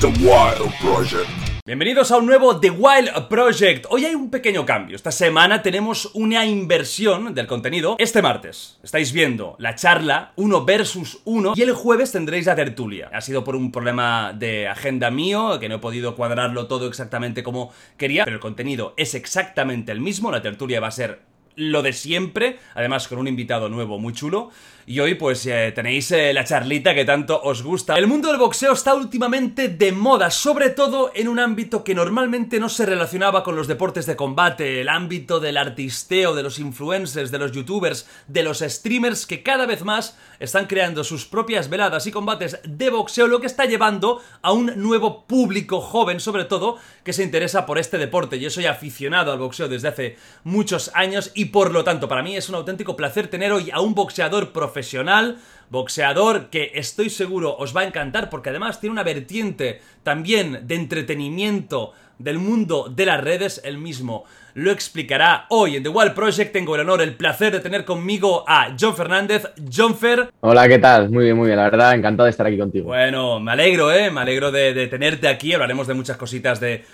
The Wild Project. Bienvenidos a un nuevo The Wild Project. Hoy hay un pequeño cambio. Esta semana tenemos una inversión del contenido. Este martes estáis viendo la charla 1 versus 1 y el jueves tendréis la tertulia. Ha sido por un problema de agenda mío, que no he podido cuadrarlo todo exactamente como quería, pero el contenido es exactamente el mismo. La tertulia va a ser lo de siempre, además con un invitado nuevo muy chulo. Y hoy pues eh, tenéis eh, la charlita que tanto os gusta. El mundo del boxeo está últimamente de moda, sobre todo en un ámbito que normalmente no se relacionaba con los deportes de combate, el ámbito del artisteo, de los influencers, de los youtubers, de los streamers que cada vez más están creando sus propias veladas y combates de boxeo, lo que está llevando a un nuevo público joven sobre todo que se interesa por este deporte. Yo soy aficionado al boxeo desde hace muchos años y por lo tanto para mí es un auténtico placer tener hoy a un boxeador profesional boxeador que estoy seguro os va a encantar porque además tiene una vertiente también de entretenimiento del mundo de las redes, el mismo lo explicará hoy en The Wild Project. Tengo el honor, el placer de tener conmigo a John Fernández. John Fer. Hola, ¿qué tal? Muy bien, muy bien. La verdad, encantado de estar aquí contigo. Bueno, me alegro, ¿eh? Me alegro de, tenerte aquí. Hablaremos de muchas cositas de,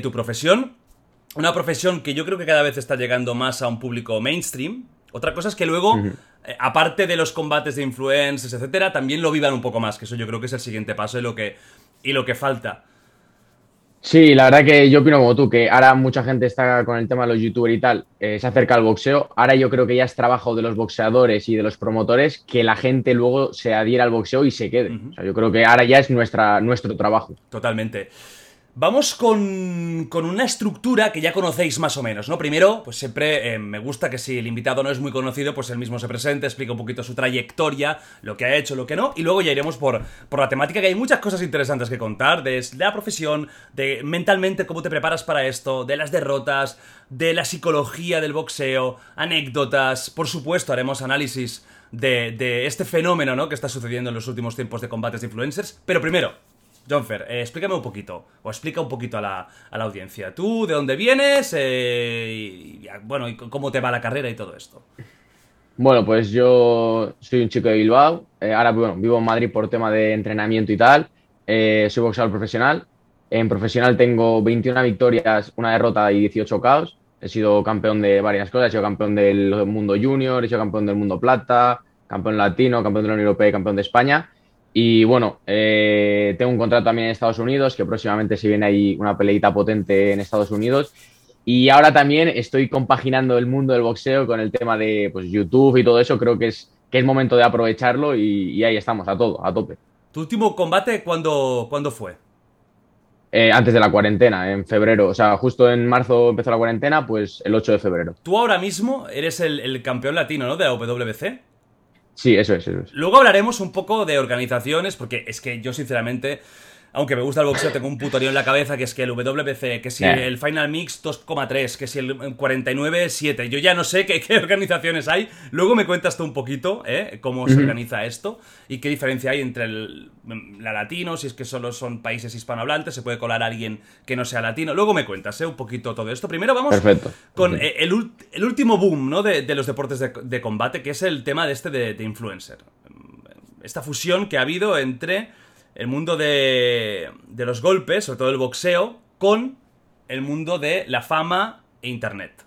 tu profesión. Una profesión que yo creo que cada vez está llegando más a un público mainstream. Otra cosa es que luego eh, aparte de los combates de influencers, etcétera, también lo vivan un poco más, que eso yo creo que es el siguiente paso y lo que, y lo que falta. Sí, la verdad que yo opino como tú, que ahora mucha gente está con el tema de los youtubers y tal, eh, se acerca al boxeo. Ahora yo creo que ya es trabajo de los boxeadores y de los promotores que la gente luego se adhiera al boxeo y se quede. O sea, yo creo que ahora ya es nuestra, nuestro trabajo. Totalmente. Vamos con, con, una estructura que ya conocéis más o menos, ¿no? Primero, pues siempre eh, me gusta que si el invitado no es muy conocido, pues él mismo se presente, explica un poquito su trayectoria, lo que ha hecho, lo que no, y luego ya iremos por, por la temática, que hay muchas cosas interesantes que contar, de la profesión, de mentalmente cómo te preparas para esto, de las derrotas, de la psicología del boxeo, anécdotas, por supuesto haremos análisis de, de este fenómeno, ¿no? Que está sucediendo en los últimos tiempos de combates de influencers, pero primero, Jonfer, eh, explícame un poquito, o explica un poquito a la, audiencia. ¿Tú de dónde vienes? Eh, bueno, y cómo te va la carrera y todo esto. Bueno, pues yo soy un chico de Bilbao. Eh, ahora bueno, vivo en Madrid por tema de entrenamiento y tal. soy boxeador profesional. En profesional tengo 21 victorias, una derrota y 18 caos. He sido campeón de varias cosas. He sido campeón del mundo junior, he sido campeón del mundo plata, campeón latino, campeón de la Unión Europea y campeón de España. Y bueno, eh, tengo un contrato también en Estados Unidos, que próximamente se viene ahí una peleita potente en Estados Unidos. Y ahora también estoy compaginando el mundo del boxeo con el tema de pues, YouTube y todo eso. Creo que es, que es momento de aprovecharlo y, ahí estamos, a todo, a tope. ¿Tu último combate cuándo, ¿cuándo fue? Eh, antes de la cuarentena, en febrero. O sea, justo en marzo empezó la cuarentena, pues el 8 de febrero. Tú ahora mismo eres el, el campeón latino, ¿no? De la WBC. Sí, eso es, eso es. Luego hablaremos un poco de organizaciones, porque es que yo sinceramente aunque me gusta el boxeo, tengo un putorío en la cabeza que es que el WBC, que si el Final Mix 2,3, que si el 49,7. Yo ya no sé qué, organizaciones hay. Luego me cuentas tú un poquito ¿eh? cómo se organiza esto y qué diferencia hay entre la latino, si es que solo son países hispanohablantes, se puede colar alguien que no sea latino. Luego me cuentas ¿eh? un poquito todo esto. Primero vamos con eh, el, último boom ¿no? de, los deportes de, combate, que es el tema de este de influencer. Esta fusión que ha habido entre el mundo de, de los golpes, sobre todo el boxeo, con el mundo de la fama e Internet.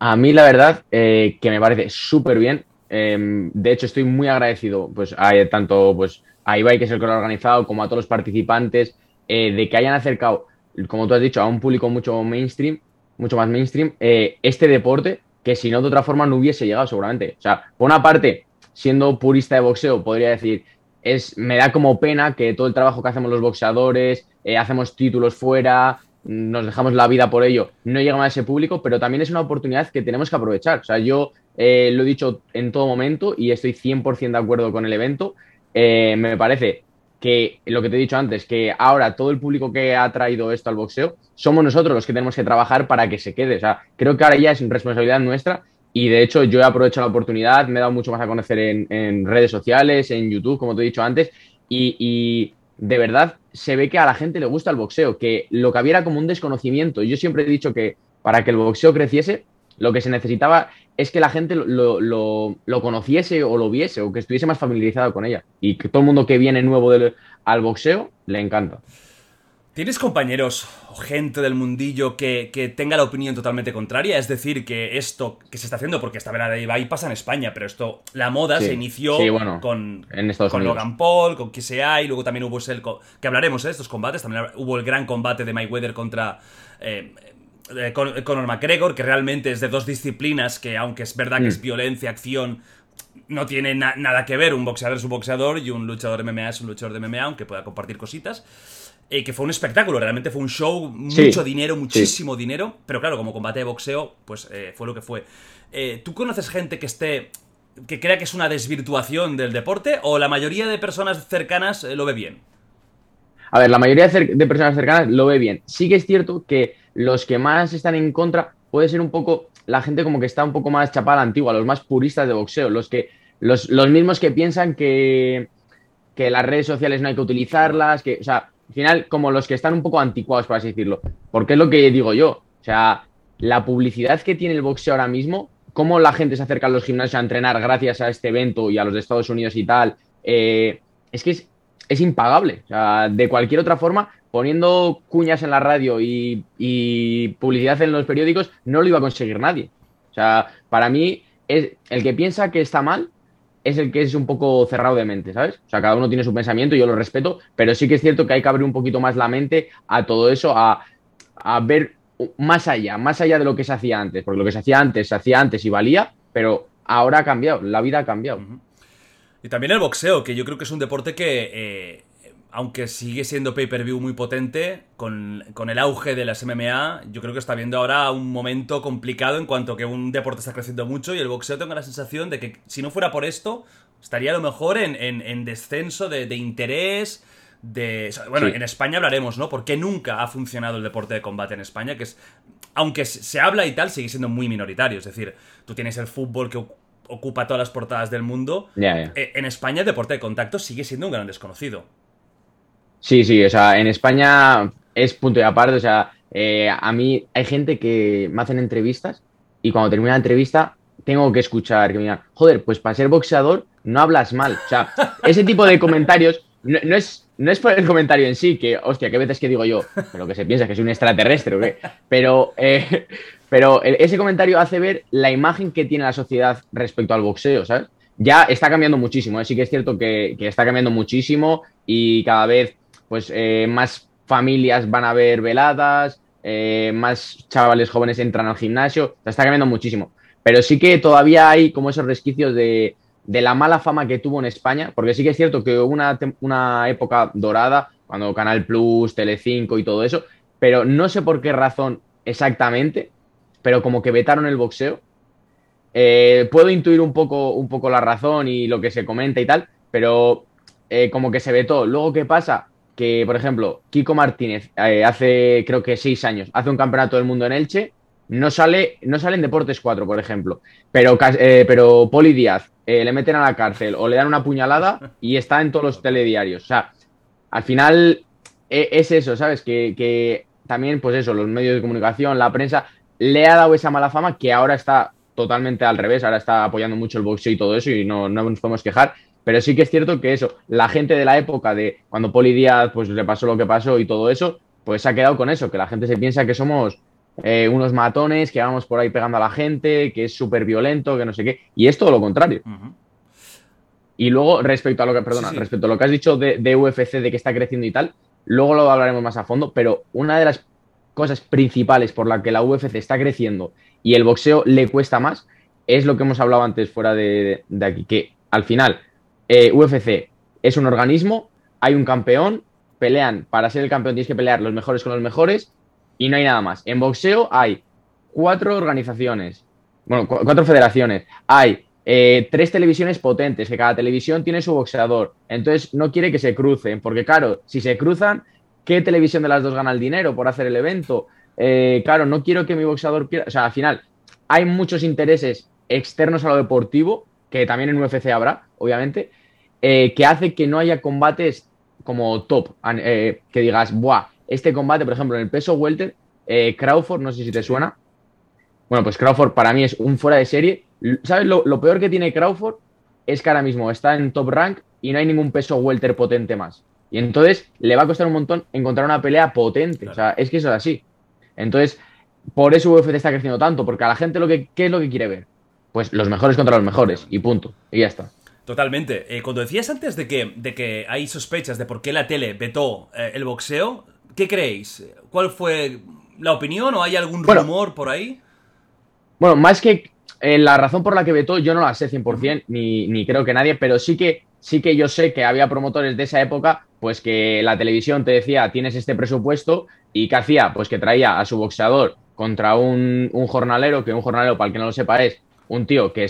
A mí la verdad eh, que me parece súper bien. Em, de hecho, estoy muy agradecido pues, a, tanto pues, a Ibai, que es el que lo ha organizado, como a todos los participantes, eh, de que hayan acercado, como tú has dicho, a un público mucho mainstream, mucho más mainstream, eh, este deporte que si no de otra forma no hubiese llegado seguramente. O sea, por una parte, siendo purista de boxeo, podría decir, es, me da como pena que todo el trabajo que hacemos los boxeadores, eh, hacemos títulos fuera, nos dejamos la vida por ello, no llegamos a ese público, pero también es una oportunidad que tenemos que aprovechar. O sea, yo eh, lo he dicho en todo momento y estoy 100% de acuerdo con el evento, eh, me parece que lo que te he dicho antes, que ahora todo el público que ha traído esto al boxeo, somos nosotros los que tenemos que trabajar para que se quede. O sea, creo que ahora ya es responsabilidad nuestra y de hecho yo he aprovechado la oportunidad, me he dado mucho más a conocer en, redes sociales, en YouTube, como te he dicho antes, y, de verdad se ve que a la gente le gusta el boxeo, que lo que había como un desconocimiento. Yo siempre he dicho que para que el boxeo creciese, lo que se necesitaba es que la gente lo, lo, conociese o lo viese o que estuviese más familiarizado con ella. Y que todo el mundo que viene nuevo al boxeo le encanta. ¿Tienes compañeros o gente del mundillo que, tenga la opinión totalmente contraria? Es decir, que esto que se está haciendo, porque esta verdad y pasa en España, pero esto, la moda se inició con, con Logan Paul, con KSI, y luego también hubo el, que hablaremos de estos combates, también hubo el gran combate de Mayweather contra eh, eh, Conor McGregor, que realmente es de dos disciplinas que, aunque es verdad que es mm. violencia, acción, no tiene nada que ver. Un boxeador es un boxeador y un luchador de MMA es un luchador de MMA, aunque pueda compartir cositas. Eh, que fue un espectáculo, realmente fue un show, mucho dinero, muchísimo dinero, pero claro, como combate de boxeo, pues eh, fue lo que fue. ¿Tú conoces gente que esté que crea que es una desvirtuación del deporte o la mayoría de personas cercanas lo ve bien? A ver, la mayoría de personas cercanas lo ve bien. Sí que es cierto que los que más están en contra puede ser un poco la gente como que está un poco más chapada antigua, los más puristas de boxeo, los que los, los mismos que piensan que, que las redes sociales no hay que utilizarlas, que, o sea, al final como los que están un poco anticuados, por así decirlo. Porque es lo que digo yo, o sea, la publicidad que tiene el boxeo ahora mismo, cómo la gente se acerca a los gimnasios a entrenar gracias a este evento y a los de Estados Unidos y tal, eh, es que es, es impagable. De cualquier otra forma, poniendo cuñas en la radio y, publicidad en los periódicos, no lo iba a conseguir nadie. O sea, para mí, es, el que piensa que está mal es el que es un poco cerrado de mente, ¿sabes? O sea, cada uno tiene su pensamiento, yo lo respeto, pero sí que es cierto que hay que abrir un poquito más la mente a todo eso, a, ver más allá, más allá de lo que se hacía antes, porque lo que se hacía antes, se hacía antes y valía, pero ahora ha cambiado, la vida ha cambiado. Y también el boxeo, que yo creo que es un deporte que eh, aunque sigue siendo pay-per-view muy potente, con, el auge de las MMA, yo creo que está viendo ahora un momento complicado en cuanto que un deporte está creciendo mucho y el boxeo tengo la sensación de que si no fuera por esto, estaría a lo mejor en, descenso de, interés. De, bueno, en España hablaremos, ¿no? Porque nunca ha funcionado el deporte de combate en España, que es, aunque se habla y tal, sigue siendo muy minoritario. Es decir, tú tienes el fútbol que ocupa todas las portadas del mundo. Eh, en España el deporte de contacto sigue siendo un gran desconocido. Sí, sí, o sea, en España es punto y aparte, o sea, eh, a mí hay gente que me hacen entrevistas y cuando termina la entrevista tengo que escuchar que me digan, joder, pues para ser boxeador no hablas mal. O sea, ese tipo de comentarios no, es, no es por el comentario en sí, que, hostia, qué veces que digo yo, pero que se piensa que soy un extraterrestre, ¿o qué? Pero, eh, pero ese comentario hace ver la imagen que tiene la sociedad respecto al boxeo, ¿sabes? Ya está cambiando muchísimo, ¿eh? sí que es cierto que, que está cambiando muchísimo y cada vez pues eh, más familias van a ver veladas, eh, más chavales jóvenes entran al gimnasio, está cambiando muchísimo. Pero sí que todavía hay como esos resquicios de, la mala fama que tuvo en España, porque sí que es cierto que hubo una, una época dorada, cuando Canal Plus, Telecinco y todo eso, pero no sé por qué razón exactamente, pero como que vetaron el boxeo. Eh, puedo intuir un poco, un poco la razón y lo que se comenta y tal, pero como que se vetó. Luego, ¿qué pasa? Que, por ejemplo, Kiko Martínez eh, hace, creo que seis años, hace un campeonato del mundo en Elche, no sale, no sale en Deportes 4, por ejemplo, pero, eh, pero Poli Díaz eh, le meten a la cárcel o le dan una puñalada y está en todos los telediarios. O sea, al final es eso, ¿sabes? Que, también, pues eso, los medios de comunicación, la prensa, le ha dado esa mala fama que ahora está totalmente al revés, ahora está apoyando mucho el boxeo y todo eso y no, no nos podemos quejar. Pero sí que es cierto que eso, la gente de la época de cuando Poli Díaz pues, le pasó lo que pasó y todo eso, pues se ha quedado con eso, que la gente se piensa que somos eh, unos matones, que vamos por ahí pegando a la gente, que es súper violento, que no sé qué. Y es todo lo contrario. Y luego, respecto a lo que, perdona, respecto a lo que has dicho de, de, UFC, de que está creciendo y tal, luego lo hablaremos más a fondo, pero una de las cosas principales por la que la UFC está creciendo y el boxeo le cuesta más es lo que hemos hablado antes fuera de, de aquí, que al final eh, UFC es un organismo, hay un campeón, pelean, para ser el campeón tienes que pelear los mejores con los mejores y no hay nada más. En boxeo hay cuatro organizaciones, bueno, cuatro federaciones, hay eh, tres televisiones potentes, que cada televisión tiene su boxeador. Entonces no quiere que se crucen, porque claro, si se cruzan, ¿qué televisión de las dos gana el dinero por hacer el evento? Eh, claro, no quiero que mi boxeador pierda. O sea, al final, hay muchos intereses externos a lo deportivo, que también en UFC habrá, obviamente, eh, que hace que no haya combates como top, que digas, buah, este combate, por ejemplo, en el peso welter, Crawford, no sé si te suena. Bueno, pues Crawford para mí es un fuera de serie ¿Sabes? Lo, peor que tiene Crawford es que ahora mismo está en top rank y no hay ningún peso welter potente más. Y entonces le va a costar un montón encontrar una pelea potente. O sea, es que eso es así. Entonces, por eso UFC está creciendo tanto, porque a la gente lo que, ¿qué es lo que quiere ver? Pues los mejores contra los mejores, y punto. Y ya está. Totalmente. Eh, cuando decías antes de que, de que hay sospechas de por qué la tele vetó eh, el boxeo, ¿qué creéis? ¿Cuál fue la opinión o hay algún rumor por ahí? Bueno, más que eh, la razón por la que vetó yo no la sé 100%, ni, ni creo que nadie, pero sí que, sí que yo sé que había promotores de esa época, pues que la televisión te decía, tienes este presupuesto, y ¿qué hacía? Pues que traía a su boxeador contra un, un jornalero, que un jornalero, para el que no lo sepa, es un tío que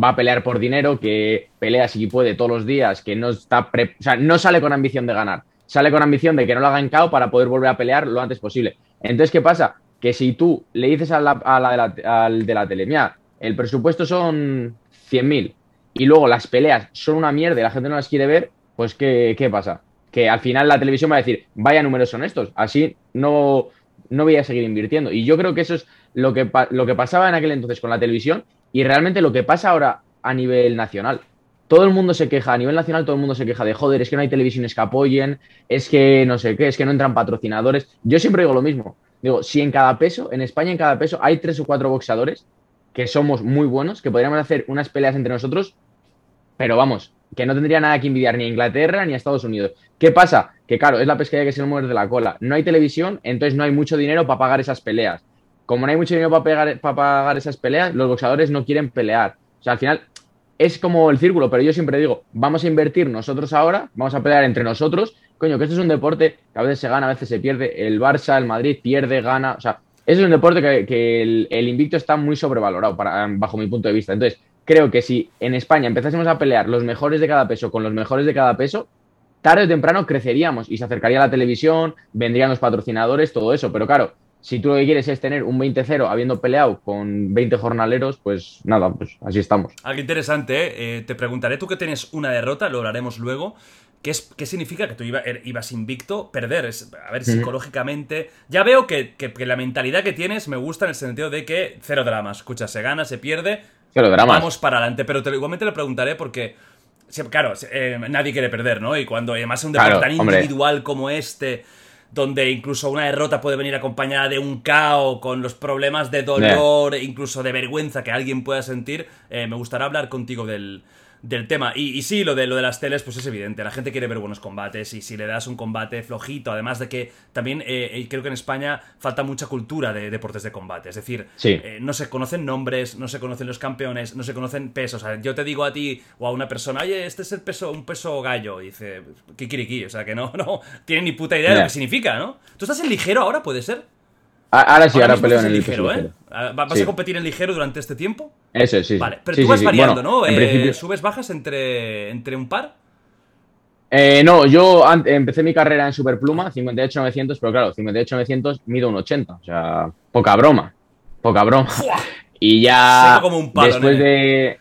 va a pelear por dinero, que pelea si puede todos los días, que no está o sea, no sale con ambición de ganar, sale con ambición de que no lo hagan cao para poder volver a pelear lo antes posible. Entonces, ¿qué pasa? Que si tú le dices a la, a la, al de la tele, mira, el presupuesto son 100.000 y luego las peleas son una mierda y la gente no las quiere ver, pues ¿qué, pasa? Que al final la televisión va a decir, vaya números son estos, así no, no voy a seguir invirtiendo. Y yo creo que eso es lo que, lo que pasaba en aquel entonces con la televisión y realmente lo que pasa ahora a nivel nacional. Todo el mundo se queja, a nivel nacional todo el mundo se queja de, joder, es que no hay televisiones que apoyen, es que no sé qué, es que no entran patrocinadores. Yo siempre digo lo mismo. Digo, si en cada peso, en España en cada peso hay tres o cuatro boxeadores, que somos muy buenos, que podríamos hacer unas peleas entre nosotros, pero vamos, que no tendría nada que envidiar ni a Inglaterra ni a Estados Unidos. ¿Qué pasa? Que claro, es la pescadilla que se de la cola. No hay televisión, entonces no hay mucho dinero para pagar esas peleas. Como no hay mucho dinero para, para pagar esas peleas, los boxeadores no quieren pelear. O sea, al final es como el círculo, pero yo siempre digo, vamos a invertir nosotros ahora, vamos a pelear entre nosotros. Coño, que esto es un deporte que a veces se gana, a veces se pierde. El Barça, el Madrid pierde, gana. O sea, es un deporte que, el, invicto está muy sobrevalorado bajo mi punto de vista. Entonces, creo que si en España empezásemos a pelear los mejores de cada peso con los mejores de cada peso, tarde o temprano creceríamos y se acercaría a la televisión, vendrían los patrocinadores, todo eso. Pero claro, si tú lo que quieres es tener un 20-0 habiendo peleado con 20 jornaleros, pues nada, pues así estamos. Algo interesante, ¿eh? Eh, te preguntaré, tú que tienes una derrota, lo haremos luego. ¿Qué, significa que tú er, ibas invicto? Perder. a ver, psicológicamente. Ya veo que, la mentalidad que tienes me gusta en el sentido de que cero dramas. Escucha, se gana, se pierde. Cero dramas. Vamos para adelante. Pero igualmente le preguntaré porque. Claro, eh, nadie quiere perder, ¿no? Y cuando además es un deporte tan individual como este, donde incluso una derrota puede venir acompañada de un caos, con los problemas de dolor, incluso de vergüenza que alguien pueda sentir, eh, me gustaría hablar contigo del, del tema. Y, sí, lo de, lo de las teles, pues es evidente. La gente quiere ver buenos combates y si le das un combate flojito, además de que también eh, eh, creo que en España falta mucha cultura de deportes de combate. Es decir, eh, no se conocen nombres, no se conocen los campeones, no se conocen pesos. O sea, yo te digo a ti o a una persona, oye, este es el peso, un peso gallo. Y dice, kikiriki. O sea, que no, no tiene ni puta idea de lo que significa, ¿no? ¿Tú estás en ligero ahora, puede ser? Ahora sí, ahora, peleo en el ligero, ¿eh? ¿Vas a competir en ligero durante este tiempo? Eso, sí. Vale, pero tú vas variando, ¿no? Eh, ¿Subes bajas entre, entre un par? Eh, no, yo empecé mi carrera en Superpluma, 58-900, pero claro, 58-900 mido un 80, o sea, poca broma, poca broma. Y ya como un palo, después de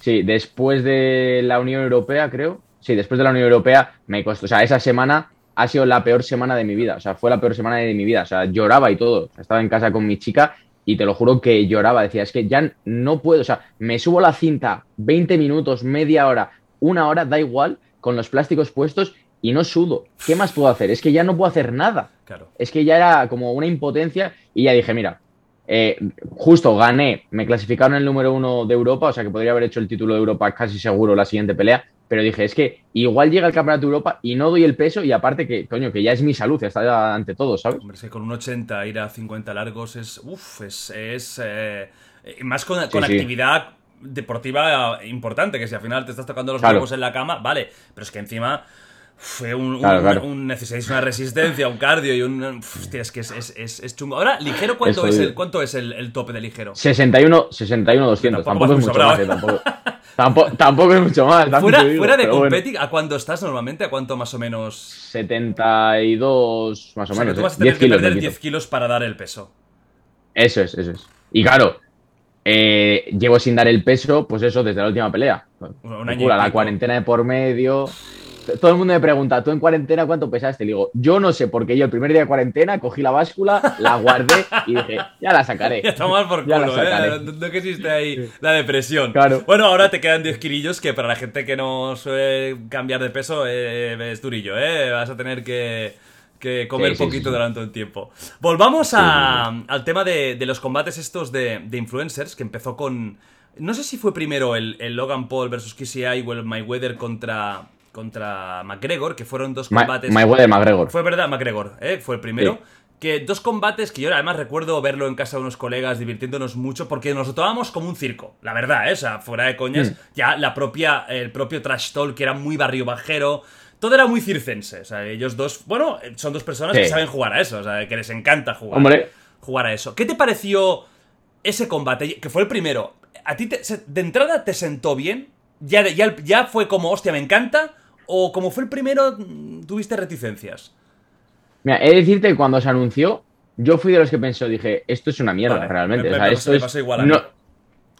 sí, después de la Unión Europea, creo, sí, después de la Unión Europea me costó, o sea, esa semana ha sido la peor semana de mi vida. O sea, fue la peor semana de mi vida. O sea, lloraba y todo. estaba en casa con mi chica y te lo juro que lloraba. Decía, es que ya no puedo. O sea, me subo la cinta 20 minutos, media hora, una hora, da igual, con los plásticos puestos y no sudo. ¿Qué más puedo hacer? Es que ya no puedo hacer nada. Claro. Es que ya era como una impotencia y ya dije, mira, eh, justo gané, me clasificaron el número uno de Europa, o sea que podría haber hecho el título de Europa casi seguro la siguiente pelea, pero dije, es que igual llega el Campeonato de Europa y no doy el peso y aparte que, coño, que ya es mi salud, está ante todo, ¿sabes? Hombre, es que con un 80 ir a 50 largos es, uff, es, es eh, más con, actividad deportiva importante, que si al final te estás tocando los huevos en la cama, vale, pero es que encima fue un, un, necesitáis una resistencia, un cardio y un. Hostia, es que es, es, es, chungo. Ahora, ligero, ¿cuánto es, el, cuánto es el, el, tope de ligero? 61, 61 200. Tampoco, es mucho más, ¿eh? tampoco. Tampoco, tampoco es mucho más. Fuera, digo, fuera de pero bueno. ¿a cuánto estás normalmente? ¿A cuánto más o menos? 72 más o, O sea, que menos. tú ¿eh? vas a tener 10 que kilos perder me quito. 10 kilos para dar el peso. Eso es, eso es. Y claro, eh, llevo sin dar el peso, pues eso, desde la última pelea. Un- un año y Calcula, la cuarentena de por medio. Todo el mundo me pregunta, ¿tú en cuarentena cuánto pesaste? Le digo, yo no sé, porque yo el primer día de cuarentena cogí la báscula, la guardé y dije, ya la sacaré. Ya tomar por culo, ¿eh? No, no que existe ahí la depresión. Claro. Bueno, ahora te quedan 10 kilillos que para la gente que no suele cambiar de peso eh, es durillo, ¿eh? Vas a tener que, que comer Sí, sí, poquito sí. durante un tiempo. Volvamos a- al tema de, de los combates estos de, de influencers, que empezó con... No sé si fue primero el, el Logan Paul versus KCI o el Mayweather contra, contra McGregor, que fueron dos combates... Mayweather McGregor. Fue verdad, McGregor, ¿eh? fue el primero. Sí. Que dos combates que yo además recuerdo verlo en casa de unos colegas divirtiéndonos mucho porque nos lo tomábamos como un circo, la verdad, ¿eh? o sea, fuera de coñas, Mm. ya la propia, el propio trash talk que era muy barrio bajero, todo era muy circense, o sea, ellos dos, bueno, son dos personas Sí. que saben jugar a eso, o sea, que les encanta jugar, Hombre. jugar a eso. ¿Qué te pareció ese combate? Que fue el primero. ¿A ti te- de entrada te sentó bien? ¿Ya, ya, ya fue como, hostia, me encanta? ¿O como fue el primero, mm, tuviste reticencias? Mira, he de decirte que cuando se anunció, yo fui de los que pensó, dije, esto es una mierda, Vale, realmente. me- o me sea, esto es- igual a mí. no,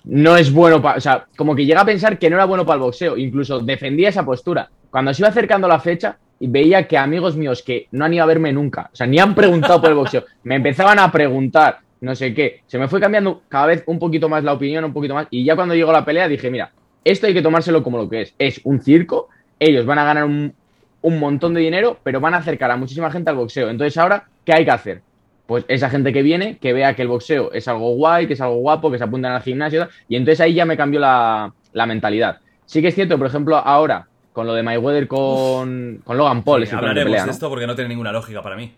no es bueno para. O sea, como que llega a pensar que no era bueno para el boxeo. Incluso defendía esa postura. Cuando se iba acercando la fecha y veía que amigos míos que no han ido a verme nunca, o sea, ni han preguntado por el boxeo, me empezaban a preguntar, no sé qué. Se me fue cambiando cada vez un poquito más la opinión, un poquito más. Y ya cuando llegó la pelea dije, mira, esto hay que tomárselo como lo que es. Es un circo. Ellos van a ganar un, un montón de dinero, pero van a acercar a muchísima gente al boxeo. Entonces, ahora, ¿qué hay que hacer? Pues esa gente que viene, que vea que el boxeo es algo guay, que es algo guapo, que se apuntan al gimnasio, y tal, y entonces ahí ya me cambió la, la mentalidad. Sí que es cierto, por ejemplo, ahora, con lo de Mayweather con, con Logan Paul, Sí, hablaremos pelea, de ¿no? esto porque no tiene ninguna lógica para mí.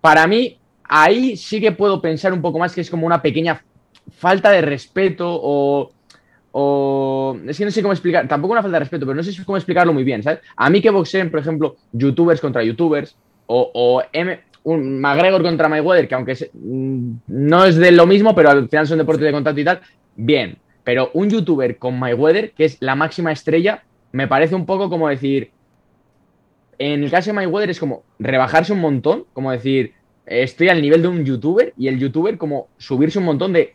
Para mí, ahí sí que puedo pensar un poco más que es como una pequeña falta de respeto o, o... Es que no sé cómo explicar, tampoco una falta de respeto, pero no sé cómo explicarlo muy bien, ¿sabes? A mí que boxeen, por ejemplo, youtubers contra youtubers o, o M- un McGregor contra Mayweather, que aunque mm, no es de lo mismo, pero al final son deportes de contacto y tal, bien. Pero un youtuber con Mayweather, que es la máxima estrella, me parece un poco como decir, en el caso de Mayweather es como rebajarse un montón, como decir, estoy al nivel de un youtuber y el youtuber como subirse un montón de...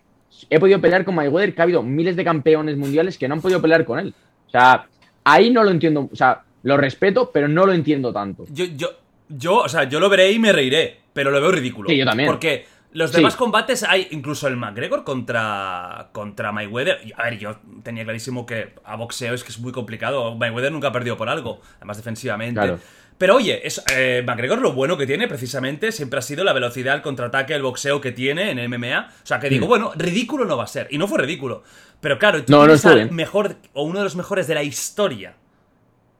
He podido pelear con Mayweather, que ha habido miles de campeones mundiales que no han podido pelear con él. O sea, ahí no lo entiendo, o sea, lo respeto, pero no lo entiendo tanto. Yo, yo, yo, o sea, yo lo veré y me reiré, pero lo veo ridículo. Sí, yo también. Porque los Sí. demás combates hay, incluso el McGregor contra, contra Mayweather. A ver, yo tenía clarísimo que a boxeo es que es muy complicado. Mayweather nunca ha perdido por algo, además defensivamente. Claro. Pero oye, es, eh, McGregor lo bueno que tiene precisamente siempre ha sido la velocidad, el contraataque, el boxeo que tiene en MMA. O sea, que digo, Mm. bueno, ridículo no va a ser. Y no fue ridículo. Pero claro, tú No, no al bien. mejor o uno de los mejores de la historia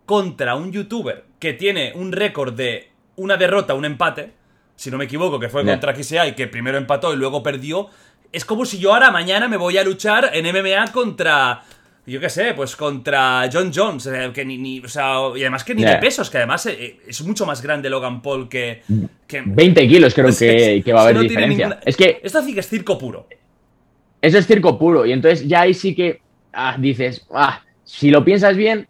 contra un youtuber que tiene un récord de una derrota, un empate, si no me equivoco, que fue Ya. contra KCI, que primero empató y luego perdió, es como si yo ahora mañana me voy a luchar en MMA contra, yo qué sé, pues contra John Jones, eh, que ni, ni- o sea, y además que ni de pesos, que además eh, es mucho más grande Logan Paul que... que 20 kilos creo Pues que, es- que va a haber no diferencia. ninguna- Es que Esto sí que es circo puro. eso es circo puro. Y entonces ya ahí sí que ah, dices, ah, si lo piensas bien,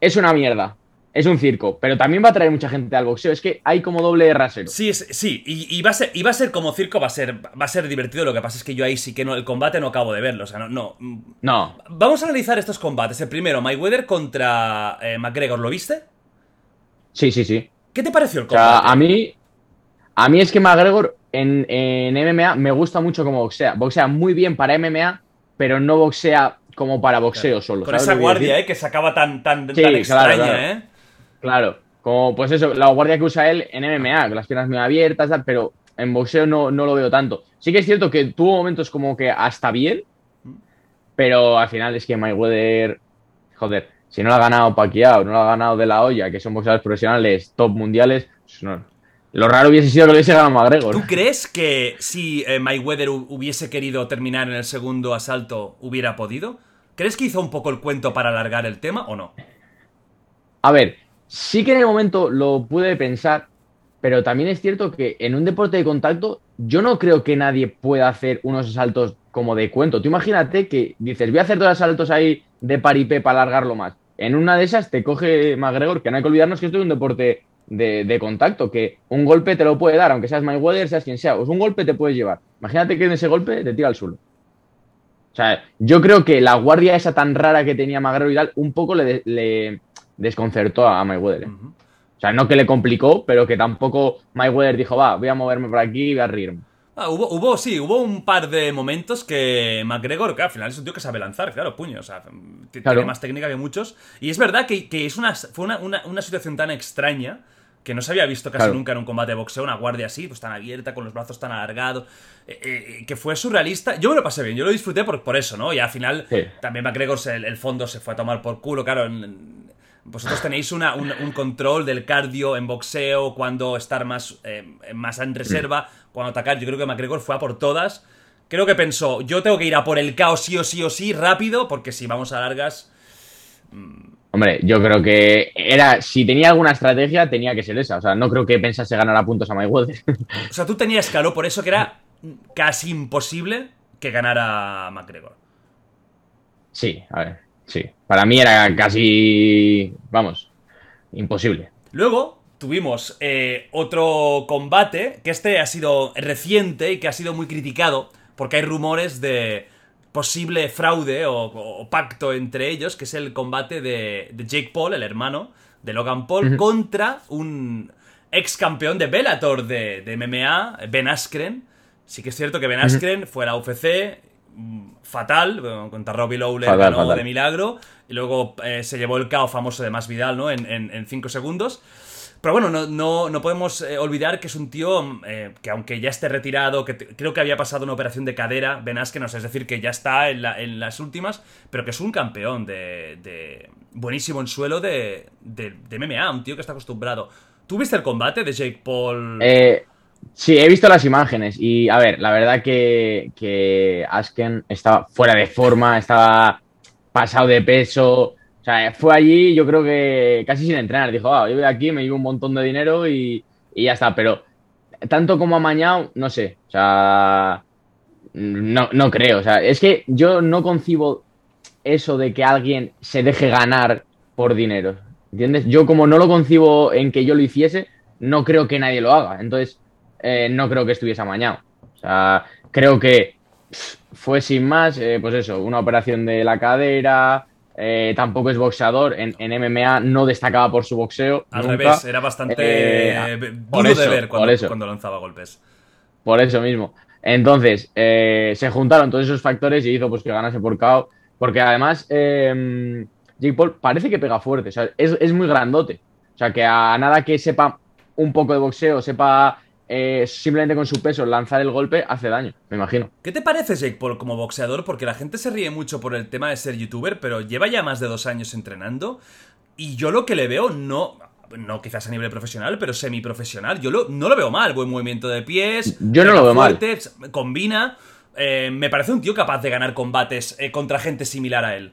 es una mierda. Es un circo. Pero también va a traer mucha gente al boxeo. Es que hay como doble rasero. Sí, es- sí, y, y va a ser, y va a ser como circo, va a ser, va a ser divertido. Lo que pasa es que yo ahí sí que no, el combate no acabo de verlo. O sea, no, no. No. Vamos a analizar estos combates. El primero, Mayweather contra eh, McGregor, ¿lo viste? Sí, sí, sí. ¿Qué te pareció el O sea, combate? a mí, a mí es que McGregor en, en MMA me gusta mucho como boxea. Boxea muy bien para MMA, pero no boxea como para boxeo solo. Con ¿sabes esa guardia, eh, que sacaba tan, tan, Sí, tan claro, extraña, claro. eh. Claro, como pues eso, la guardia que usa él en MMA, con las piernas muy abiertas, pero en boxeo no, no lo veo tanto. Sí que es cierto que tuvo momentos como que hasta bien, pero al final es que Mayweather, joder, si no lo ha ganado Pacquiao, no lo ha ganado De La Hoya, que son boxeadores profesionales, top mundiales, pues no. Lo raro hubiese sido que lo hubiese ganado McGregor. ¿Tú crees que si eh, Mayweather hu- hubiese querido terminar en el segundo asalto, hubiera podido? ¿Crees que hizo un poco el cuento para alargar el tema o no? A ver, sí que en el momento lo pude pensar, pero también es cierto que en un deporte de contacto yo no creo que nadie pueda hacer unos saltos como de cuento. Tú imagínate que dices, voy a hacer dos saltos ahí de paripé para alargarlo más. En una de esas te coge McGregor, que no hay que olvidarnos que esto es un deporte de, contacto, que un golpe te lo puede dar, aunque seas Mayweather, seas quien sea, pues un golpe te puedes llevar. Imagínate que en ese golpe te tira al suelo. O sea, yo creo que la guardia esa tan rara que tenía McGregor y tal, un poco le, desconcertó a Mayweather. ¿eh? O sea, no que le complicó, pero que tampoco Mayweather dijo, va, voy a moverme por aquí y voy a reírme. Ah, hubo, hubo, sí, hubo un par de momentos que McGregor, que al final es un tío que sabe lanzar, claro, puño, o sea, tiene más técnica que muchos. Y es verdad que, es una, fue una, situación tan extraña que no se había visto casi nunca en un combate de boxeo, una guardia así, pues tan abierta, con los brazos tan alargados, eh, eh, que fue surrealista. Yo me lo pasé bien, yo lo disfruté por, por eso, ¿no? Y al final también McGregor, el, el, fondo se fue a tomar por culo, claro, en, vosotros tenéis una, un, control del cardio en boxeo, cuando estar más, eh, más en reserva, cuando atacar. Yo creo que McGregor fue a por todas. Creo que pensó, yo tengo que ir a por el caos sí o sí o sí rápido, porque si vamos a largas... Mm. Hombre, yo creo que era, si tenía alguna estrategia, tenía que ser esa. O sea, no creo que pensase ganar a puntos a Mayweather. O sea, tú tenías claro, por eso que era casi imposible que ganara McGregor. Sí, a ver. Sí, para mí era casi, vamos, imposible. Luego tuvimos eh, otro combate, que este ha sido reciente y que ha sido muy criticado, porque hay rumores de posible fraude o, pacto entre ellos, que es el combate de, Jake Paul, el hermano de Logan Paul, contra un ex campeón de Bellator de, MMA, Ben Askren. Sí que es cierto que Ben Askren fue a la UFC, fatal, contra Robbie Lawler ganó de milagro, y luego eh, se llevó el caos famoso de Más Vidal, ¿no? En 5 segundos. Pero bueno, no, no, podemos eh, olvidar que es un tío eh, que aunque ya esté retirado, que creo que había pasado una operación de cadera, Ben Askren, es decir, que ya está en, las últimas, pero que es un campeón de, buenísimo en suelo de, de, MMA, un tío que está acostumbrado. ¿Tú viste el combate de Jake Paul? Eh, Sí, he visto las imágenes y, a ver, la verdad que, Asken estaba fuera de forma, estaba pasado de peso. O sea, fue allí, yo creo que casi sin entrenar. Dijo, ah, yo voy aquí, me llevo un montón de dinero y, y ya está. Pero tanto como amañado, no sé. O sea, no, no creo. O sea, es que yo no concibo eso de que alguien se deje ganar por dinero. ¿Entiendes? Yo como no lo concibo en que yo lo hiciese, no creo que nadie lo haga. Entonces, eh, no creo que estuviese amañado. O sea, creo que fue sin más, eh, pues eso, una operación de la cadera. Eh, tampoco es boxeador. En, MMA no destacaba por su boxeo. Al revés, era bastante por de ver cuando, lanzaba golpes. Por eso mismo. Entonces, se juntaron todos esos factores y hizo pues que ganase por KO. Porque además, Jake Paul parece que pega fuerte. O sea, es, es muy grandote. O sea, que a nada que sepa un poco de boxeo, sepa eh, simplemente con su peso lanzar el golpe hace daño, me imagino. ¿Qué te parece Jake Paul como boxeador? Porque la gente se ríe mucho por el tema de ser youtuber, pero lleva ya más de dos años entrenando y yo lo que le veo no... No quizás a nivel profesional, pero semiprofesional. Yo lo, no lo veo mal. Buen movimiento de pies. Yo no lo veo mal. Combina. Eh, me parece un tío capaz de ganar combates eh, contra gente similar a él.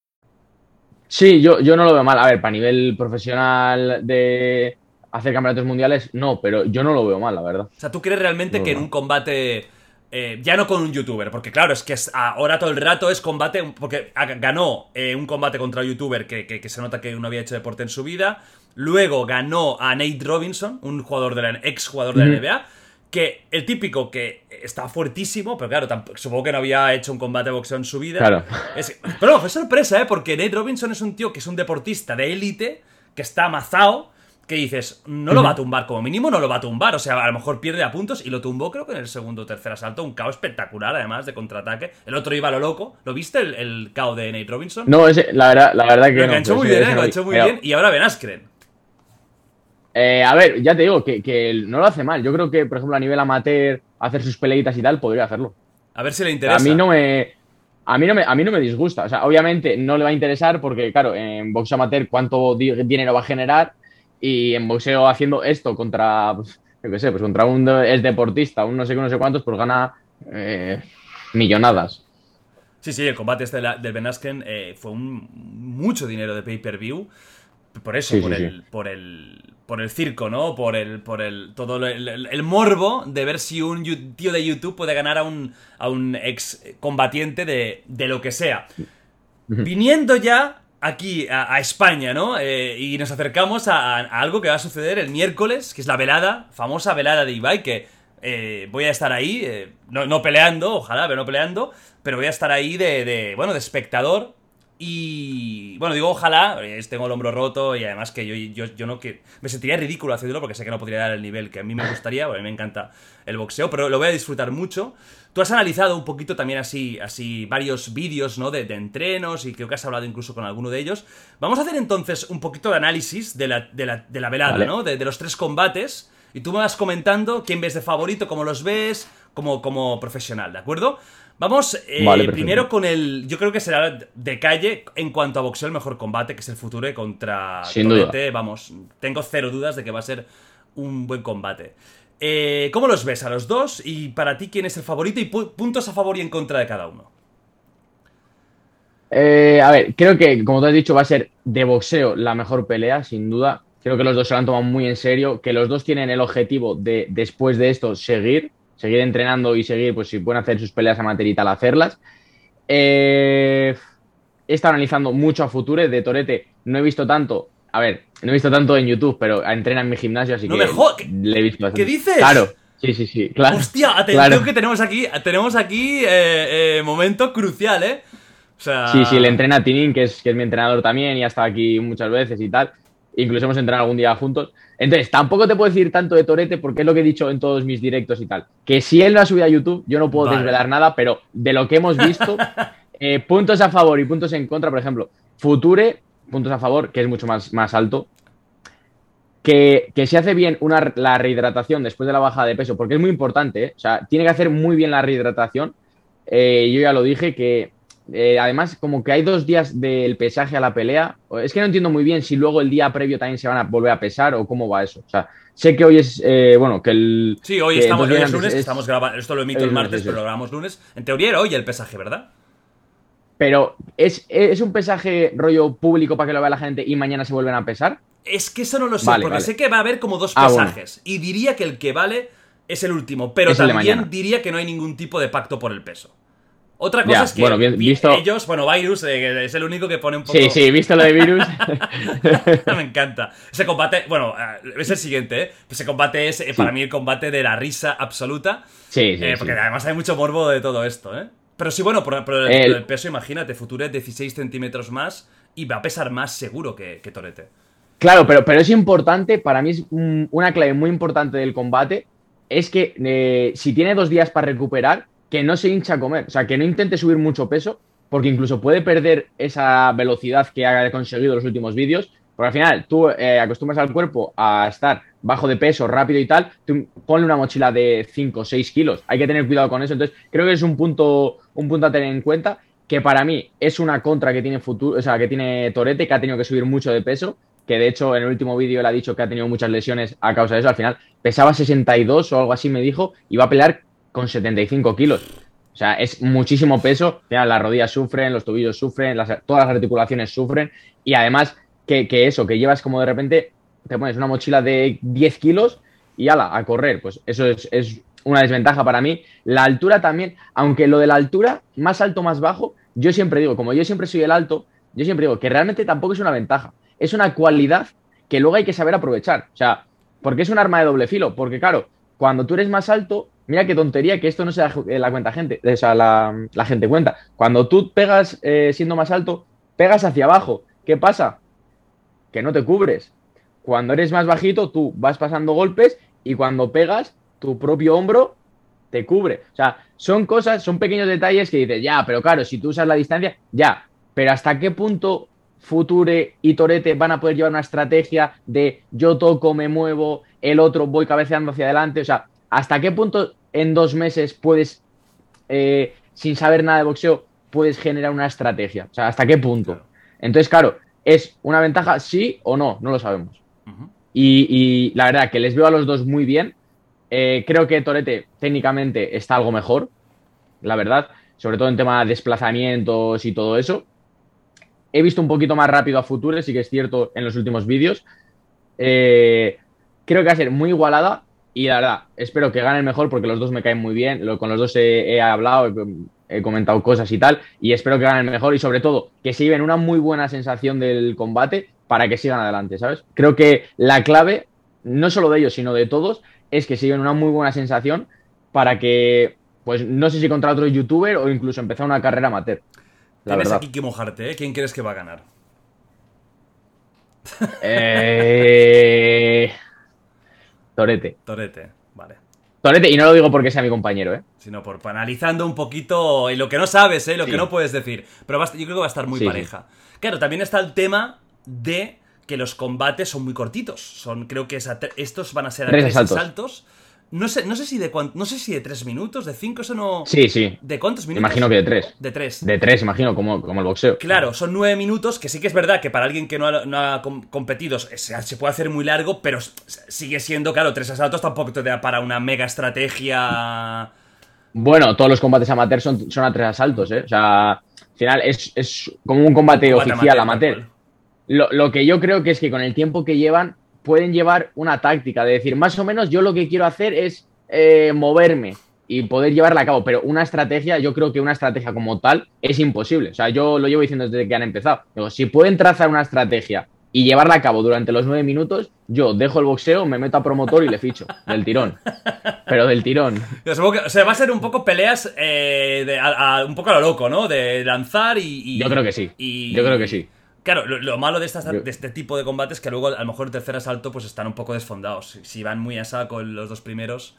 Sí, yo, yo no lo veo mal. A ver, para nivel profesional de hacer campeonatos mundiales, no, pero yo no lo veo mal, la verdad. O sea, ¿tú crees realmente que en un combate... Eh, ya no con un youtuber, porque claro, es que ahora todo el rato es combate, porque ganó eh, un combate contra un youtuber que, se nota que no había hecho deporte en su vida, luego ganó a Nate Robinson, un jugador de la, ex jugador de la NBA, que el típico que está fuertísimo, pero claro, supongo que no había hecho un combate de boxeo en su vida. Claro. pero fue sorpresa, ¿eh? Porque Nate Robinson es un tío que es un deportista de élite, que está amazado, que dices, no lo va a tumbar, como mínimo no lo va a tumbar. O sea, a lo mejor pierde a puntos y lo tumbó, creo que en el segundo o tercer asalto. Un caos espectacular, además, de contraataque. El otro iba a lo loco. ¿Lo viste, el, el KO de Nate Robinson? No, ese, la, verdad, la verdad que. Lo enganchó muy bien, ¿eh? Lo enganchó muy bien. Y ahora Ben Askren. Eh, a ver, ya te digo que, no lo hace mal. Yo creo que, por ejemplo, a nivel amateur, hacer sus peleitas y tal, podría hacerlo. A ver si le interesa. A mí no me. A mí, no me, a mí no me disgusta. O sea, obviamente no le va a interesar porque, claro, en boxeo amateur, ¿cuánto dinero va a generar? Y en boxeo haciendo esto contra, pues, yo qué sé, pues contra un es deportista, un no sé qué, no sé cuántos, pues gana eh, millonadas. Sí, sí, el combate este del Ben Askren eh, fue un, mucho dinero de pay-per-view. Por eso, por, el, por, el, por el circo, ¿no? Por el, por el, todo el, morbo de ver si un tío de YouTube puede ganar a un, a un ex combatiente de, de lo que sea. Viniendo ya aquí a, España, ¿no? Eh, y nos acercamos a, algo que va a suceder el miércoles, que es la velada, famosa velada de Ibai, que eh, voy a estar ahí, eh, no, peleando, ojalá, pero no peleando, pero voy a estar ahí de, de bueno, de espectador y bueno, digo ojalá, tengo el hombro roto y además que yo, yo, no que me sentiría ridículo haciéndolo porque sé que no podría dar el nivel que a mí me gustaría, porque a mí me encanta el boxeo, pero lo voy a disfrutar mucho. Tú has analizado un poquito también así, así varios vídeos, ¿no? De, entrenos y creo que has hablado incluso con alguno de ellos. Vamos a hacer entonces un poquito de análisis de la, de la, de la velada, ¿no? De, de, los tres combates. Y tú me vas comentando quién ves de favorito, cómo los ves, como, como profesional, ¿de acuerdo? Vamos eh, primero con el. Yo creo que será de calle en cuanto a boxeo el mejor combate, que es el Future contra Sin Vamos, tengo cero dudas de que va a ser un buen combate. Eh, ¿Cómo los ves a los dos? Y para ti, ¿quién es el favorito? Y puntos a favor y en contra de cada uno. Eh, a ver, creo que, como te has dicho, va a ser de boxeo la mejor pelea, sin duda. Creo que los dos se lo han tomado muy en serio, que los dos tienen el objetivo de, después de esto, seguir seguir entrenando y seguir, pues si pueden hacer sus peleas amateur y tal, hacerlas. Eh, he estado analizando mucho a Future, de Torete no he visto tanto, a ver, no he visto tanto en YouTube, pero entrena en mi gimnasio, así no que me le he visto ¿Qué dices? Claro, sí, sí, sí, claro. Hostia, atención que tenemos aquí, tenemos aquí eh, eh, momento crucial, ¿eh? O sea... Sí, sí, le entrena a Tinin, que es, que es mi entrenador también y ha estado aquí muchas veces y tal. Incluso hemos entrenado algún día juntos. Entonces, tampoco te puedo decir tanto de Torete porque es lo que he dicho en todos mis directos y tal. Que si él lo ha subido a YouTube, yo no puedo desvelar nada, pero de lo que hemos visto, eh, puntos a favor y puntos en contra, por ejemplo, Future, puntos a favor, que es mucho más, más alto. Que, que se hace bien una, la rehidratación después de la bajada de peso, porque es muy importante, ¿eh? o sea, tiene que hacer muy bien la rehidratación. Eh, yo ya lo dije, que eh, además, como que hay dos días del pesaje a la pelea. Es que no entiendo muy bien si luego el día previo también se van a volver a pesar o cómo va eso. O sea, sé que hoy es, eh, bueno, que el... Sí, hoy estamos, hoy es lunes, estamos grabando, esto lo emito el, martes, pero lo grabamos lunes. En teoría era hoy el pesaje, ¿verdad? Pero ¿es, ¿es un pesaje rollo público para que lo vea la gente y mañana se vuelven a pesar? Es que eso no lo sé, porque sé que va a haber como dos ah, pesajes. Y diría que el que vale es el último, pero también diría que no hay ningún tipo de pacto por el peso. Otra cosa es que bueno, visto... ellos, bueno, Virus eh, es el único que pone un poco. Sí, sí, visto lo de Virus. Me encanta. Ese combate, bueno, eh, es el siguiente, ¿eh? Ese combate es eh, para mí el combate de la risa absoluta. Sí, sí. porque además hay mucho morbo de todo esto, ¿eh? Pero sí, bueno, por, el, peso, imagínate, Future 16 centímetros más y va a pesar más seguro que, que Torete. Claro, pero, pero es importante, para mí es una clave muy importante del combate, es que si tiene dos días para recuperar, que no se hincha a comer, o sea, que no intente subir mucho peso, porque incluso puede perder esa velocidad que ha conseguido los últimos vídeos, porque al final tú eh, acostumbras al cuerpo a estar bajo de peso, rápido y tal, tú ponle una mochila de 5 o 6 kilos, hay que tener cuidado con eso, entonces creo que es un punto, un punto a tener en cuenta, que para mí es una contra que tiene futuro, o sea, que tiene Torete, que ha tenido que subir mucho de peso, que de hecho en el último vídeo le ha dicho que ha tenido muchas lesiones a causa de eso, al final pesaba 62 o algo así me dijo, y a pelear con 75 kilos. O sea, es muchísimo peso. Las rodillas sufren, los tobillos sufren, todas las articulaciones sufren. Y además, que, eso, que llevas como de repente, te pones una mochila de 10 kilos y ala, a correr. Pues eso es, es una desventaja para mí. La altura también, aunque lo de la altura, más alto, más bajo, yo siempre digo, como yo siempre soy el alto, yo siempre digo que realmente tampoco es una ventaja. Es una cualidad que luego hay que saber aprovechar. O sea, porque es un arma de doble filo. Porque claro, cuando tú eres más alto, Mira qué tontería que esto no se da eh, la cuenta gente, o sea, la, gente cuenta. Cuando tú pegas eh, siendo más alto, pegas hacia abajo. ¿Qué pasa? Que no te cubres. Cuando eres más bajito, tú vas pasando golpes y cuando pegas, tu propio hombro te cubre. O sea, son cosas, son pequeños detalles que dices, ya, pero claro, si tú usas la distancia, ya. Pero ¿hasta qué punto Future y Torete van a poder llevar una estrategia de yo toco, me muevo, el otro voy cabeceando hacia adelante? O sea, ¿hasta qué punto en dos meses puedes eh, sin saber nada de boxeo, puedes generar una estrategia? O sea, ¿hasta qué punto? Entonces, claro, ¿es una ventaja sí o no? No lo sabemos. y, y, la verdad que les veo a los dos muy bien. Eh, creo que Torete técnicamente está algo mejor, la verdad, sobre todo en tema de desplazamientos y todo eso. He visto un poquito más rápido a Future, sí que es cierto en los últimos vídeos. Eh, creo que va a ser muy igualada y la verdad, espero que gane el mejor porque los dos me caen muy bien. con los dos he, hablado, he, comentado cosas y tal. Y espero que gane el mejor y sobre todo que se lleven una muy buena sensación del combate para que sigan adelante, ¿sabes? Creo que la clave, no solo de ellos, sino de todos, es que se lleven una muy buena sensación para que, pues no sé si contra otro youtuber o incluso empezar una carrera amateur. La Tienes aquí que mojarte, ¿eh? ¿Quién crees que va a ganar? Eh... Torete. Torete, vale. Torete, y no lo digo porque sea mi compañero, ¿eh? Sino por analizando un poquito lo que no sabes, ¿eh? Lo que no puedes decir. Pero yo creo que va a estar muy pareja. Claro, también está el tema de que los combates son muy cortitos. Son, creo que estos van a ser a tres, asaltos. No sé, no sé si de no sé si de tres minutos, de cinco, eso no. Sí, sí. ¿De cuántos minutos? Imagino que de tres. De tres. De tres, imagino, como, como el boxeo. Claro, son nueve minutos, que sí que es verdad que para alguien que no ha, competido se, puede hacer muy largo, pero sigue siendo, claro, tres asaltos tampoco te da para una mega estrategia. Bueno, todos los combates amateur son, son a tres asaltos, ¿eh? O sea, al final es, como un combate, oficial amateur. Lo, lo que yo creo que es que con el tiempo que llevan pueden llevar una táctica, de decir, más o menos yo lo que quiero hacer es eh, moverme y poder llevarla a cabo, pero una estrategia, yo creo que una estrategia como tal es imposible. O sea, yo lo llevo diciendo desde que han empezado. Digo, si pueden trazar una estrategia y llevarla a cabo durante los nueve minutos, yo dejo el boxeo, me meto a promotor y le ficho. Del tirón. Pero del tirón. O sea, va a ser un poco peleas eh, de, un poco a lo loco, ¿no? De lanzar y. yo creo que sí. Yo creo que sí. Claro, lo, malo de, este tipo de combates es que luego a lo mejor el tercer asalto pues están un poco desfondados. Si van muy a saco los dos primeros.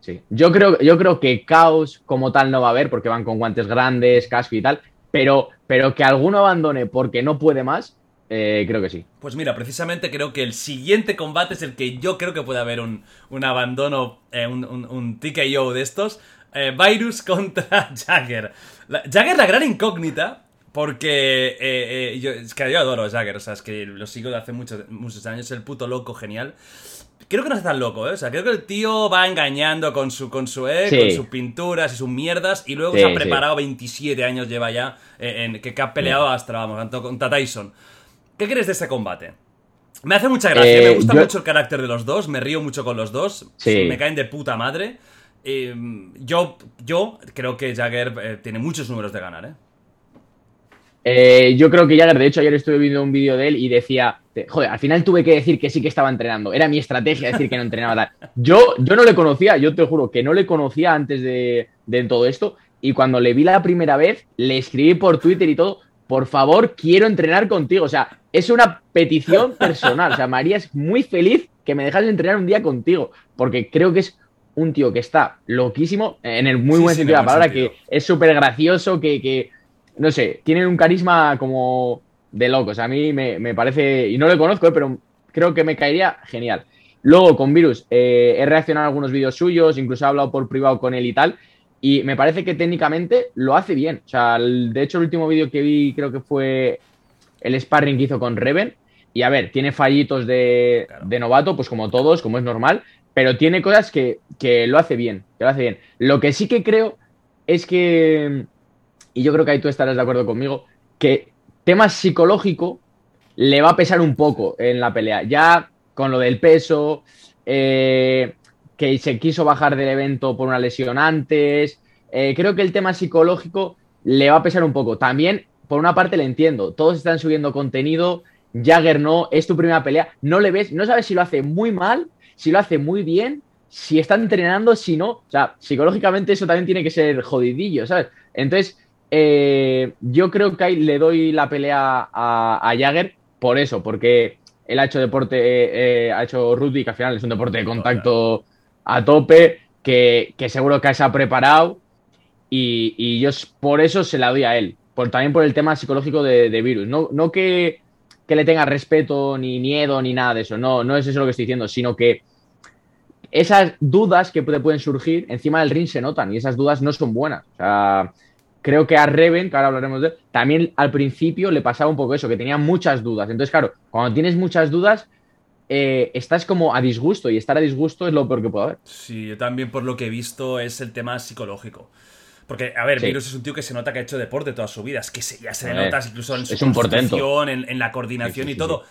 Sí. Yo creo, yo creo que caos como tal no va a haber porque van con guantes grandes, casco y tal. Pero, pero que alguno abandone porque no puede más, eh, creo que sí. Pues mira, precisamente creo que el siguiente combate es el que yo creo que puede haber un, abandono, eh, un, un, TKO de estos. Eh, Virus contra Jagger. Jagger, la gran incógnita, porque eh, eh, yo, es que yo adoro a Jagger, o sea, es que lo sigo de hace muchos, muchos años, el puto loco genial. Creo que no es tan loco, ¿eh? O sea, creo que el tío va engañando con su, con su, eh, con sus pinturas y sus mierdas y luego se ha preparado 27 años lleva ya, eh, en, que, ha peleado hasta, vamos, contra Tyson. ¿Qué crees de ese combate? Me hace mucha gracia, me gusta mucho el carácter de los dos, me río mucho con los dos, me caen de puta madre. yo, yo creo que Jagger tiene muchos números de ganar, ¿eh? Eh, yo creo que Jagger, de hecho, ayer estuve viendo un vídeo de él y decía, joder, al final tuve que decir que sí que estaba entrenando. Era mi estrategia decir que no entrenaba tal. Yo, yo no le conocía, yo te juro que no le conocía antes de, todo esto. Y cuando le vi la primera vez, le escribí por Twitter y todo, por favor, quiero entrenar contigo. O sea, es una petición personal. O sea, María es muy feliz que me dejas entrenar un día contigo, porque creo que es un tío que está loquísimo, en el muy buen sentido de la palabra, que es súper gracioso, que, que no sé, tienen un carisma como de locos. A mí me, parece, y no lo conozco, eh, pero creo que me caería genial. Luego, con Virus, eh, he reaccionado a algunos vídeos suyos, incluso he hablado por privado con él y tal, y me parece que técnicamente lo hace bien. O sea, de hecho, el último vídeo que vi creo que fue el sparring que hizo con Reven. Y a ver, tiene fallitos de, de novato, pues como todos, como es normal, pero tiene cosas que, que lo hace bien, que lo hace bien. Lo que sí que creo es que y yo creo que ahí tú estarás de acuerdo conmigo, que tema psicológico le va a pesar un poco en la pelea. Ya con lo del peso, eh, que se quiso bajar del evento por una lesión antes, eh, creo que el tema psicológico le va a pesar un poco. También, por una parte, le entiendo, todos están subiendo contenido, Jagger no, es tu primera pelea, no le ves, no sabes si lo hace muy mal, si lo hace muy bien, si está entrenando, si no. O sea, psicológicamente eso también tiene que ser jodidillo, ¿sabes? Entonces, eh, yo creo que le doy la pelea a, Jagger por eso, porque él ha hecho deporte, eh, ha hecho rugby, que al final es un deporte de contacto a tope, que, seguro que se ha preparado y, yo por eso se la doy a él, por, también por el tema psicológico de, Virus. No, no que, le tenga respeto, ni miedo, ni nada de eso, no, no es eso lo que estoy diciendo, sino que esas dudas que pueden surgir encima del ring se notan y esas dudas no son buenas. O sea, creo que a Reven, que ahora hablaremos de él, también al principio le pasaba un poco eso, que tenía muchas dudas. Entonces, claro, cuando tienes muchas dudas, eh, estás como a disgusto y estar a disgusto es lo peor que puede haber. Sí, yo también por lo que he visto es el tema psicológico. Porque, a ver, Sí. Virus es un tío que se nota que ha hecho deporte toda su vida. Es que se- ya se le nota incluso en su es un constitución, en, en la coordinación Sí, sí, y todo.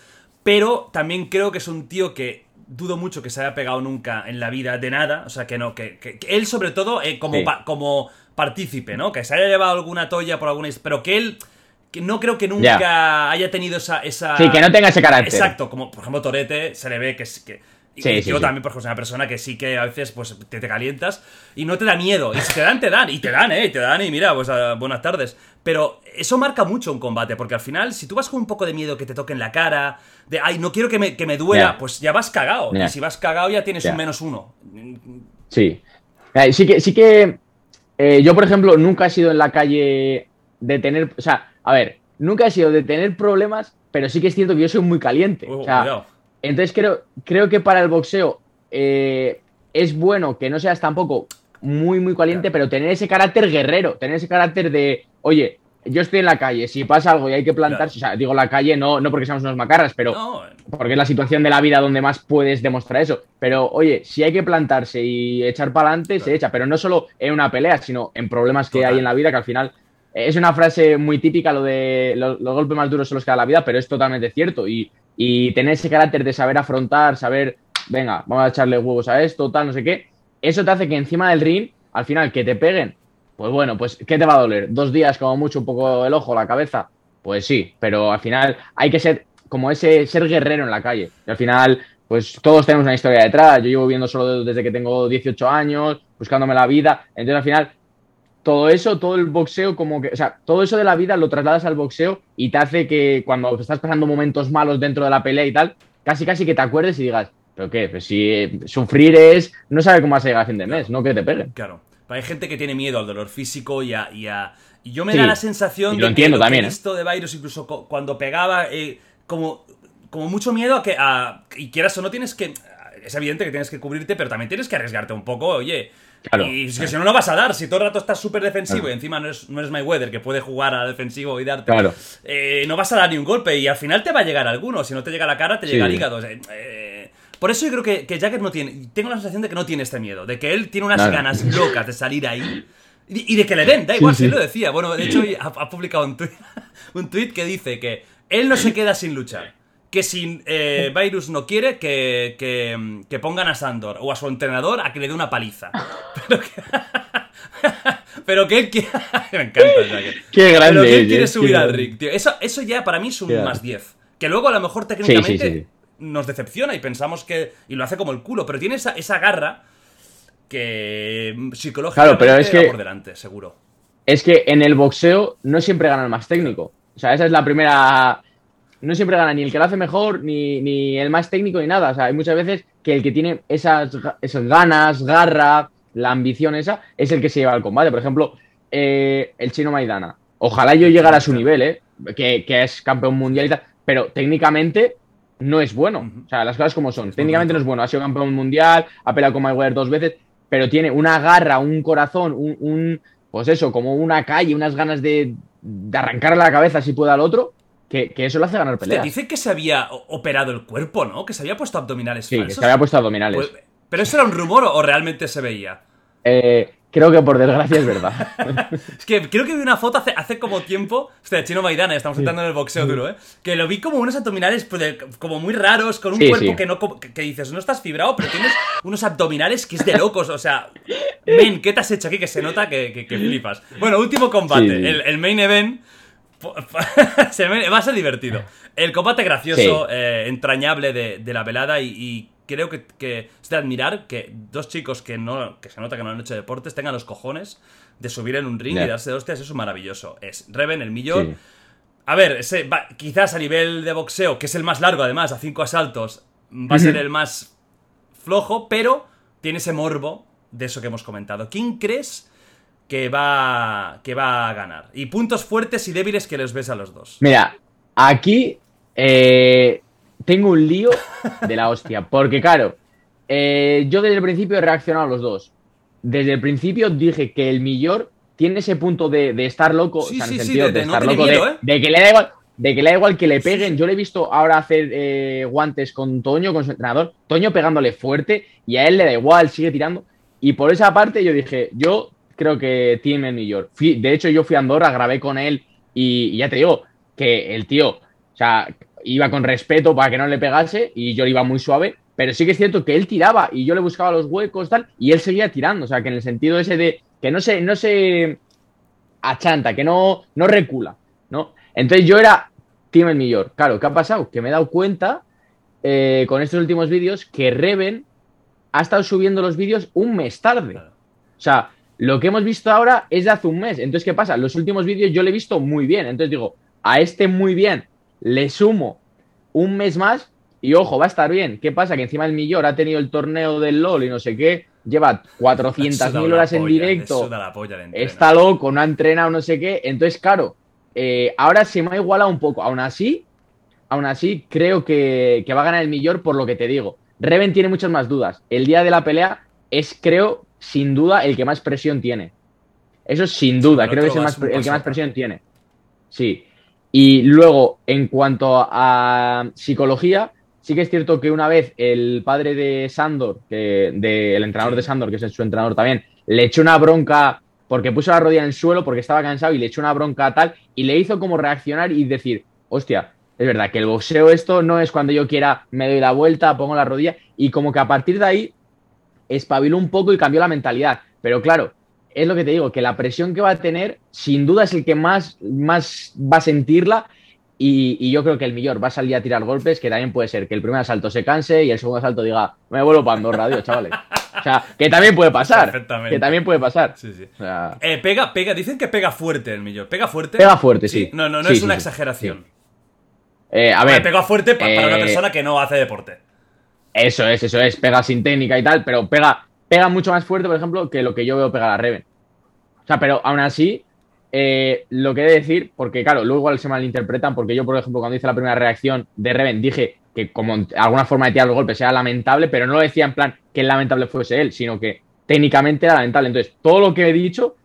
Pero también creo que es un tío que dudo mucho que se haya pegado nunca en la vida de nada. O sea, que no, que, que- que él sobre todo eh, como, pa- como partícipe, ¿no? Que se haya llevado alguna toalla por alguna... Pero que él... Que no creo que nunca haya tenido esa, esa... Sí, que no tenga ese carácter. Exacto, como por ejemplo Torete se le ve que que. Y Sí, y sí, yo sí. también, por ejemplo, soy una persona que sí que a veces pues te, te calientas y no te da miedo. Y si te dan, te dan. Y te dan, ¿eh? Y te dan y mira, pues ah, buenas tardes. Pero eso marca mucho un combate, porque al final, si tú vas con un poco de miedo que te toquen la cara, de, ay, no quiero que me, que me duela, pues ya vas cagado. Y si vas cagado ya tienes un menos uno. Sí. Eh, sí que, sí que eh, yo, por ejemplo, nunca he sido en la calle de tener. O sea, a ver, nunca he sido de tener problemas, pero sí que es cierto que yo soy muy caliente. O sea, cuidado. entonces creo, creo que para el boxeo eh, es bueno que no seas tampoco muy, muy caliente, pero tener ese carácter guerrero, tener ese carácter de, oye, yo estoy en la calle, si pasa algo y hay que plantarse, o sea, digo la calle no, no porque seamos unos macarras, pero No, porque es la situación de la vida donde más puedes demostrar eso. Pero oye, si hay que plantarse y echar para adelante, se echa, pero no solo en una pelea, sino en problemas que hay en la vida, que al final eh, es una frase muy típica, lo de lo- los, golpes más duros son los que da la vida, pero es totalmente cierto. Y, y tener ese carácter de saber afrontar, saber, venga, vamos a echarle huevos a esto, tal, no sé qué, eso te hace que encima del ring, al final, que te peguen, pues bueno, pues ¿qué te va a doler? ¿Dos días como mucho, un poco el ojo, la cabeza? Pues sí, pero al final hay que ser como ese ser guerrero en la calle. Y al final, pues todos tenemos una historia detrás. Yo llevo viendo solo desde que tengo 18 años, buscándome la vida. Entonces al final, todo eso, todo el boxeo, como que, o sea, todo eso de la vida lo trasladas al boxeo y te hace que cuando estás pasando momentos malos dentro de la pelea y tal, casi casi que te acuerdes y digas, pero qué, pues si eh, sufrir es no saber cómo vas a llegar a fin de mes, no que te peguen. Claro. Pero hay gente que tiene miedo al dolor físico y a. Y, a- y yo me Sí, da la sensación y lo de entiendo que lo también, que he ¿eh? visto de Virus, incluso cuando pegaba, eh, como, como mucho miedo a que. A, y quieras o no, tienes que. Es evidente que tienes que cubrirte, pero también tienes que arriesgarte un poco, oye. Claro. y es que si no, no vas a dar. Si todo el rato estás súper defensivo Claro. y encima no eres, no eres Mayweather, que puede jugar a defensivo y darte. Claro. eh, no vas a dar ni un golpe y al final te va a llegar alguno. Si no te llega a la cara, te Sí. llega al hígado. o sea, eh, por eso yo creo que, que Jagger no tiene. Tengo la sensación de que no tiene este miedo. De que él tiene unas Nada. ganas locas de salir ahí. Y, y de que le den, da igual, Sí, si él sí. lo decía. Bueno, de hecho, hoy ha, ha publicado un tuit, un que dice que él no se queda sin luchar. Que si eh, Virus no quiere, que, que, que pongan a Sandor o a su entrenador a que le dé una paliza. Pero que, pero que él quiere. Me encanta Jagger. Qué grande Pero que él quiere eh, subir al ring, tío. Eso, eso ya para mí es un más 10. Que luego a lo mejor técnicamente sí, sí. Nos decepciona y pensamos que. Y lo hace como el culo, pero tiene esa, esa garra que psicológicamente Claro, pero es va que- por delante, seguro. es que en el boxeo no siempre gana el más técnico. O sea, esa es la primera. No siempre gana ni el que lo hace mejor, ni, ni el más técnico, ni nada. O sea, hay muchas veces que el que tiene esas, esas ganas, garra, la ambición esa, es el que se lleva al combate. Por ejemplo, eh, el chino Maidana. Ojalá yo llegara a su nivel, ¿eh? Que, que es campeón mundial y tal. Pero técnicamente no es bueno. O sea, las cosas como son. Técnicamente no es bueno. Ha sido campeón mundial, ha peleado con Mayweather dos veces, pero tiene una garra, un corazón, un, un- pues eso, como una calle, unas ganas de, de arrancarle la cabeza si puede al otro, que, que eso lo hace ganar peleas. dice que se había operado el cuerpo, ¿no? Que se había puesto abdominales Sí, que se había puesto abdominales. Pues- ¿Pero eso era un rumor o realmente se veía? Eh, creo que por desgracia es verdad. Es que creo que vi una foto hace, hace como tiempo. Hostia, Chino Maidana, estamos entrando en el boxeo duro, ¿eh? Que lo vi como unos abdominales pues, como muy raros, con un Sí, cuerpo sí. que no. Que, dices, no estás fibrado, pero tienes unos abdominales que es de locos. O sea, men, ¿qué te has hecho aquí? Que se nota que, que- que flipas. Bueno, último combate. Sí. El, el main event. po- se me- va a ser divertido. El combate gracioso, Sí. eh, entrañable de, de la velada y, y creo que, que es de admirar que dos chicos que no que se nota que no han hecho deportes tengan los cojones de subir en un ring y darse de hostias. Eso es maravilloso. Es Reven, el millón. Sí. A ver, ese va- quizás a nivel de boxeo, que es el más largo además, a cinco asaltos, va a ser el más flojo, pero tiene ese morbo de eso que hemos comentado. ¿Quién crees que va, que va a ganar? Y puntos fuertes y débiles que les ves a los dos. Mira, aquí eh, tengo un lío de la hostia. Porque, claro, Eh, yo desde el principio he reaccionado a los dos. Desde el principio dije que el Millor tiene ese punto de, de estar loco, Sí, o sea, en sí, el sí, sentido de- de, de no estar loco, miedo, de, ¿eh? de que le da igual, de que le da igual que le peguen. Yo le he visto ahora hacer eh, guantes con Toño, con su entrenador, Toño pegándole fuerte y a él le da igual, sigue tirando. Y por esa parte yo dije, yo creo que Team el Millor. Fui- de hecho, yo fui a Andorra, grabé con él y, y ya te digo que el tío, o sea, iba con respeto para que no le pegase y yo iba muy suave, pero sí que es cierto que él tiraba y yo le buscaba los huecos tal y él seguía tirando, o sea, que en el sentido ese de que no se, no se achanta, que no, no recula, ¿no? Entonces yo era Team el Millor. Claro, ¿qué ha pasado? Que me he dado cuenta eh, con estos últimos vídeos que Reven ha estado subiendo los vídeos un mes tarde. O sea, lo que hemos visto ahora es de hace un mes. Entonces, ¿qué pasa? Los últimos vídeos yo le he visto muy bien. Entonces digo, a este muy bien le sumo un mes más y ojo, va a estar bien. ¿Qué pasa? Que encima el Millor ha tenido el torneo del LOL y no sé qué, lleva Le ha 400.000 sudado la horas en polla, directo, suda la polla de entreno. está loco, no ha entrenado, no sé qué. Entonces, claro, eh, ahora se me ha igualado un poco. Aún así, aún así, creo que, que va a ganar el Millor por lo que te digo. Reven tiene muchas más dudas. El día de la pelea es, creo, sin duda, el que más presión tiene. Eso sin duda, creo que es el, más, el que más presión tiene. Sí. Y luego, en cuanto a psicología, sí que es cierto que una vez el padre de Sandor, que, de- el entrenador de Sandor, que es su entrenador también, le echó una bronca porque puso la rodilla en el suelo porque estaba cansado y le echó una bronca tal y le hizo como reaccionar y decir, hostia, es verdad que el boxeo esto no es cuando yo quiera, me doy la vuelta, pongo la rodilla y como que a partir de ahí espabiló un poco y cambió la mentalidad. Pero claro, es lo que te digo, que la presión que va a tener, sin duda es el que más, más va a sentirla. Y, y yo creo que el Millor va a salir a tirar golpes, que también puede ser que el primer asalto se canse y el segundo asalto diga, me vuelvo para Andorra, adiós, chavales. O sea, que también puede pasar. Perfectamente. Que también puede pasar. Sí, sí. O sea, Eh, pega, pega, dicen que pega fuerte el millón. ¿Pega fuerte? Pega fuerte, sí. No, no, no es una exageración. eh, a ver, pega fuerte pa- para una eh, persona que no hace deporte. Eso es, eso es, pega sin técnica y tal, pero pega, pega mucho más fuerte, por ejemplo, que lo que yo veo pegar a Reven. O sea, pero aún así, eh, lo que he de decir, porque claro, luego igual se malinterpretan, porque yo, por ejemplo, cuando hice la primera reacción de Reven, dije que como alguna forma de tirar los golpes era lamentable, pero no lo decía en plan que lamentable fuese él, sino que técnicamente era lamentable. Entonces, todo lo que he dicho,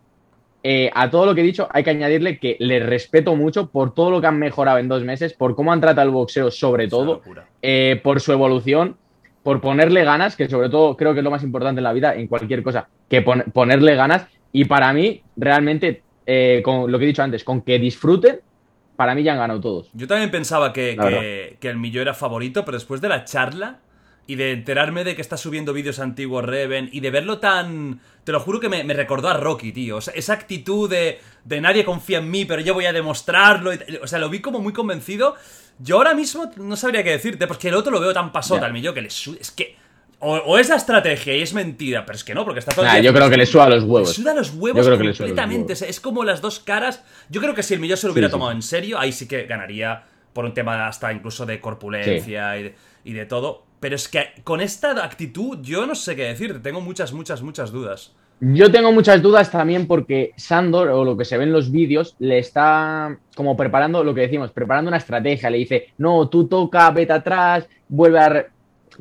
eh, a todo lo que he dicho, hay que añadirle que le respeto mucho por todo lo que han mejorado en dos meses, por cómo han tratado el boxeo sobre todo, eh, por su evolución, por ponerle ganas, que sobre todo creo que es lo más importante en la vida, en cualquier cosa, que pon- ponerle ganas. Y para mí, realmente, eh, con lo que he dicho antes, con que disfruten, para mí ya han ganado todos. Yo también pensaba que, que, que el Millo era favorito, pero después de la charla y de enterarme de que está subiendo vídeos antiguos Reven y de verlo tan... Te lo juro que me, me recordó a Rocky, tío. O sea, esa actitud de, de nadie confía en mí, pero yo voy a demostrarlo. y o sea, lo vi como muy convencido. Yo ahora mismo no sabría qué decirte, porque el otro lo veo tan pasota al Millo que le Es que... O, o es la estrategia y es mentira, pero es que no, porque está todo el Nah, día- yo creo que le suda los huevos. Le suda los huevos Yo creo que le suda los completamente. huevos. es como las dos caras. Yo creo que si el Millón se lo hubiera Sí, sí. tomado en serio, ahí sí que ganaría por un tema hasta incluso de corpulencia y, de, y de todo. Pero es que con esta actitud yo no sé qué decirte. Tengo muchas, muchas, muchas dudas. Yo tengo muchas dudas también porque Sandor, o lo que se ve en los vídeos, le está como preparando lo que decimos, preparando una estrategia. Le dice, no, tú toca, vete atrás, vuelve a... re-".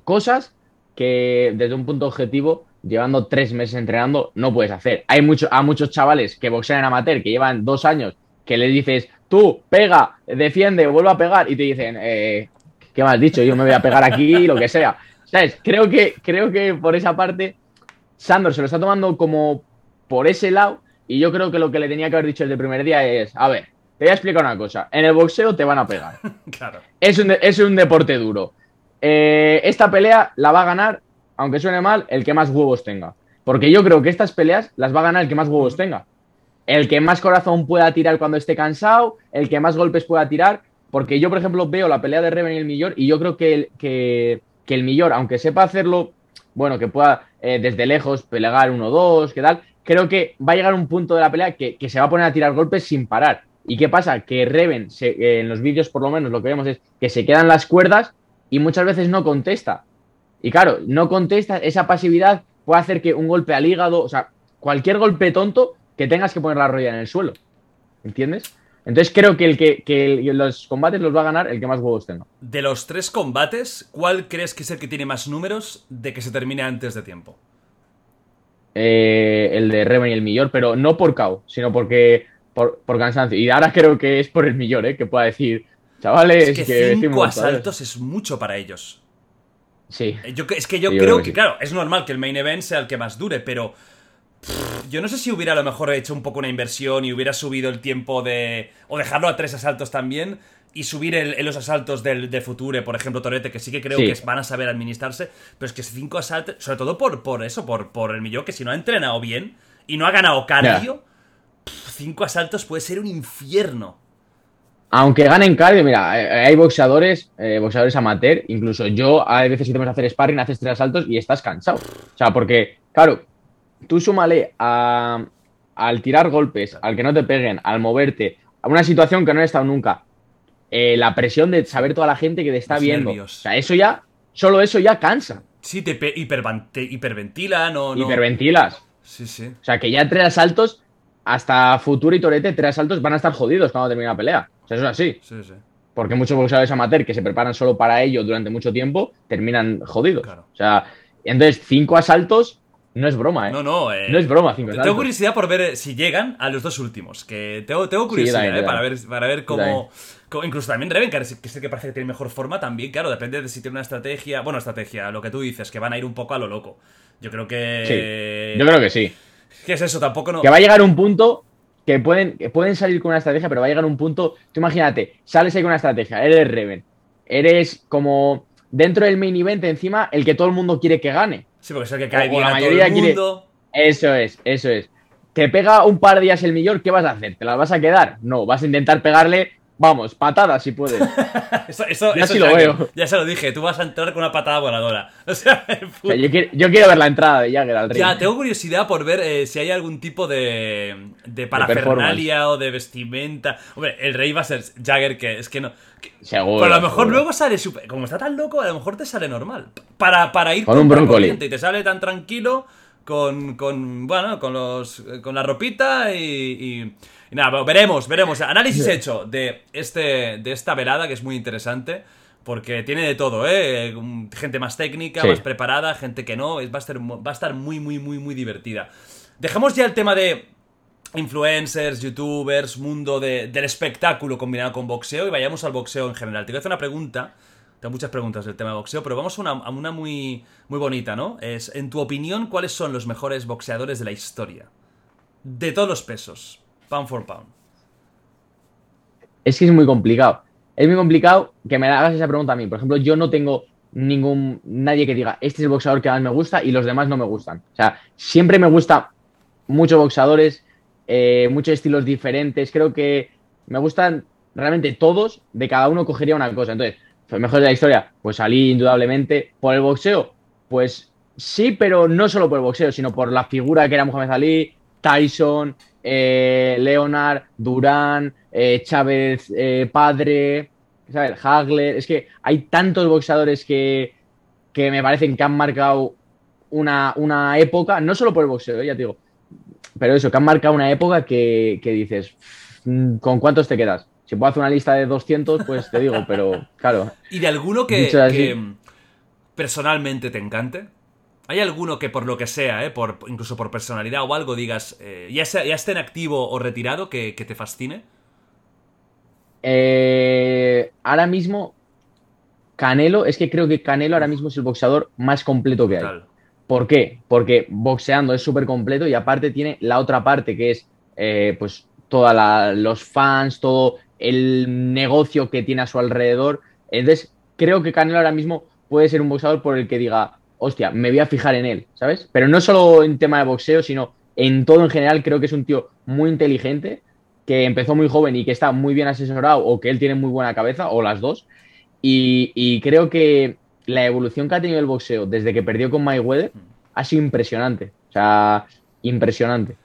Cosas que desde un punto objetivo, llevando tres meses entrenando, no puedes hacer. Hay mucho, a muchos chavales que boxean en amateur, que llevan dos años, que le dices, tú, pega, defiende, vuelve a pegar, y te dicen, eh, ¿qué me has dicho? Yo me voy a pegar aquí, lo que sea. ¿Sabes? Creo que, creo que por esa parte Sandor se lo está tomando como por ese lado y yo creo que lo que le tenía que haber dicho desde el primer día es, a ver, te voy a explicar una cosa, en el boxeo te van a pegar, Claro. es un, es un deporte duro. Eh, esta pelea la va a ganar, aunque suene mal, el que más huevos tenga. Porque yo creo que estas peleas las va a ganar el que más huevos tenga. El que más corazón pueda tirar cuando esté cansado, el que más golpes pueda tirar. Porque yo, por ejemplo, veo la pelea de Reven y el Millor y yo creo que el, que, que el Millor, aunque sepa hacerlo, bueno, que pueda eh, desde lejos pelear uno dos, qué tal, creo que va a llegar un punto de la pelea que, que se va a poner a tirar golpes sin parar. ¿Y qué pasa? Que Reven, eh, en los vídeos por lo menos lo que vemos es que se quedan las cuerdas y muchas veces no contesta. Y claro, no contesta, esa pasividad puede hacer que un golpe al hígado, o sea, cualquier golpe tonto que tengas que poner la rodilla en el suelo. ¿Entiendes? Entonces creo que, el que, que los combates los va a ganar el que más huevos tenga. De los tres combates, ¿cuál crees que es el que tiene más números de que se termine antes de tiempo? Eh, el de Reven y el Millor, pero no por KO, sino porque por, por, cansancio. Y ahora creo que es por el Millor, ¿eh? que pueda decir, chavales, es que, cinco asaltos es mucho para ellos. Sí. Eh, yo, es que yo, creo, que, claro, es normal que el main event sea el que más dure, pero yo no sé si hubiera a lo mejor hecho un poco una inversión y hubiera subido el tiempo de. o dejarlo a tres asaltos también. Y subir en los asaltos del, de Future, por ejemplo, Torete, que sí que creo que van a saber administrarse. Pero es que cinco asaltos, sobre todo por, por eso, por, por el millón, que si no ha entrenado bien y no ha ganado cardio, cinco asaltos puede ser un infierno. Aunque ganen cardio, mira, hay boxeadores, eh, boxeadores amateur, incluso yo, a veces si te vas a hacer sparring, haces tres asaltos y estás cansado. O sea, porque, claro, tú súmale a, al tirar golpes, al que no te peguen, al moverte, a una situación que no he estado nunca, eh, la presión de saber toda la gente que te está viendo. O sea, eso ya, solo eso ya cansa. Sí, te, hiperventilan o no. Hiperventilas. Sí, sí. O sea, que ya tres asaltos, hasta Futuro y Torete, tres asaltos van a estar jodidos cuando termine la pelea. O sea, eso es así. Sí, sí. Porque muchos boxeadores amateur que se preparan solo para ello durante mucho tiempo terminan jodidos. O sea, entonces, cinco asaltos no es broma, ¿eh? No, no, eh, No es broma, cinco Tengo curiosidad por ver si llegan a los dos últimos. Que tengo, tengo curiosidad, ¿eh? Para ver, para ver cómo, Incluso también Reven, que es el que parece que tiene mejor forma, también, claro, depende de si tiene una estrategia. Bueno, estrategia, lo que tú dices, que van a ir un poco a lo loco. Yo creo que. Sí, yo creo que sí. ¿Qué es eso? Tampoco no. Que va a llegar un punto que pueden, que pueden salir con una estrategia, pero va a llegar un punto. Tú imagínate, sales ahí con una estrategia, eres Reven. Eres como dentro del main event encima el que todo el mundo quiere que gane. Sí, porque es el que cae bien la mayoría todo el mundo. Eso es, eso es. Te pega un par de días el millón, ¿qué vas a hacer? ¿Te las vas a quedar? No, vas a intentar pegarle Vamos, patadas si puedes. eso, eso, ya lo veo. Ya se lo dije, tú vas a entrar con una patada voladora. O sea, yo, quiero, ver la entrada de Jagger al ring. Ya, tengo curiosidad por ver eh, si hay algún tipo de, de parafernalia o de vestimenta. Hombre, el rey va a ser Jagger, que es que no. seguro. Pero a lo mejor luego sale super. Como está tan loco, a lo mejor te sale normal. Para, para ir con un brócoli. Y te sale tan tranquilo con, con. Bueno, con los. Con la ropita y y nada, veremos, veremos. Análisis hecho de, este, de esta velada, que es muy interesante. Porque tiene de todo, ¿eh? Gente más técnica, más preparada, gente que no. Va a, estar, va a estar muy, muy, muy, muy divertida. Dejemos ya el tema de influencers, youtubers, mundo del espectáculo combinado con boxeo y vayamos al boxeo en general. Te voy a hacer una pregunta. Tengo muchas preguntas del tema de boxeo, pero vamos a una, a una muy, muy bonita, ¿no? Es, en tu opinión, ¿cuáles son los mejores boxeadores de la historia? De todos los pesos pound for pound? Es que es muy complicado. Es muy complicado que me hagas esa pregunta a mí. Por ejemplo, yo no tengo ningún nadie que diga este es el boxeador que más me gusta y los demás no me gustan. O sea, siempre me gusta muchos boxeadores, eh, muchos estilos diferentes. Creo que me gustan realmente todos. De cada uno cogería una cosa. Entonces, mejor de la historia, pues salí indudablemente por el boxeo. Pues sí, pero no solo por el boxeo, sino por la figura que era Muhammad Ali, Tyson, eh, Leonard, Durán, eh, Chávez eh, padre, ¿sabes? Hagler. Es que hay tantos boxeadores que, que me parecen que han marcado una, una, época, no solo por el boxeo, ya te digo, pero eso, que han marcado una época que, que dices, mm, ¿con cuántos te quedas? Si puedo hacer una lista de 200, pues te digo, pero claro. ¿Y de alguno que personalmente te encante? ¿Hay alguno que por lo que sea, eh, por, incluso por personalidad o algo, digas, eh, ya, ya esté en activo o retirado, que, te fascine? Eh, ahora mismo, Canelo, es que creo que Canelo ahora mismo es el boxeador más completo que hay. ¿Por qué? Porque boxeando es súper completo y aparte tiene la otra parte que es, pues, todos los fans, todo el negocio que tiene a su alrededor. Entonces, creo que Canelo ahora mismo puede ser un boxeador por el que diga, hostia, me voy a fijar en él, ¿sabes? Pero no solo en tema de boxeo, sino en todo en general, creo que es un tío muy inteligente, que empezó muy joven y que está muy bien asesorado, o que él tiene muy buena cabeza, o las dos. Y, creo que la evolución que ha tenido el boxeo desde que perdió con Mayweather ha sido impresionante. O sea, impresionante.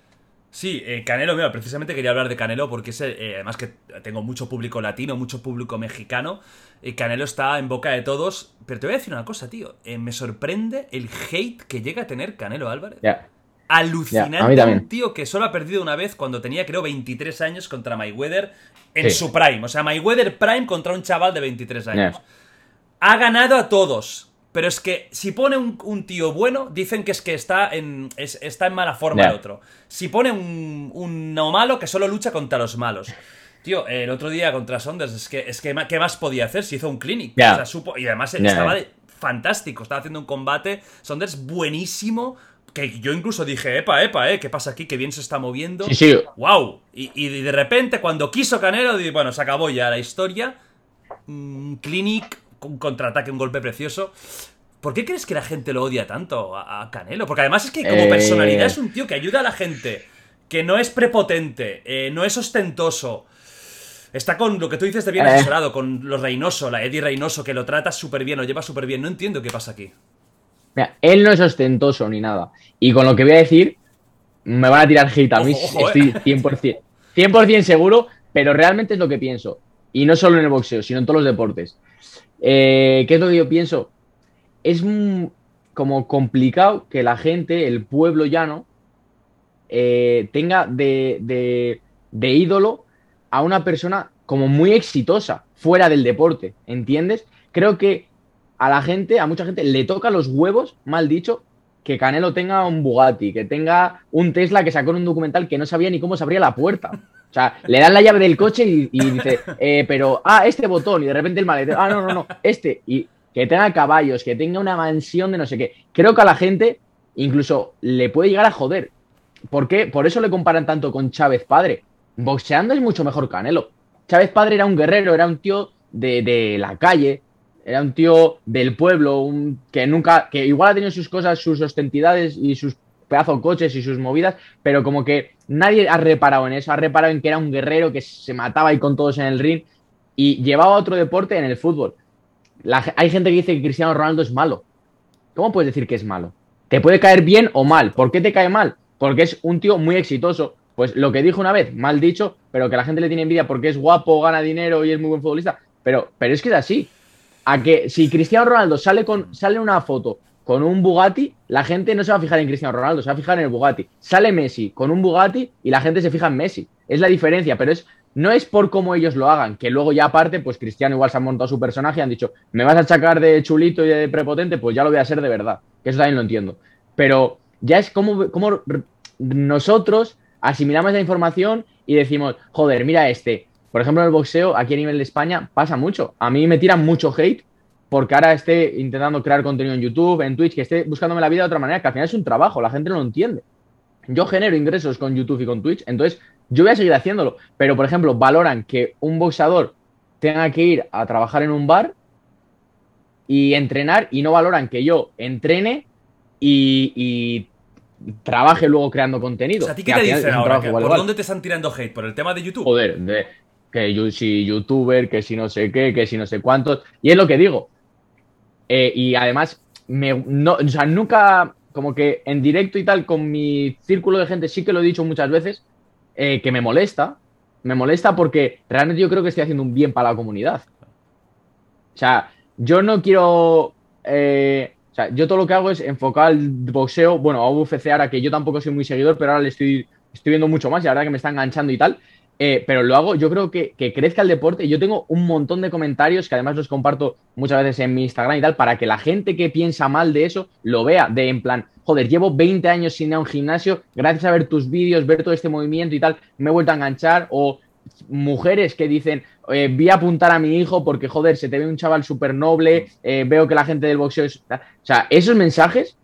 Sí, eh, Canelo, mira, precisamente quería hablar de Canelo porque es, eh, además que tengo mucho público latino, mucho público mexicano, Canelo está en boca de todos, pero te voy a decir una cosa, tío, eh, me sorprende el hate que llega a tener Canelo Álvarez. alucinante. Ya, a mí también. un tío que solo ha perdido una vez cuando tenía, creo, 23 años contra Mayweather en Sí. su prime. O sea, Mayweather prime contra un chaval de 23 años. Ha ganado a todos. Pero es que si pone un, un tío bueno, dicen que es que está en, es- está en mala forma el otro. Si pone un, un no malo, que solo lucha contra los malos. Tío, el otro día contra Saunders, es que, es que ¿qué más podía hacer? Se hizo un clinic. Ya. O sea, supo- y además estaba de- fantástico. Estaba haciendo un combate. Saunders buenísimo. Que yo incluso dije, epa, epa, eh, ¿qué pasa aquí? Que bien se está moviendo. Sí, sí. ¡Wow! Y, y de repente, cuando quiso Canelo, bueno, se acabó ya la historia. Mm, Clinic, un contraataque, un golpe precioso. ¿Por qué crees que la gente lo odia tanto a, a Canelo? Porque además es que como Eh. personalidad es un tío que ayuda a la gente, que no es prepotente, eh, no es ostentoso. Está con lo que tú dices de bien Eh. asesorado, con los Reynoso, la Eddie Reynoso, que lo trata súper bien, lo lleva súper bien. No entiendo qué pasa aquí. Mira, él no es ostentoso ni nada. Y con lo que voy a decir, me van a tirar hate a mí, Ojo, ojo, estoy eh. 100%, 100% seguro, pero realmente es lo que pienso. Y no solo en el boxeo, sino en todos los deportes. Eh, ¿Qué es lo que yo pienso? Es como complicado que la gente, el pueblo llano, eh, tenga de, de- de ídolo a una persona como muy exitosa fuera del deporte, ¿entiendes? Creo que a la gente, a mucha gente, le toca los huevos, mal dicho, que Canelo tenga un Bugatti, que tenga un Tesla que sacó en un documental que no sabía ni cómo se abría la puerta. O sea, le dan la llave del coche y, dice, eh, pero, ah, este botón, y de repente el maletero, ah, no, no, no, este, y que tenga caballos, que tenga una mansión de no sé qué. Creo que a la gente incluso le puede llegar a joder. ¿Por qué? Por eso le comparan tanto con Chávez padre. Boxeando es mucho mejor Canelo. Chávez padre era un guerrero, era un tío de, de la calle, era un tío del pueblo, un, que nunca, que igual ha tenido sus cosas, sus ostentidades y sus pedazos coches y sus movidas, pero como que nadie ha reparado en eso, ha reparado en que era un guerrero que se mataba ahí con todos en el ring y llevaba otro deporte en el fútbol. Hay gente que dice que Cristiano Ronaldo es malo. ¿Cómo puedes decir que es malo? Te puede caer bien o mal. ¿Por qué te cae mal? Porque es un tío muy exitoso. Pues lo que dijo una vez, mal dicho, pero que la gente le tiene envidia porque es guapo, gana dinero y es muy buen futbolista. Pero, pero es que es así. A que si Cristiano Ronaldo sale con sale una foto con un Bugatti, la gente no se va a fijar en Cristiano Ronaldo, se va a fijar en el Bugatti. Sale Messi con un Bugatti y la gente se fija en Messi. Es la diferencia, pero es no es por cómo ellos lo hagan, que luego ya aparte, pues Cristiano igual se ha montado su personaje y han dicho, me vas a achacar de chulito y de prepotente, pues ya lo voy a hacer de verdad. Que eso también lo entiendo. Pero ya es como, como nosotros asimilamos esa información y decimos, joder, mira este. Por ejemplo, en el boxeo, aquí a nivel de España, pasa mucho. A mí me tiran mucho hate porque ahora esté intentando crear contenido en YouTube, en Twitch, que esté buscándome la vida de otra manera, que al final es un trabajo, la gente no lo entiende. Yo genero ingresos con YouTube y con Twitch, entonces yo voy a seguir haciéndolo. Pero, por ejemplo, valoran que un boxeador tenga que ir a trabajar en un bar y entrenar y no valoran que yo entrene y, y trabaje luego creando contenido. O sea, ¿a ti qué te dicen ahora? trabajo ¿Que igual, ¿Por igual. dónde te están tirando hate? ¿Por el tema de YouTube? Joder, de, que yo, si youtuber, que si no sé qué, que si no sé cuántos. Y es lo que digo. Eh, y además, me, no, o sea, nunca, como que en directo y tal, con mi círculo de gente, sí que lo he dicho muchas veces, eh, que me molesta. Me molesta porque realmente yo creo que estoy haciendo un bien para la comunidad. O sea, yo no quiero. eh, o sea, yo todo lo que hago es enfocar el boxeo, bueno, a UFC ahora que yo tampoco soy muy seguidor, pero ahora le estoy, estoy viendo mucho más y la verdad que me está enganchando y tal. Eh, pero lo hago, yo creo que, que crezca el deporte. Yo tengo un montón de comentarios que además los comparto muchas veces en mi Instagram y tal, para que la gente que piensa mal de eso lo vea, de en plan, joder, llevo 20 años sin ir a un gimnasio, gracias a ver tus vídeos, ver todo este movimiento y tal, me he vuelto a enganchar. O mujeres que dicen, eh, voy a apuntar a mi hijo porque, joder, se te ve un chaval súper noble, eh, veo que la gente del boxeo es... O sea, esos mensajes,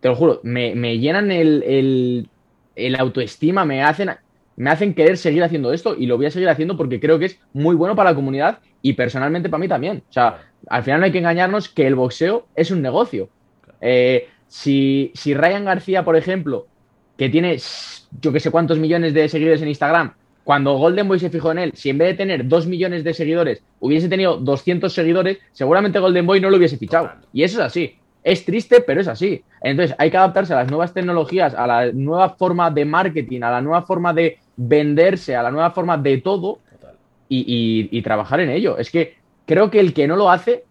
te lo juro, me, me llenan el, el, el autoestima, me hacen, me hacen querer seguir haciendo esto y lo voy a seguir haciendo porque creo que es muy bueno para la comunidad y personalmente para mí también. O sea, al final no hay que engañarnos que el boxeo es un negocio. Eh, si, si Ryan García, por ejemplo, que tiene yo que sé cuántos millones de seguidores en Instagram, cuando Golden Boy se fijó en él, si en vez de tener 2 millones de seguidores hubiese tenido 200 seguidores, seguramente Golden Boy no lo hubiese fichado. Y eso es así. Es triste, pero es así. Entonces hay que adaptarse a las nuevas tecnologías, a la nueva forma de marketing, a la nueva forma de venderse, a la nueva forma de todo Total. y, y- y trabajar en ello. Es que creo que el que no lo hace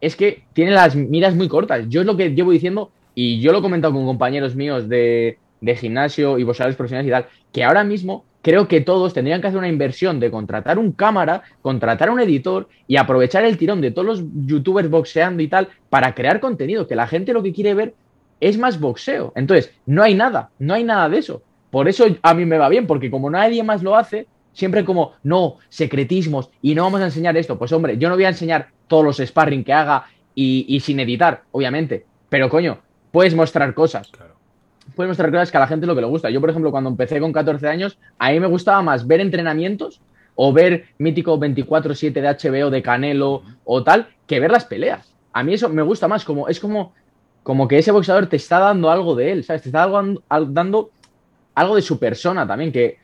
es que tiene las miras muy cortas. Yo es lo que llevo diciendo y yo lo he comentado con compañeros míos de, de gimnasio y boxeadores profesionales y tal, que ahora mismo creo que todos tendrían que hacer una inversión de contratar un cámara, contratar un editor y aprovechar el tirón de todos los youtubers boxeando y tal para crear contenido, que la gente lo que quiere ver es más boxeo. Entonces, no hay nada, no hay nada de eso. Por eso a mí me va bien, porque como nadie más lo hace, siempre como, no, secretismos y no vamos a enseñar esto. Pues hombre, yo no voy a enseñar todos los sparring que haga y, sin editar, obviamente. Pero coño, puedes mostrar cosas. Puedes mostrar cosas que a la gente es lo que le gusta. Yo, por ejemplo, cuando empecé con 14 años, a mí me gustaba más ver entrenamientos o ver mítico 24-7 de HBO de Canelo o tal, que ver las peleas. A mí eso me gusta más, como es como, como que ese boxeador te está dando algo de él, ¿sabes? Te está dando algo de su persona también, que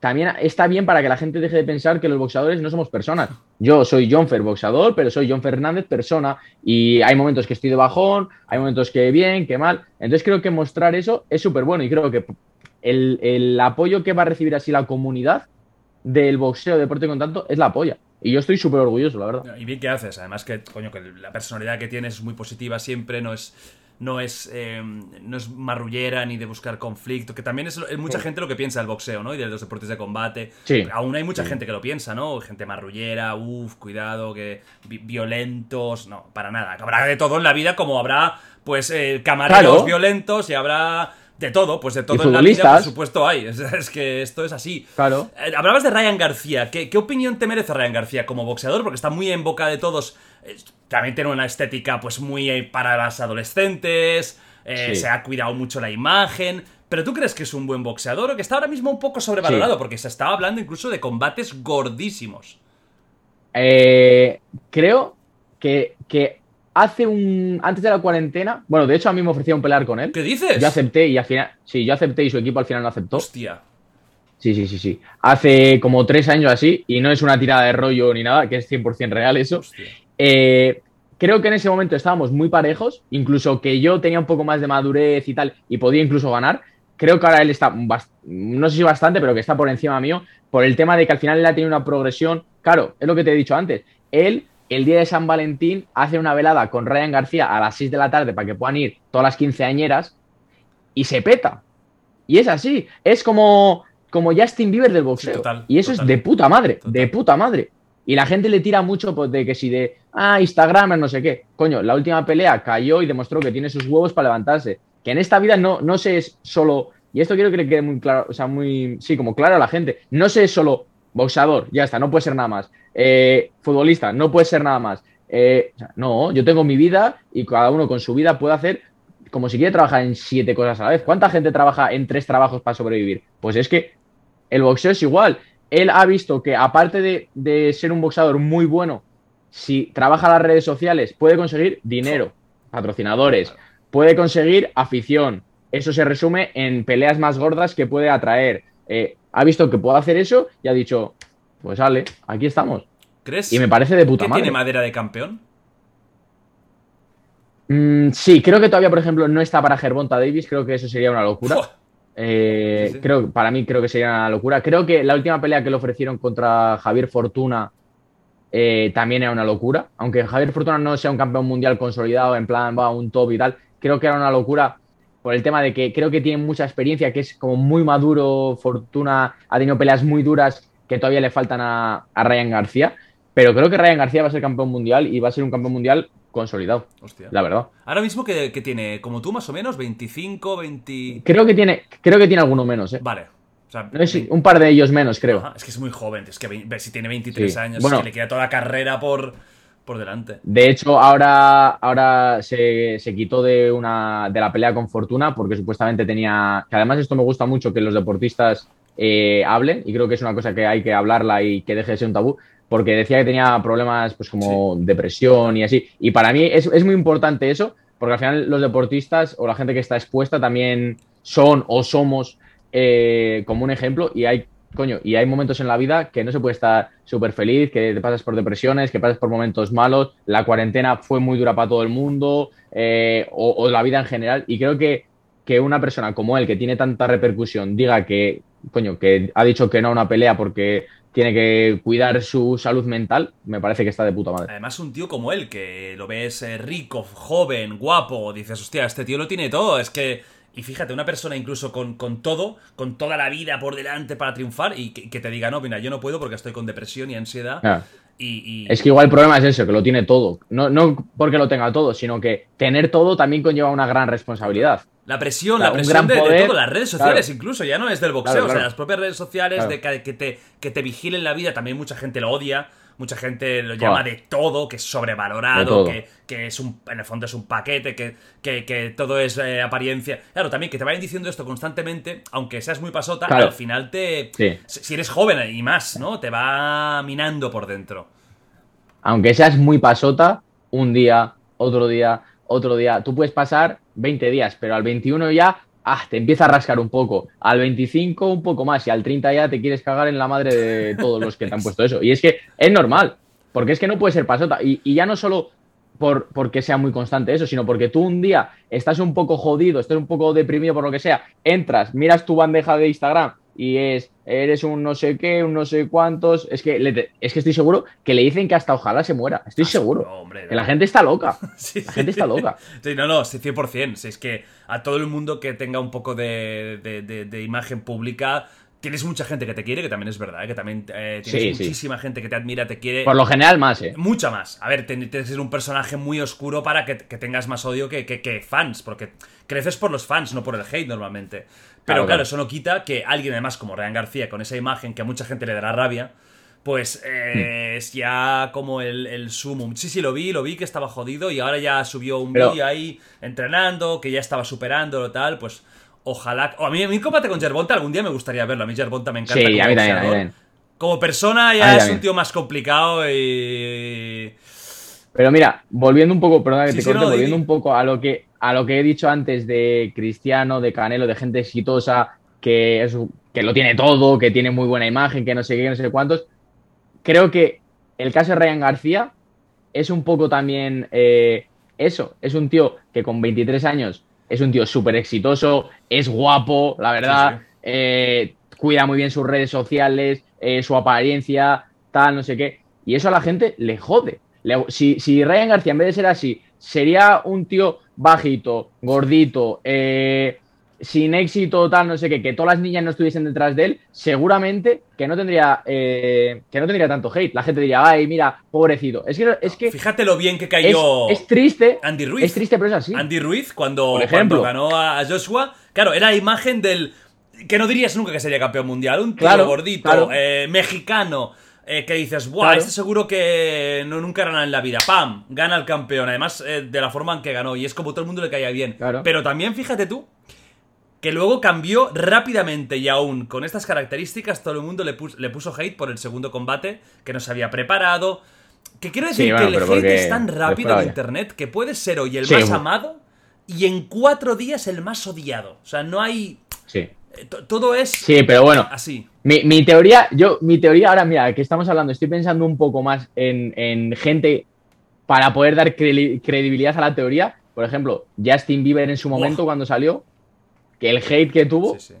también está bien para que la gente deje de pensar que los boxeadores no somos personas. Yo soy John Fer boxeador, pero soy John Fernández persona y hay momentos que estoy de bajón, hay momentos que bien, que mal. Entonces creo que mostrar eso es súper bueno y creo que el, apoyo que va a recibir así la comunidad del boxeo, deporte con tanto, es la polla. Y yo estoy súper orgulloso, la verdad. Y bien que haces, además que, coño, que la personalidad que tienes es muy positiva siempre, no es no es, eh, no es marrullera ni de buscar conflicto, que también es, mucha gente lo que piensa del boxeo, ¿no? Y de los deportes de combate. Sí. Aún hay mucha gente que lo piensa, ¿no? Gente marrullera, uff, cuidado, que violentos, no, para nada. Habrá de todo en la vida, como habrá, pues, eh, camareros violentos y habrá de todo, pues de todo en la vida, por supuesto, hay. Es, que esto es así. Claro. Eh, hablabas de Ryan García. ¿Qué, ¿Qué, opinión te merece Ryan García como boxeador? Porque está muy en boca de todos también tiene una estética pues muy eh, para las adolescentes, eh, se ha cuidado mucho la imagen. ¿Pero tú crees que es un buen boxeador o que está ahora mismo un poco sobrevalorado? Porque se estaba hablando incluso de combates gordísimos. Eh, creo que, que, hace un. Antes de la cuarentena. Bueno, de hecho, a mí me ofrecieron pelear con él. ¿Qué dices? Yo acepté y al final. Sí, yo acepté y su equipo al final no aceptó. Hostia. Sí, sí, sí, sí. Hace como tres años así, y no es una tirada de rollo ni nada, que es 100% real eso. Eh, creo que en ese momento estábamos muy parejos, incluso que yo tenía un poco más de madurez y tal, y podía incluso ganar. Creo que ahora él está, no sé si bastante, pero que está por encima mío, por el tema de que al final él ha tenido una progresión. Claro, es lo que te he dicho antes. Él, el día de San Valentín, hace una velada con Ryan García a las 6 de la tarde para que puedan ir todas las quinceañeras y se peta. Y es así. Es como como Justin Bieber del boxeo. y eso es de puta madre, de puta madre. Y la gente le tira mucho pues, de que si de, ah, Instagram, no sé qué. Coño, la última pelea cayó y demostró que tiene sus huevos para levantarse. Que en esta vida no, no se es solo, y esto quiero que le quede muy claro, o sea, muy, sí, como claro a la gente, no se es solo boxeador, ya está, no puede ser nada más. Eh, futbolista, no puede ser nada más. Eh, no, yo tengo mi vida y cada uno con su vida puede hacer como si quiere trabajar en siete cosas a la vez. ¿Cuánta gente trabaja en tres trabajos para sobrevivir? Pues es que el boxeo es igual. Él ha visto que aparte de, ser un boxeador muy bueno, si trabaja las redes sociales, puede conseguir dinero, patrocinadores, puede conseguir afición. Eso se resume en peleas más gordas que puede atraer. Eh, ha visto que puede hacer eso y ha dicho, pues sale, aquí estamos. ¿Crees? Y me parece de puta que madre. ¿Tiene madera de campeón? Mm, sí, creo que todavía, por ejemplo, no está para Gervonta Davis. Creo que eso sería una locura. Eh, creo, para mí creo que sería una locura. Creo que la última pelea que le ofrecieron contra Javier Fortuna eh, también era una locura. Aunque Javier Fortuna no sea un campeón mundial consolidado, en plan va a un top y tal, creo que era una locura por el tema de que creo que tiene mucha experiencia, que es como muy maduro. Fortuna ha tenido peleas muy duras que todavía le faltan a, a Ryan García. Pero creo que Ryan García va a ser campeón mundial y va a ser un campeón mundial consolidado. Hostia. La verdad. Ahora mismo que, tiene, como tú más o menos, 25, 20... Creo que tiene, creo que tiene alguno menos, ¿eh? Vale. un par de ellos menos, creo. es que es muy joven, es que si tiene 23 años, bueno, le queda toda la carrera por, por delante. De hecho, ahora, ahora se, quitó de, una, de la pelea con Fortuna porque supuestamente tenía... Que además esto me gusta mucho que los deportistas eh, hablen y creo que es una cosa que hay que hablarla y que deje de ser un tabú porque decía que tenía problemas pues como depresión y así. Y para mí es, muy importante eso, porque al final los deportistas o la gente que está expuesta también son o somos eh, como un ejemplo y hay, coño, y hay momentos en la vida que no se puede estar súper feliz, que te pasas por depresiones, que pasas por momentos malos, la cuarentena fue muy dura para todo el mundo eh, o, la vida en general y creo que, que una persona como él, que tiene tanta repercusión, diga que coño, que ha dicho que no a una pelea porque tiene que cuidar su salud mental, me parece que está de puta madre. Además, un tío como él, que lo ves eh, rico, joven, guapo, dices, hostia, este tío lo tiene todo, es que... Y fíjate, una persona incluso con, con todo, con toda la vida por delante para triunfar y que, que te diga, no, mira, yo no puedo porque estoy con depresión y ansiedad. Ah. Y, y- Es que igual el problema es eso, que lo tiene todo. No, no porque lo tenga todo, sino que tener todo también conlleva una gran responsabilidad. La presión, Claro, la presión de, todo, las redes sociales claro. incluso, ya no es del boxeo, Claro, o sea, las propias redes sociales de que, que te, que te vigilen la vida, también mucha gente lo odia, mucha gente lo llama de todo, que es sobrevalorado, que, que es un, en el fondo es un paquete, que, que, que todo es eh, apariencia. Claro, también que te vayan diciendo esto constantemente, aunque seas muy pasota, Claro. al final te... Sí. Si eres joven y más, ¿no? Te va minando por dentro. Aunque seas muy pasota, un día, otro día, otro día. Tú puedes pasar 20 días, pero al 21 ya ah, te empieza a rascar un poco. Al 25 un poco más y al 30 ya te quieres cagar en la madre de todos los que te han puesto eso. Y es que es normal, porque es que no puedes ser pasota. Y, y ya no solo por, porque sea muy constante eso, sino porque tú un día estás un poco jodido, estás un poco deprimido por lo que sea, entras, miras tu bandeja de Instagram y es, eres un no sé qué, un no sé cuántos, es que, le- es que estoy seguro que le dicen que hasta ojalá se muera, estoy seguro. no, hombre, que la gente está loca. Sí, La gente está loca. Sí, no, no, sí, 100%. Si es que a todo el mundo que tenga un poco de, de- de- de imagen pública, tienes mucha gente que te quiere, que también es verdad, ¿eh? que también eh, tienes Sí, sí. muchísima gente que te admira, te quiere. Por lo general más, ¿eh? Mucha más. A ver, tienes que ser un personaje muy oscuro para que, que tengas más odio que, que- que fans, porque creces por los fans, no por el hate normalmente. Pero Claro, eso no quita que alguien, además, como Ryan García, con esa imagen que a mucha gente le dará rabia, pues eh, Hmm. es ya como el, el sumum. Sí, sí, lo vi, lo vi que estaba jodido y ahora ya subió un Pero- vídeo ahí entrenando, que ya estaba superándolo tal, pues ojalá... o a mí, el combate con Gervonta algún día me gustaría verlo, a mí Gervonta me encanta. Sí, como a mí también, a mí boxeador. también. Como persona ya es un tío más complicado y... Pero mira, volviendo un poco, perdona que Sí, te sí, corte, no, volviendo un poco a lo que a lo que he dicho antes de Cristiano, de Canelo, de gente exitosa que es, que lo tiene todo, que tiene muy buena imagen, que no sé qué, no sé cuántos. Creo que el caso de Ryan García es un poco también eh, eso. Es un tío que con 23 años es un tío súper exitoso, es guapo, la verdad, Sí, sí. eh, cuida muy bien sus redes sociales, eh, su apariencia, tal, no sé qué. Y eso a la gente le jode. Le- si, si Ryan García, en vez de ser así, sería un tío bajito, gordito, eh, sin éxito, tal, no sé qué, que todas las niñas no estuviesen detrás de él, seguramente que no tendría, eh, que no tendría tanto hate. La gente diría, ay, mira, pobrecito. Es que, es que Fíjate lo bien que cayó es triste. Andy Ruiz. Es triste, pero es así. Andy Ruiz cuando, Por ejemplo. cuando ganó a a Joshua. Claro, era la imagen del. Que no dirías nunca que sería campeón mundial. Un tío Claro, gordito, claro. eh, mexicano. Eh, que dices, ¡buah! Claro. Este seguro que no nunca hará nada en la vida. ¡Pam! Gana el campeón. Además, eh, de la forma en que ganó. Y es como todo el mundo le caía bien. Claro. Pero también, fíjate tú, que luego cambió rápidamente y aún con estas características todo el mundo le, pus- le puso hate por el segundo combate, que no se había preparado. Que quiero decir Sí, bueno, que el hate es tan rápido en internet que puede ser hoy el Sí, más amado y en cuatro días el más odiado. O sea, no hay... Sí. eh, to- Todo es Sí, pero bueno, así. Mi, mi teoría, yo, mi teoría ahora, mira, que estamos hablando, estoy pensando un poco más en, en gente para poder dar credi- credibilidad a la teoría. Por ejemplo, Justin Bieber en su momento, cuando salió, que el hate que tuvo. Sí, sí.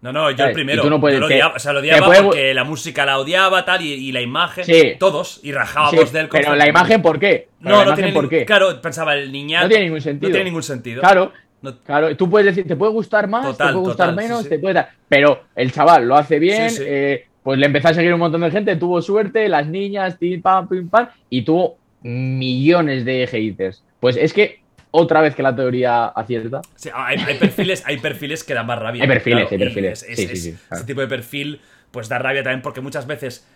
No, no, yo ¿Sabes? el primero. Tú no puedes- yo lo te- odiaba, o sea, lo odiaba puede- porque la música la odiaba, tal, y, y la imagen. Sí. Todos. Y rajábamos Sí, de él. pero la imagen, ¿por qué? Pero No, no tiene ¿por qué? Claro, pensaba el niñato. No tiene ningún sentido. No tiene ningún sentido. Claro, No- claro, tú puedes decir, te puede gustar más, Total, te puede gustar total, menos, sí. te puede dar. Pero el chaval lo hace bien, Sí, eh, pues le empezó a seguir un montón de gente, tuvo suerte, las niñas, pim, pam, pim, pam, y tuvo millones de haters. Pues es que otra vez que la teoría acierta. Sí, hay, hay perfiles, hay perfiles que dan más rabia. Hay perfiles, hay perfiles. es- es- Sí, sí, es- sí, Este tipo de perfil, pues da rabia también porque muchas veces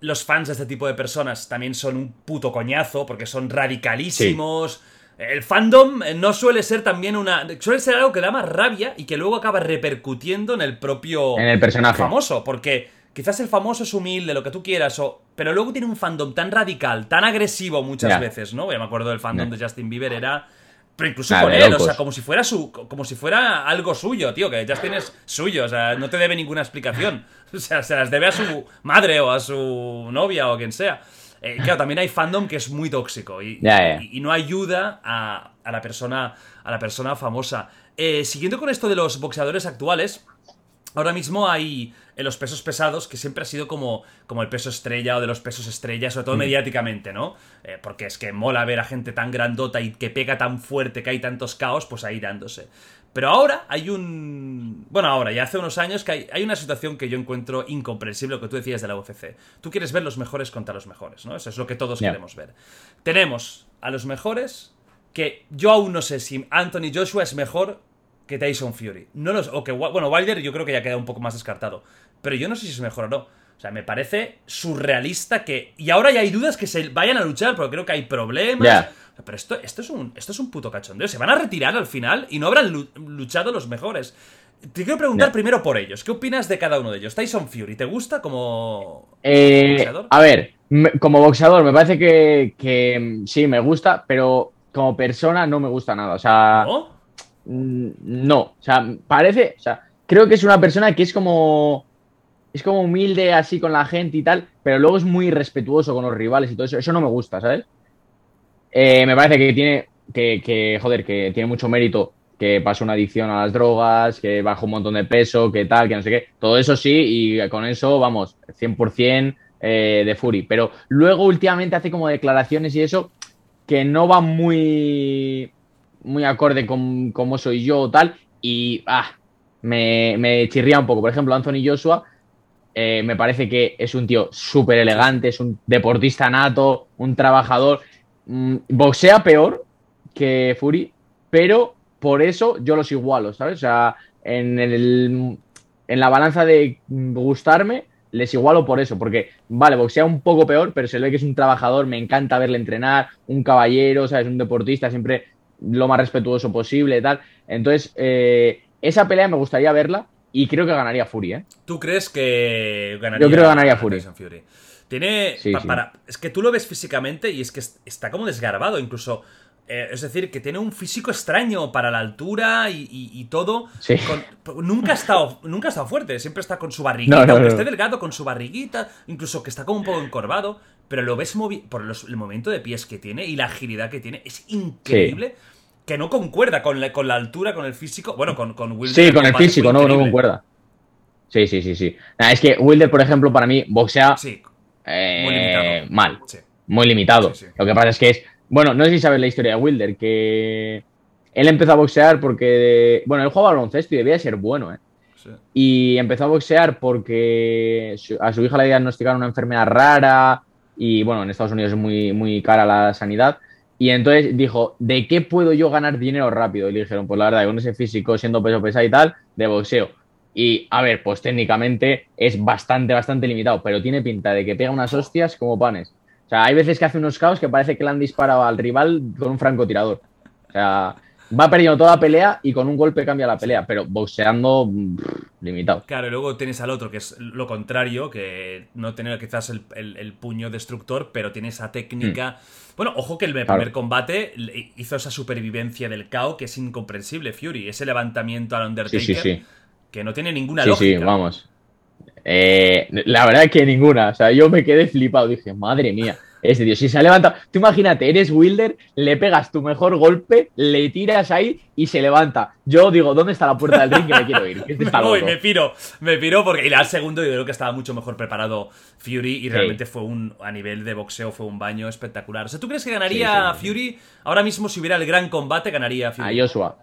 los fans de este tipo de personas también son un puto coñazo porque son radicalísimos. El fandom no suele ser también una. Suele ser algo que da más rabia y que luego acaba repercutiendo en el propio En el personaje. famoso. Porque quizás el famoso es humilde, lo que tú quieras, o, pero luego tiene un fandom tan radical, tan agresivo muchas veces, ¿no? Ya me acuerdo del fandom de Justin Bieber, era. Pero incluso con él, o sea, como si fuera su. como si fuera algo suyo, tío, que Justin es suyo, o sea, no te debe ninguna explicación. O sea, se las debe a su madre o a su novia o quien sea. Eh, claro, también hay fandom que es muy tóxico y, y- y no ayuda a, a la persona a la persona famosa. Eh, siguiendo con esto de los boxeadores actuales, ahora mismo hay en los pesos pesados, que siempre ha sido como, como el peso estrella o de los pesos estrella, sobre todo mediáticamente, ¿no? Eh, porque es que mola ver a gente tan grandota y que pega tan fuerte, que hay tantos caos, pues ahí dándose. Pero ahora hay un... Bueno, ahora, ya hace unos años que hay, hay una situación que yo encuentro incomprensible, lo que tú decías de la UFC. Tú quieres ver los mejores contra los mejores, ¿no? Eso es lo que todos queremos ver. Tenemos a los mejores que yo aún no sé si Anthony Joshua es mejor que Tyson Fury. No los, o que, bueno, Wilder yo creo que ya queda un poco más descartado. Pero yo no sé si es mejor o no. O sea, me parece surrealista que... Y ahora ya hay dudas que se vayan a luchar, porque creo que hay problemas. Pero esto, esto, es un, esto es un puto cachondeo. Se van a retirar al final y no habrán lu- luchado los mejores. Te quiero preguntar primero por ellos. ¿Qué opinas de cada uno de ellos? Tyson Fury, ¿te gusta como... Eh, ¿Boxeador? a ver, como boxeador me parece que, que, mm, sí, me gusta, pero como persona no me gusta nada. O sea, ¿No? mm, no. O sea, parece, o sea, creo que es una persona que es como, es como humilde así con la gente y tal, pero luego es muy respetuoso con los rivales y todo eso. Eso no me gusta, ¿sabes? Eh, me parece que tiene, que, que, joder, que tiene mucho mérito que pasó una adicción a las drogas, que bajó un montón de peso, que tal, que no sé qué. Todo eso sí, y con eso, vamos, 100% eh, de Fury. Pero luego últimamente hace como declaraciones y eso que no van muy, muy acorde con cómo soy yo o tal, y ah, me, me chirría un poco. Por ejemplo, Anthony Joshua eh, me parece que es un tío súper elegante, es un deportista nato, un trabajador. Mm, boxea peor que Fury, pero por eso yo los igualo, ¿sabes? O sea, en, el, en la balanza de gustarme, les igualo por eso, porque, vale, boxea un poco peor, pero se ve que es un trabajador, me encanta verle entrenar, un caballero, ¿sabes? Un deportista, siempre lo más respetuoso posible y tal. Entonces, eh, esa pelea me gustaría verla y creo que ganaría Fury, ¿eh? ¿Tú crees que ganaría? Yo creo que ganaría Fury. Tiene. Sí, pa- sí. para- es que tú lo ves físicamente y es que es- está como desgarbado, incluso. eh, es decir, que tiene un físico extraño para la altura y, y- y todo. Sí. Con- nunca, ha estado, nunca ha estado fuerte, siempre está con su barriguita, No, no, aunque no. esté delgado, con su barriguita, incluso que está como un poco encorvado, pero lo ves movi- por los- el movimiento de pies que tiene y la agilidad que tiene, es increíble. Que no concuerda con la, con la altura, con el físico. Bueno, con, con Wilder. Sí, con el físico, no, no concuerda. Sí, sí, sí, sí. Es que Wilder, por ejemplo, para mí boxea Sí, eh, muy limitado. mal, Sí. muy limitado. Sí, sí. Lo que pasa es que es, bueno, no sé si sabes la historia de Wilder, que él empezó a boxear porque, bueno, él jugaba al baloncesto y debía de ser bueno, ¿eh? Y empezó a boxear porque a su hija le diagnosticaron una enfermedad rara y, bueno, en Estados Unidos es muy, muy cara la sanidad. Y entonces dijo, ¿de qué puedo yo ganar dinero rápido? Y le dijeron, pues la verdad, con ese físico, siendo peso pesado y tal, de boxeo. Y, a ver, pues técnicamente es bastante, bastante limitado, pero tiene pinta de que pega unas hostias como panes. O sea, hay veces que hace unos caos que parece que le han disparado al rival con un francotirador. O sea, va perdiendo toda la pelea y con un golpe cambia la pelea, pero boxeando mm, limitado. Claro, y luego tienes al otro, que es lo contrario, que no tiene quizás el, el- el puño destructor, pero tiene esa técnica. Bueno, ojo que el primer Hmm. Claro. combate hizo esa supervivencia del KO que es incomprensible, Fury. Ese levantamiento al Sí, Undertaker sí, sí. Que no tiene ninguna Sí, lógica. sí, vamos. Eh, la verdad que ninguna. O sea, yo me quedé flipado. Dije, madre mía, este tío, si se ha levantado. Tú imagínate, eres Wilder, le pegas tu mejor golpe, le tiras ahí y se levanta. Yo digo, ¿dónde está la puerta del ring que me quiero ir? Este Me voy, me piro, me piro porque y al segundo yo creo que estaba mucho mejor preparado Fury y realmente fue un, a nivel de boxeo fue un baño espectacular. O sea, ¿tú crees que ganaría Sí, sí, sí. Fury? Ahora mismo si hubiera el gran combate ganaría Fury. A Joshua.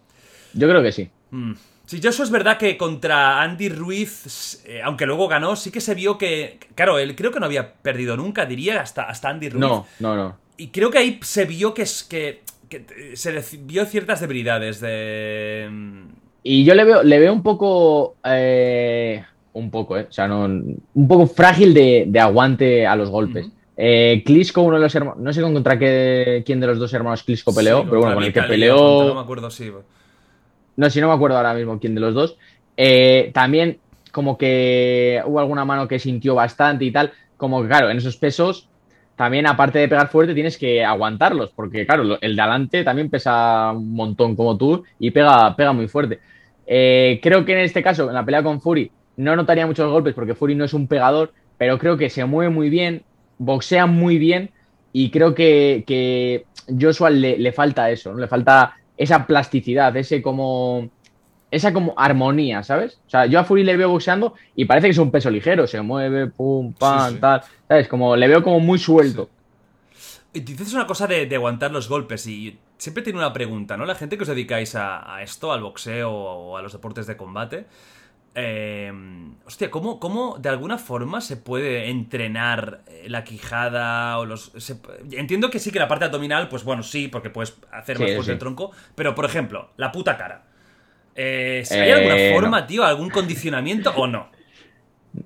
Yo creo que sí. Mm. Sí, Joshua es verdad que contra Andy Ruiz, eh, aunque luego ganó, sí que se vio que. Claro, él creo que no había perdido nunca, diría, hasta, hasta Andy Ruiz. No, no, no. Y creo que ahí se vio que, es, que, que, eh, se vio ciertas debilidades de. Y yo le veo, le veo un poco. eh, un poco, ¿eh? O sea, no, un poco frágil de, de aguante a los golpes. Ujú. Eh, Klitschko, uno de los hermanos. No sé contra qué, quién de los dos hermanos Klitschko peleó, sí, pero bueno, con el que peleó. No me acuerdo, sí. No, si no me acuerdo ahora mismo quién de los dos. Eh, también, como que hubo alguna mano que sintió bastante y tal. Como que, claro, en esos pesos, también aparte de pegar fuerte, tienes que aguantarlos. Porque, claro, el de adelante también pesa un montón como tú y pega, pega muy fuerte. Eh, creo que en este caso, en la pelea con Fury, no notaría muchos golpes porque Fury no es un pegador, pero creo que se mueve muy bien, boxea muy bien y creo que, que Joshua le, le falta eso, ¿no? Le falta esa plasticidad, ese como esa como armonía, ¿sabes? O sea, yo a Fury le veo boxeando y parece que es un peso ligero, se mueve, pum, pam, Sí, sí. tal, ¿sabes? Como le veo como muy suelto. Y dices una cosa de, de aguantar los golpes y siempre tiene una pregunta, ¿no? La gente que os dedicáis a, a esto, al boxeo o a los deportes de combate, eh, hostia, ¿cómo, ¿cómo de alguna forma se puede entrenar eh, la quijada o los... se- entiendo que sí que la parte abdominal, pues bueno, sí, porque puedes hacer Sí, más fuerte sí. el tronco, pero por ejemplo, la puta cara. Eh, si ¿Hay Eh, alguna no. forma, tío, algún condicionamiento o no?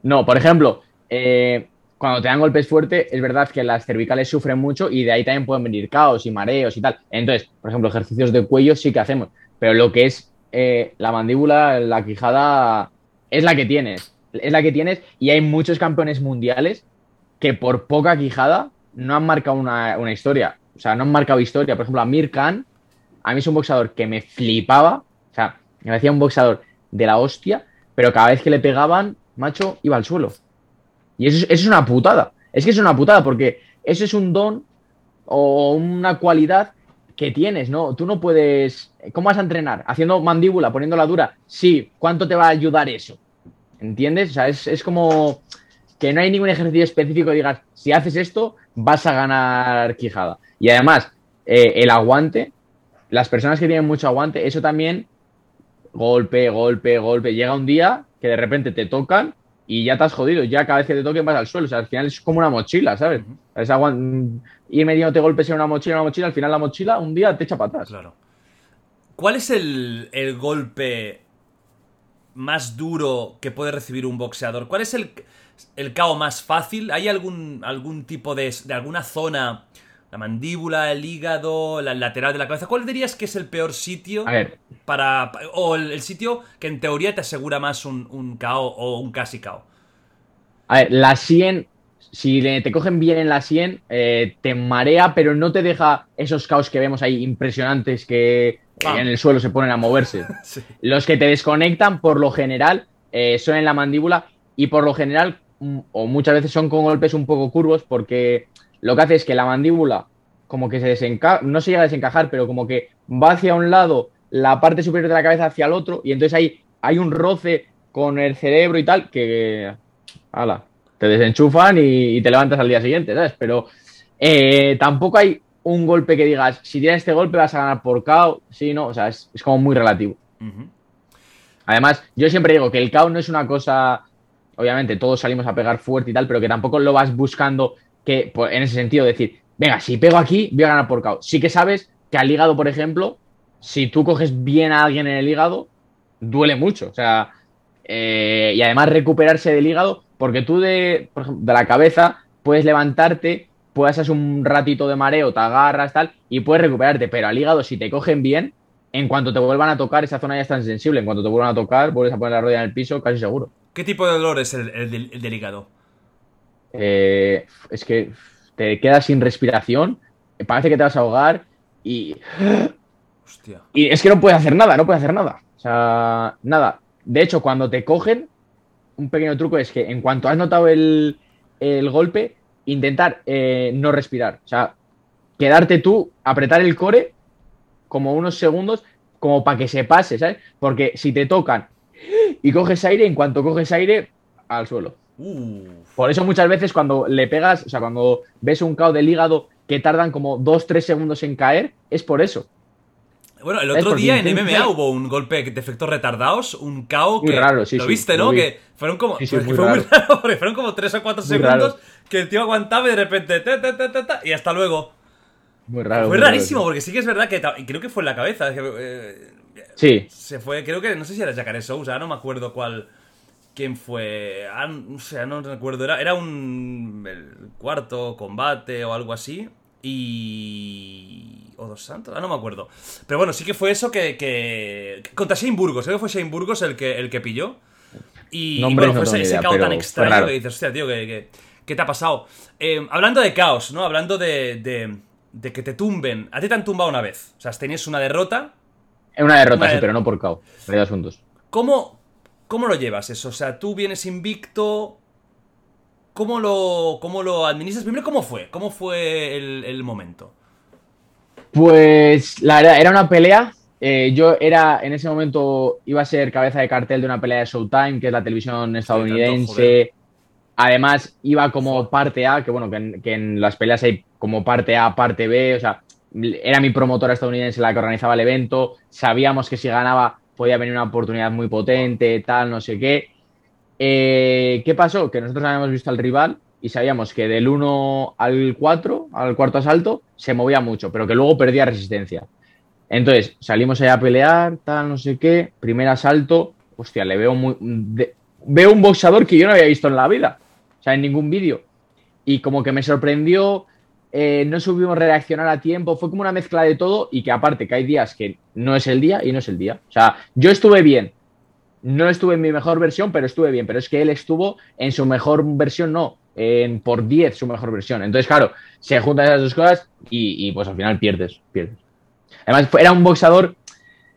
No, por ejemplo, eh, cuando te dan golpes fuertes, es verdad que las cervicales sufren mucho y de ahí también pueden venir caos y mareos y tal. Entonces, por ejemplo, ejercicios de cuello sí que hacemos, pero lo que es eh, la mandíbula, la quijada, es la que tienes. Es la que tienes y hay muchos campeones mundiales que por poca quijada no han marcado una, una historia. O sea, no han marcado historia. Por ejemplo, Amir Khan, a mí es un boxeador que me flipaba. O sea, me parecía un boxeador de la hostia, pero cada vez que le pegaban, macho, iba al suelo. Y eso es, eso es una putada. Es que es una putada porque eso es un don o una cualidad que tienes, ¿no? Tú no puedes... ¿Cómo vas a entrenar? ¿Haciendo mandíbula, poniéndola dura? Sí, ¿cuánto te va a ayudar eso? ¿Entiendes? O sea, es, es como que no hay ningún ejercicio específico que digas, si haces esto, vas a ganar quijada. Y además, eh, el aguante, las personas que tienen mucho aguante, eso también, golpe, golpe, golpe, llega un día que de repente te tocan y ya te has jodido, ya cada vez que te toquen vas al suelo, o sea, al final es como una mochila, ¿sabes? Es aguan- ir metiéndote golpes en una mochila, una mochila, al final la mochila un día te echa para atrás. Claro. ¿Cuál es el, el golpe más duro que puede recibir un boxeador? ¿Cuál es el, el KO más fácil? ¿Hay algún, algún tipo de, de alguna zona, la mandíbula, el hígado, la lateral de la cabeza? ¿Cuál dirías que es el peor sitio A ver, para... o el, el sitio que en teoría te asegura más un, un KO o un casi KO? A ver, la 100, si te cogen bien en la 100, eh, te marea, pero no te deja esos caos que vemos ahí impresionantes que en el suelo se ponen a moverse. Sí. Los que te desconectan, por lo general, eh, son en la mandíbula y por lo general, mm, o muchas veces son con golpes un poco curvos, porque lo que hace es que la mandíbula, como que se desencaja, no se llega a desencajar, pero como que va hacia un lado, la parte superior de la cabeza hacia el otro, y entonces ahí hay un roce con el cerebro y tal, que. ¡Hala! Te desenchufan y, y te levantas al día siguiente, ¿sabes? Pero eh, tampoco hay un golpe que digas, si tienes este golpe vas a ganar por KO, sí, no, o sea, es, es como muy relativo. Además, yo siempre digo que el KO no es una cosa, obviamente todos salimos a pegar fuerte y tal, pero que tampoco lo vas buscando que, pues, en ese sentido, decir, venga, si pego aquí, voy a ganar por KO. Sí que sabes que al hígado, por ejemplo, si tú coges bien a alguien en el hígado, duele mucho. O sea, eh, y además recuperarse del hígado, porque tú de, por ejemplo, de la cabeza puedes levantarte, puedes hacer un ratito de mareo, te agarras, tal, y puedes recuperarte, pero al hígado, si te cogen bien, en cuanto te vuelvan a tocar, esa zona ya es tan sensible. En cuanto te vuelvan a tocar, vuelves a poner la rodilla en el piso, casi seguro. ¿Qué tipo de dolor es el, el del, el del hígado? Eh, es que te quedas sin respiración, parece que te vas a ahogar y, Hostia. y es que no puedes hacer nada, no puedes hacer nada. O sea, nada. De hecho, cuando te cogen, un pequeño truco es que en cuanto has notado el, el golpe, intentar eh, no respirar. O sea, quedarte tú, apretar el core como unos segundos, como para que se pase, ¿sabes? Porque si te tocan y coges aire, en cuanto coges aire, al suelo. Por eso muchas veces cuando le pegas, o sea, cuando ves un cao del hígado que tardan como 2-3 segundos en caer, es por eso. Bueno, el otro día en MMA hubo un golpe de efectos retardados, un KO Muy raro, sí, lo sí, viste, ¿no? vi. Que fueron como Sí, sí, pues, muy fue muy raro. porque fueron como 3 o 4 Muy segundos raro. que el tío aguantaba y de repente ta, ta, ta, ta, ta, y hasta luego. Muy raro. fue muy rarísimo porque sí que es verdad que y creo que fue en la cabeza, eh, Sí, se fue, creo que no sé si era Jacare Sousa, no me acuerdo cuál quién fue, ah, no sé, no recuerdo, era era un el cuarto combate o algo así y o dos santos, ah, no me acuerdo. Pero bueno, sí que fue eso que, contra Shane Burgos, creo que fue Shane Burgos el que el que pilló. Y, y Nombres bueno, no fue ese, caos pero tan extraño que dices, hostia, tío, que, que- ¿qué te ha pasado? Eh, hablando de caos, ¿no? Hablando de, de, de que te tumben. A ti te han tumbado una vez. O sea, tenías una derrota una derrota, Una sí, pero no por cao. Realidad asuntos. ¿Cómo, ¿Cómo lo llevas eso? O sea, tú vienes invicto. ¿Cómo lo, cómo lo administras? Primero, ¿cómo fue? ¿Cómo fue el, el momento? Pues la verdad, era una pelea eh, yo era, en ese momento, iba a ser cabeza de cartel de una pelea de Showtime, que es la televisión estadounidense. Además, iba como parte A, que bueno, que en, que en, las peleas hay como parte A, parte B, o sea, era mi promotora estadounidense la que organizaba el evento, sabíamos que si ganaba podía venir una oportunidad muy potente, tal, no sé qué. Eh, ¿Qué pasó? Que nosotros habíamos visto al rival y sabíamos que del 1 al 4, al cuarto asalto, se movía mucho, pero que luego perdía resistencia. Entonces, salimos allá a pelear, tal, no sé qué, primer asalto, hostia, le veo muy... veo un boxeador que yo no había visto en la vida, o sea, en ningún vídeo. Y como que me sorprendió, eh, no supimos reaccionar a tiempo, fue como una mezcla de todo y que aparte que hay días que no es el día y no es el día. O sea, yo estuve bien, no estuve en mi mejor versión, pero estuve bien, pero es que él estuvo en su mejor versión, no, en por 10 su mejor versión. Entonces, claro, se juntan esas dos cosas y, pues al final pierdes, pierdes. Además, era un boxeador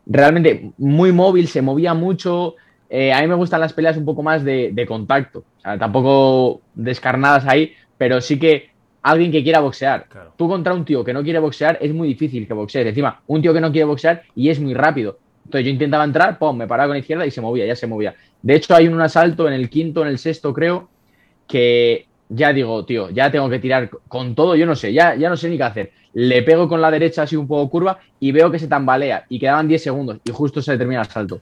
realmente muy móvil, se movía mucho. Eh, a mí me gustan las peleas un poco más de, de contacto, o sea, tampoco descarnadas ahí, pero sí que alguien que quiera boxear. Tú contra un tío que no quiere boxear es muy difícil que boxees. Encima, un tío que no quiere boxear y es muy rápido. Entonces yo intentaba entrar, pum, me paraba con la izquierda y se movía, ya se movía. De hecho, hay un asalto en el quinto, en el sexto, creo, que ya digo, tío, ya tengo que tirar con todo, yo no sé, ya, ya no sé ni qué hacer. Le pego con la derecha así un poco curva y veo que se tambalea y quedaban 10 segundos y justo se termina el asalto.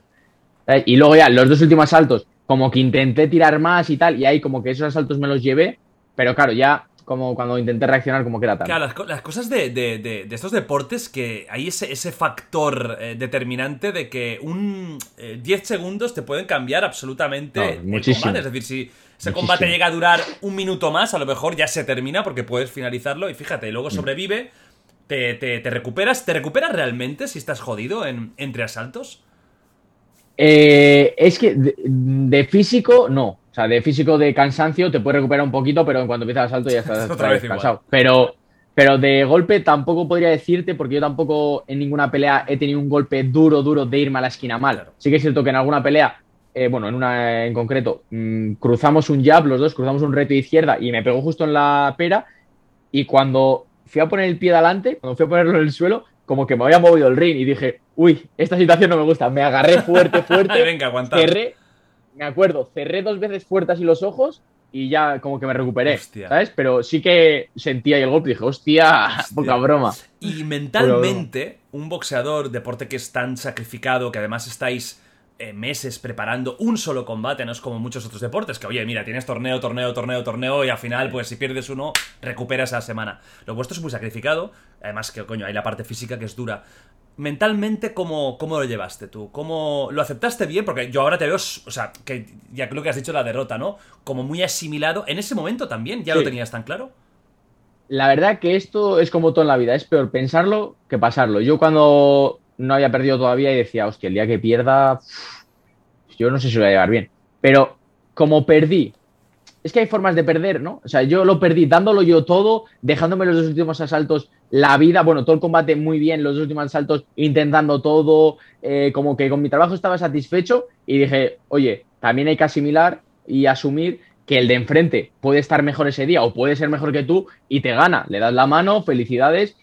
Y luego ya, los dos últimos asaltos, como que intenté tirar más y tal, y ahí como que esos asaltos me los llevé, pero claro, ya como cuando intenté reaccionar como que era tal. Claro, las, cosas de, estos deportes que hay ese, ese factor eh, determinante de que un 10 eh, segundos te pueden cambiar absolutamente no, muchísimo. Es decir, si ese combate llega a durar un minuto más, a lo mejor ya se termina porque puedes finalizarlo y fíjate, luego mm. sobrevive, te, te, recuperas. ¿Te recuperas realmente si estás jodido en, entre asaltos? Eh, es que de físico, no. O sea, de físico de cansancio te puedes recuperar un poquito, pero en cuanto empieza el salto ya estás otra vez cansado. Pero, pero de golpe tampoco podría decirte, porque yo tampoco en ninguna pelea he tenido un golpe duro, duro de irme a la esquina mal. Sí que es cierto que en alguna pelea, eh, bueno, en una en concreto, mm, cruzamos un jab los dos, cruzamos un reto de izquierda y me pegó justo en la pera. Y cuando fui a poner el pie delante, cuando fui a ponerlo en el suelo, como que me había movido el ring y dije, uy, esta situación no me gusta. Me agarré fuerte, fuerte. Venga, cerré, me acuerdo, cerré dos veces fuerte así los ojos y ya como que me recuperé, ¿sabes? Pero sí que sentía el golpe y dije, hostia, poca broma. Y mentalmente, un boxeador, deporte que es tan sacrificado, que además estáis eh, meses preparando un solo combate, no es como muchos otros deportes, que oye, mira, tienes torneo, torneo, torneo, torneo, y al final, pues si pierdes uno, recuperas a la semana. Lo vuestro es muy sacrificado, además que, coño, hay la parte física que es dura mentalmente, ¿cómo, ¿cómo, lo llevaste tú? ¿Cómo lo aceptaste bien? Porque yo ahora te veo, o sea, que ya creo que has dicho la derrota, ¿no? Como muy asimilado. ¿En ese momento también ya lo tenías tan claro? La verdad que esto es como todo en la vida, es peor pensarlo que pasarlo. Yo cuando no había perdido todavía y decía, hostia, el día que pierda, yo no sé si lo voy a llevar bien. Pero como perdí es que hay formas de perder, ¿no? O sea, yo lo perdí dándolo yo todo, dejándome los dos últimos asaltos la vida, bueno, todo el combate muy bien, los dos últimos asaltos intentando todo, eh, como que con mi trabajo estaba satisfecho y dije, oye, también hay que asimilar y asumir que el de enfrente puede estar mejor ese día o puede ser mejor que tú y te gana, le das la mano, felicidades,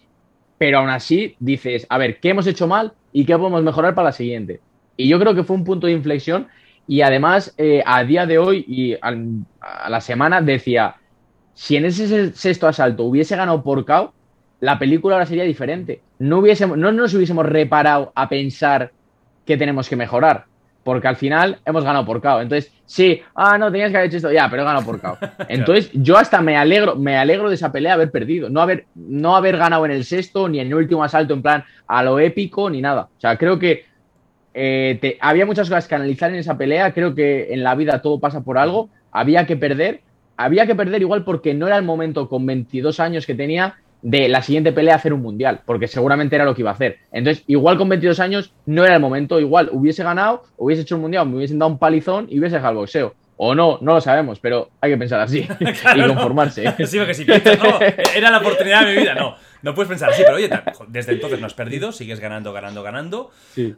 pero aún así dices, a ver, ¿qué hemos hecho mal y qué podemos mejorar para la siguiente? Y yo creo que fue un punto de inflexión y además, eh, a día de hoy y a la semana decía, si en ese sexto asalto hubiese ganado por KO, la película ahora sería diferente. No, hubiésemos, no nos hubiésemos reparado a pensar que tenemos que mejorar, porque al final hemos ganado por KO. Entonces, sí, ah, no, tenías que haber hecho esto, ya, pero he ganado por KO. Entonces, yo hasta me alegro, me alegro de esa pelea haber perdido, no haber, no haber ganado en el sexto, ni en el último asalto en plan a lo épico, ni nada. O sea, creo que eh, había muchas cosas que analizar en esa pelea. Creo que en la vida todo pasa por algo. Había que perder. Había que perder igual porque no era el momento con 22 años que tenía de la siguiente pelea hacer un mundial, porque seguramente era lo que iba a hacer. Entonces, igual con 22 años no era el momento. Igual hubiese ganado, hubiese hecho un mundial, me hubiesen dado un palizón y hubiese dejado el boxeo. O no, no lo sabemos, pero hay que pensar así y conformarse. Sí, porque si piensas, no, era la oportunidad de mi vida, no. No puedes pensar así, pero oye, desde entonces no has perdido, sigues ganando, ganando, ganando.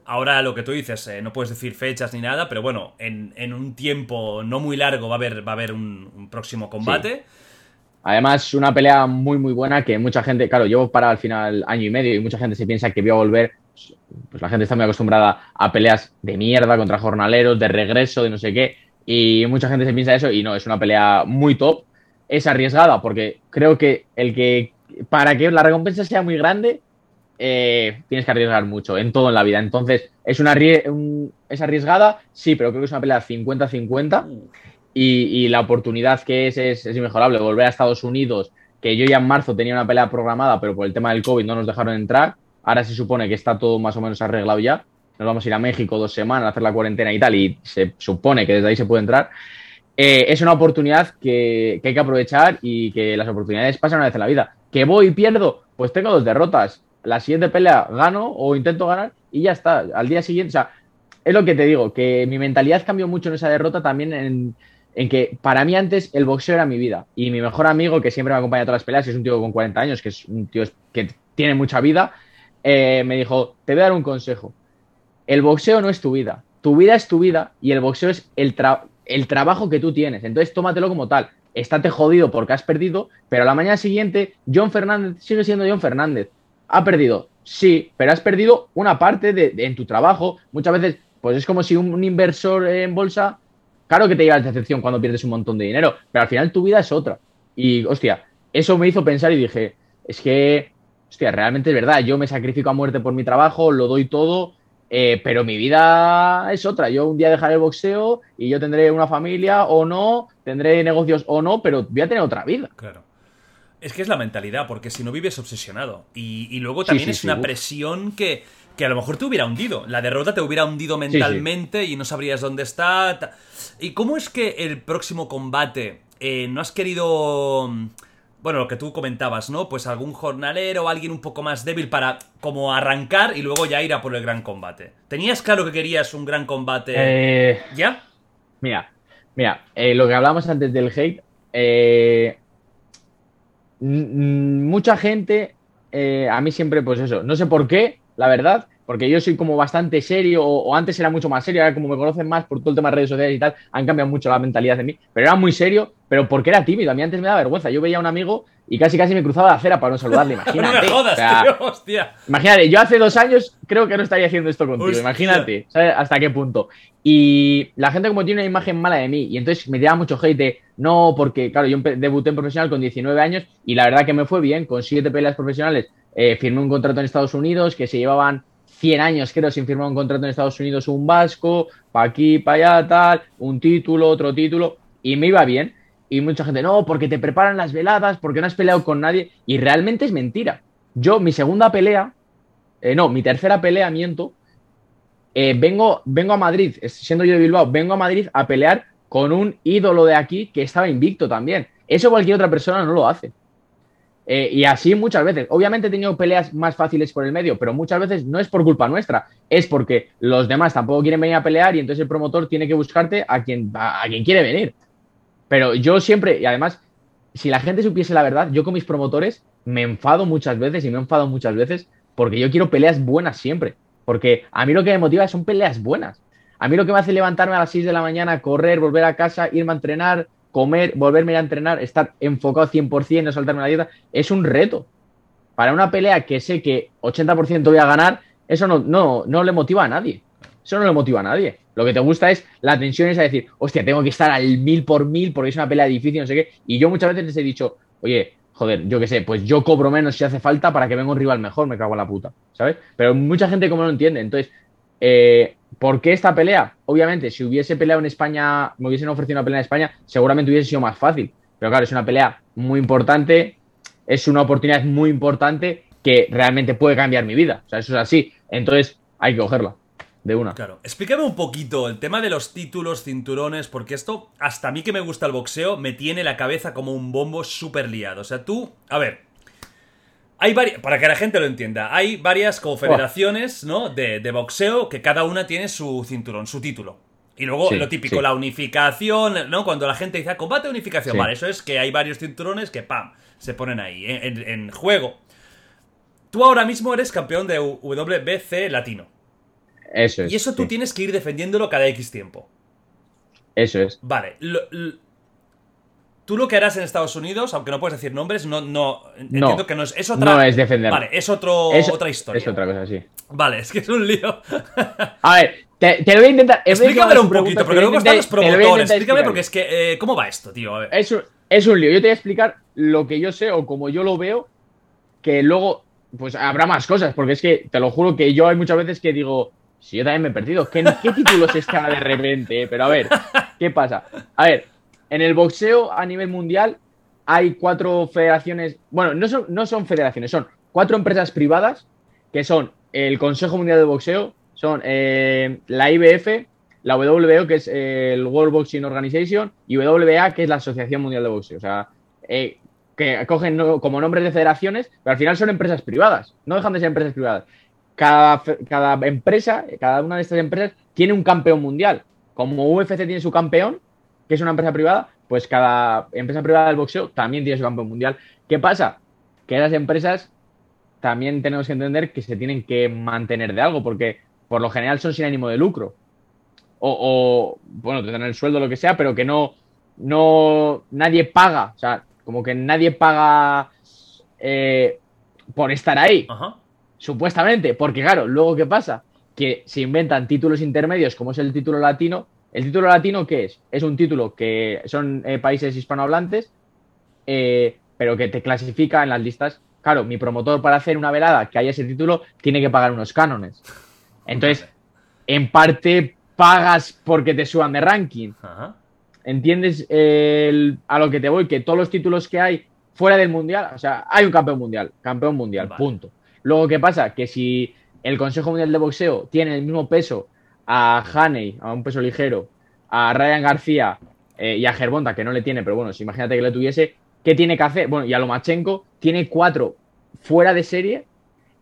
Ahora lo que tú dices, eh, no puedes decir fechas ni nada, pero bueno, en, un tiempo no muy largo va a haber, va a haber un, próximo combate. Además, una pelea muy, muy buena que mucha gente, claro, llevo para al final año y medio y mucha gente se piensa que voy a volver pues la gente está muy acostumbrada a peleas de mierda contra jornaleros, de regreso, de no sé qué, y mucha gente se piensa eso y no, es una pelea muy top, es arriesgada porque creo que el que, para que la recompensa sea muy grande, eh, tienes que arriesgar mucho en todo en la vida. Entonces, ¿es, una, es arriesgada? Sí, pero creo que es una pelea 50-50 y, la oportunidad que es, es, es inmejorable. Volver a Estados Unidos, que yo ya en marzo tenía una pelea programada, pero por el tema del COVID no nos dejaron entrar. Ahora se supone que está todo más o menos arreglado ya. Nos vamos a ir a México dos semanas a hacer la cuarentena y tal, y se supone que desde ahí se puede entrar. Eh, es una oportunidad que, que, hay que aprovechar y que las oportunidades pasan una vez en la vida. ¿Que voy y pierdo? Pues tengo dos derrotas. La siguiente pelea gano o intento ganar y ya está. Al día siguiente, o sea, es lo que te digo, que mi mentalidad cambió mucho en esa derrota también en, en que para mí antes el boxeo era mi vida y mi mejor amigo que siempre me acompaña a todas las peleas, es un tío con 40 años, que es un tío que tiene mucha vida, eh, me dijo, te voy a dar un consejo. El boxeo no es tu vida, tu vida es tu vida y el boxeo es el, el trabajo que tú tienes. Entonces tómatelo como tal. Estate jodido porque has perdido, pero a la mañana siguiente John Fernández sigue siendo John Fernández. Ha perdido, sí, pero has perdido una parte de, en tu trabajo. Muchas veces, pues es como si un inversor en bolsa Claro que te lleva la decepción cuando pierdes un montón de dinero, pero al final tu vida es otra. Y, hostia, eso me hizo pensar y dije, es que, hostia, realmente es verdad, yo me sacrifico a muerte por mi trabajo, lo doy todo, eh, pero mi vida es otra. Yo un día dejaré el boxeo y yo tendré una familia o no, tendré negocios o no, pero voy a tener otra vida. Claro. Es que es la mentalidad, porque si no vives obsesionado. Y, luego también es una presión que que a lo mejor te hubiera hundido. La derrota te hubiera hundido mentalmente y no sabrías dónde está. ¿Y cómo es que el próximo combate eh, no has querido... Bueno, lo que tú comentabas, ¿no? Pues algún jornalero o alguien un poco más débil para como arrancar y luego ya ir a por el gran combate. ¿Tenías claro que querías un gran combate? Eh, ¿Ya? Mira, mira, eh, lo que hablábamos antes del hate, mucha gente, a mí siempre, pues eso, no sé por qué, la verdad, porque yo soy como bastante serio, o, antes era mucho más serio, ahora como me conocen más por todo el tema de redes sociales y tal, han cambiado mucho la mentalidad de mí, pero era muy serio, pero porque era tímido, a mí antes me daba vergüenza, yo veía a un amigo y casi casi me cruzaba la acera para no saludarle, imagínate. no jodas, tío, hostia. Imagínate, yo hace dos años creo que no estaría haciendo esto contigo, imagínate, ¿sabes? Hasta qué punto. Y la gente como tiene una imagen mala de mí, y entonces me tiraba mucho hate de, no, porque claro, yo debuté en profesional con 19 años y la verdad que me fue bien, con siete peleas profesionales, eh, firmé un contrato en Estados Unidos que se llevaban 100 años, creo, sin firmar un contrato en Estados Unidos, un vasco, para aquí, para allá, tal, un título, otro título, y me iba bien. Y mucha gente, no, porque te preparan las veladas, porque no has peleado con nadie, y realmente es mentira. Yo, mi segunda pelea, eh, no, mi tercera pelea, miento, eh, vengo, vengo a Madrid, siendo yo de Bilbao, vengo a Madrid a pelear con un ídolo de aquí que estaba invicto también. Eso cualquier otra persona no lo hace. Eh, y así muchas veces. Obviamente he tenido peleas más fáciles por el medio, pero muchas veces no es por culpa nuestra, es porque los demás tampoco quieren venir a pelear y entonces el promotor tiene que buscarte a quien, a, quien quiere venir. Pero yo siempre, y además, si la gente supiese la verdad, yo con mis promotores me enfado muchas veces y me enfado muchas veces porque yo quiero peleas buenas siempre. Porque a mí lo que me motiva son peleas buenas. A mí lo que me hace levantarme a las 6 de la mañana, correr, volver a casa, irme a entrenar, comer, volverme a entrenar, estar enfocado 100%, no saltarme la dieta, es un reto. Para una pelea que sé que 80% voy a ganar, eso no, no, no le motiva a nadie. Eso no le motiva a nadie. Lo que te gusta es la tensión es a decir, hostia, tengo que estar al mil por mil porque es una pelea difícil, no sé qué. Y yo muchas veces les he dicho, oye, joder, yo qué sé, pues yo cobro menos si hace falta para que venga un rival mejor, me cago en la puta, ¿sabes? Pero mucha gente como no entiende. Entonces, eh, ¿Por qué esta pelea? Obviamente, si hubiese peleado en España, me hubiesen ofrecido una pelea en España, seguramente hubiese sido más fácil. Pero claro, es una pelea muy importante, es una oportunidad muy importante que realmente puede cambiar mi vida. O sea, eso es así. Entonces, hay que cogerla. De una. Claro. Explícame un poquito el tema de los títulos, cinturones, porque esto, hasta a mí que me gusta el boxeo, me tiene la cabeza como un bombo súper liado. O sea, tú, a ver, hay varias, para que la gente lo entienda, hay varias confederaciones, ¿no? De, boxeo que cada una tiene su cinturón, su título. Y luego lo típico, la unificación, ¿no? Cuando la gente dice ah, combate unificación, vale, eso es que hay varios cinturones que, ¡pam!, se ponen ahí en, juego. Tú ahora mismo eres campeón de WBC latino. Eso es. Y eso tú tienes que ir defendiéndolo cada X tiempo. Eso es. Vale. Tú lo que harás en Estados Unidos, aunque no puedes decir nombres, no, no, No. entiendo que no es, es otra. No es defender. Vale, es otro, Es- otra historia. Es otra cosa, sí. Vale, es que es un lío. A ver, te, te lo voy a intentar. Explícamelo un poquito, porque luego están los promotores. Explícame, porque es que. eh, ¿Cómo va esto, tío? A ver. Es un, es un lío. Yo te voy a explicar lo que yo sé o como yo lo veo, que luego, pues habrá más cosas, porque es que te lo juro que yo hay muchas veces que digo, si yo también me he perdido, ¿qué, qué título es este ahora de repente? Pero a ver, ¿qué pasa? A ver, en el boxeo a nivel mundial hay cuatro federaciones, bueno, no son, no son federaciones, son cuatro empresas privadas, que son el Consejo Mundial de Boxeo, son eh, la IBF, la WBO, que es eh, el World Boxing Organization, y WBA, que es la Asociación Mundial de Boxeo. O sea, eh, que cogen como nombres de federaciones, pero al final son empresas privadas, no dejan de ser empresas privadas. Cada, cada empresa, cada una de estas empresas tiene un campeón mundial. Como UFC tiene su campeón, que es una empresa privada, pues cada empresa privada del boxeo también tiene su campeón mundial. ¿Qué pasa? Que las empresas también tenemos que entender que se tienen que mantener de algo, porque por lo general son sin ánimo de lucro. O, o, bueno, te dan el sueldo, lo que sea, pero que no, no, nadie paga, o sea, como que nadie paga eh, por estar ahí, Ajá. supuestamente, porque claro, luego ¿qué pasa? Que se inventan títulos intermedios como es el título latino. ¿El título latino qué es? Es un título que son eh, países hispanohablantes, eh, pero que te clasifica en las listas. Claro, mi promotor para hacer una velada que haya ese título tiene que pagar unos cánones. Entonces, en parte pagas porque te suban de ranking. Ajá. ¿Entiendes el- a lo que te voy? Que todos los títulos que hay fuera del mundial, o sea, hay un campeón mundial, campeón mundial, Vale. punto. Luego, ¿qué pasa? Que si el Consejo Mundial de Boxeo tiene el mismo peso a Haney, a un peso ligero, a Ryan García eh, y a Gervonta, que no le tiene, pero bueno, si imagínate que le tuviese, ¿qué tiene que hacer? Bueno, y a Lomachenko tiene cuatro fuera de serie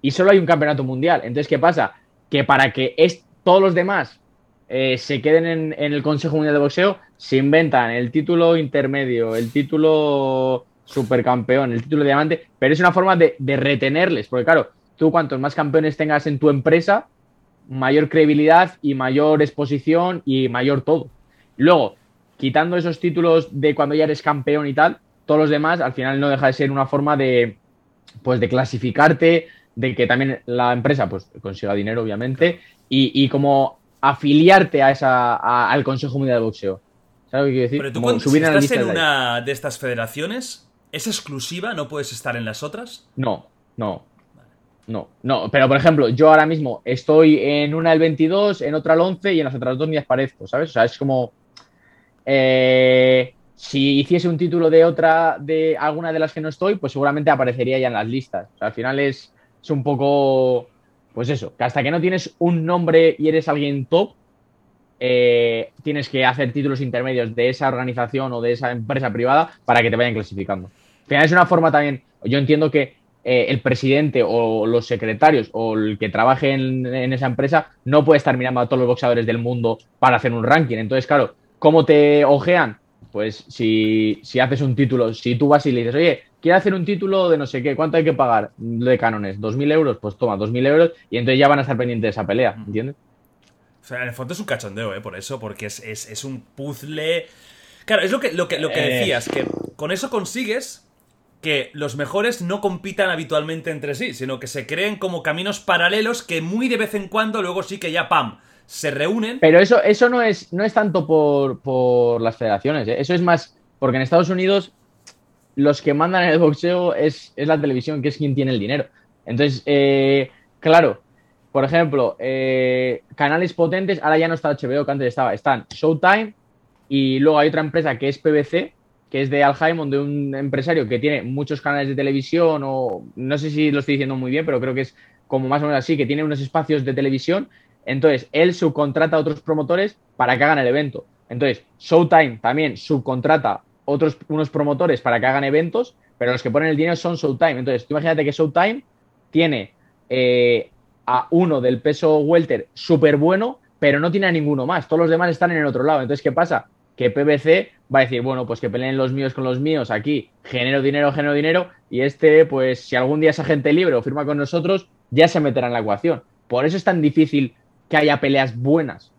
y solo hay un campeonato mundial. Entonces, ¿qué pasa? Que para que es, todos los demás eh, se queden en, en el Consejo Mundial de Boxeo, se inventan el título intermedio, el título supercampeón, el título de diamante, pero es una forma de, de retenerles, porque claro, tú cuantos más campeones tengas en tu empresa, mayor credibilidad y mayor exposición y mayor todo. Luego, quitando esos títulos de cuando ya eres campeón y tal, todos los demás al final no deja de ser una forma de, pues, de clasificarte, de que también la empresa pues consiga dinero, obviamente, y, y como afiliarte a esa, a- al Consejo Mundial de Boxeo. ¿Sabes lo que quiero decir? Pero tú, cuando, si estás en una de estas federaciones, ¿es exclusiva? ¿No puedes estar en las otras? No, no. No, no, pero por ejemplo, yo ahora mismo estoy en una el 22, en otra el 11 y en las otras dos ni aparezco, ¿sabes? O sea, es como. eh, si hiciese un título de otra, de alguna de las que no estoy, pues seguramente aparecería ya en las listas. O sea, al final es, es un poco. Pues eso, que hasta que no tienes un nombre y eres alguien top, eh, tienes que hacer títulos intermedios de esa organización o de esa empresa privada para que te vayan clasificando. Al final es una forma también, yo entiendo que eh, el presidente o los secretarios o el que trabaje en, en esa empresa no puede estar mirando a todos los boxeadores del mundo para hacer un ranking. Entonces, claro, ¿cómo te ojean? Pues si, si haces un título, si tú vas y le dices, oye, quiero hacer un título de no sé qué, ¿cuánto hay que pagar de cánones? ¿2.000 euros? Pues toma, 2.000 euros y entonces ya van a estar pendientes de esa pelea, ¿entiendes? O sea, en el fondo es un cachondeo, ¿eh? Por eso, porque es, es- es un puzzle. Claro, es lo que, lo que, lo que Eh. decías, que con eso consigues que los mejores no compitan habitualmente entre sí, sino que se creen como caminos paralelos que muy de vez en cuando luego sí que ya, ¡pam!, se reúnen. Pero eso, eso no, es, no es tanto por, por las federaciones, ¿eh? eso es más porque en Estados Unidos los que mandan en el boxeo es, es la televisión, que es quien tiene el dinero. Entonces, eh, claro, por ejemplo, eh, canales potentes, ahora ya no está HBO, que antes estaba, están Showtime y luego hay otra empresa que es PBC, que es de Al Haymon, de un empresario que tiene muchos canales de televisión o no sé si lo estoy diciendo muy bien, pero creo que es como más o menos así, que tiene unos espacios de televisión. Entonces, él subcontrata a otros promotores para que hagan el evento. Entonces, Showtime también subcontrata otros unos promotores para que hagan eventos, pero los que ponen el dinero son Showtime. Entonces, tú imagínate que Showtime tiene eh, a uno del peso welter súper bueno, pero no tiene a ninguno más. Todos los demás están en el otro lado. Entonces, ¿qué pasa? Que PBC va a decir, bueno, pues que peleen los míos con los míos aquí, genero dinero, genero dinero, y este, pues si algún día es agente libre o firma con nosotros, ya se meterá en la ecuación. Por eso es tan difícil que haya peleas buenas.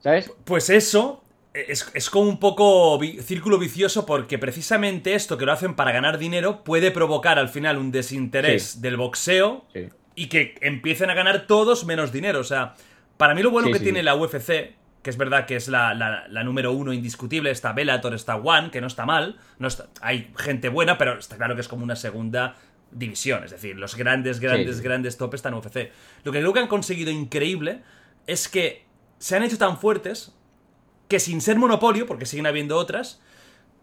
¿Sabes? Pues eso es, es como un poco vi- círculo vicioso porque precisamente esto que lo hacen para ganar dinero puede provocar al final un desinterés Sí. del boxeo Sí. y que empiecen a ganar todos menos dinero. O sea, para mí lo bueno Sí, que tiene la UFC, que es verdad que es la, la- la número uno indiscutible, está Bellator, está One, que no está mal, no está- hay gente buena, pero está claro que es como una segunda división, es decir, los grandes, grandes, sí. grandes topes están en UFC. Lo que creo que han conseguido increíble es que se han hecho tan fuertes que sin ser monopolio, porque siguen habiendo otras,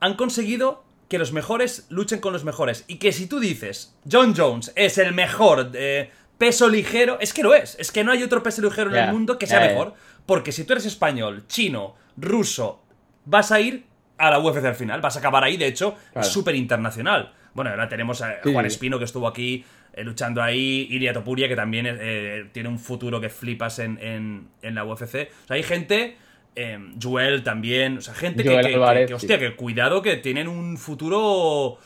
han conseguido que los mejores luchen con los mejores. Y que si tú dices, John Jones es el mejor de peso ligero, es que lo es. Es que no hay otro peso ligero en el mundo que sea mejor. Porque si tú eres español, chino, ruso, vas a ir a la UFC al final. Vas a acabar ahí, de hecho, Claro. es súper internacional. Bueno, ahora tenemos a Sí, Juan. Espino que estuvo aquí eh, luchando ahí, Ilia Topuria que también eh, tiene un futuro que flipas en, en- en la UFC. O sea, hay gente, eh, Joel también, o sea, gente que, hostia, sí. que cuidado que tienen un futuro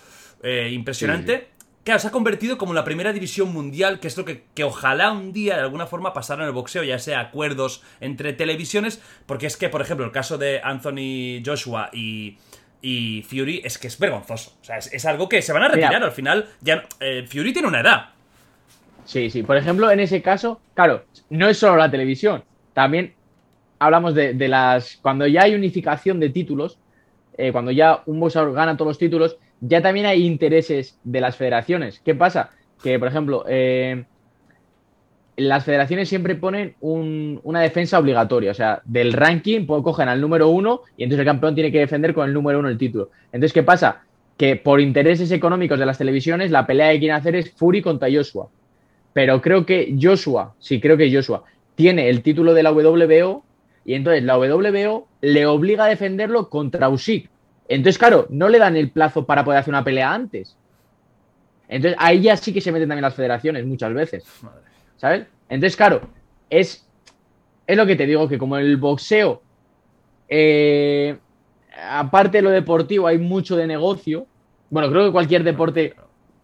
eh, impresionante. Claro, se ha convertido como la primera división mundial, que es lo que, que ojalá un día de alguna forma pasara en el boxeo, ya sea acuerdos entre televisiones, porque es que, por ejemplo, el caso de Anthony Joshua y, y Fury es que es vergonzoso. O sea, es, es algo que se van a Mira. retirar al final. Ya, eh, Fury tiene una edad. Sí, sí. Por ejemplo, en ese caso, claro, no es solo la televisión. También hablamos de, de las. Cuando ya hay unificación de títulos, eh, cuando ya un boxeador gana todos los títulos, ya también hay intereses de las federaciones. ¿Qué pasa? Que, por ejemplo, eh, las federaciones siempre ponen un- una defensa obligatoria. O sea, del ranking pues, cogen al número uno y entonces el campeón tiene que defender con el número uno el título. Entonces, ¿qué pasa? Que por intereses económicos de las televisiones, la pelea que quieren hacer es Fury contra Joshua. Pero creo que Joshua, sí, creo que Joshua tiene el título de la WBO y entonces la WBO le obliga a defenderlo contra Usyk. Entonces, claro, no le dan el plazo para poder hacer una pelea antes. Entonces, ahí ya sí que se meten también las federaciones muchas veces. ¿Sabes? Entonces, claro, es, es lo que te digo, que como el boxeo, eh, aparte de lo deportivo, hay mucho de negocio. Bueno, creo que cualquier deporte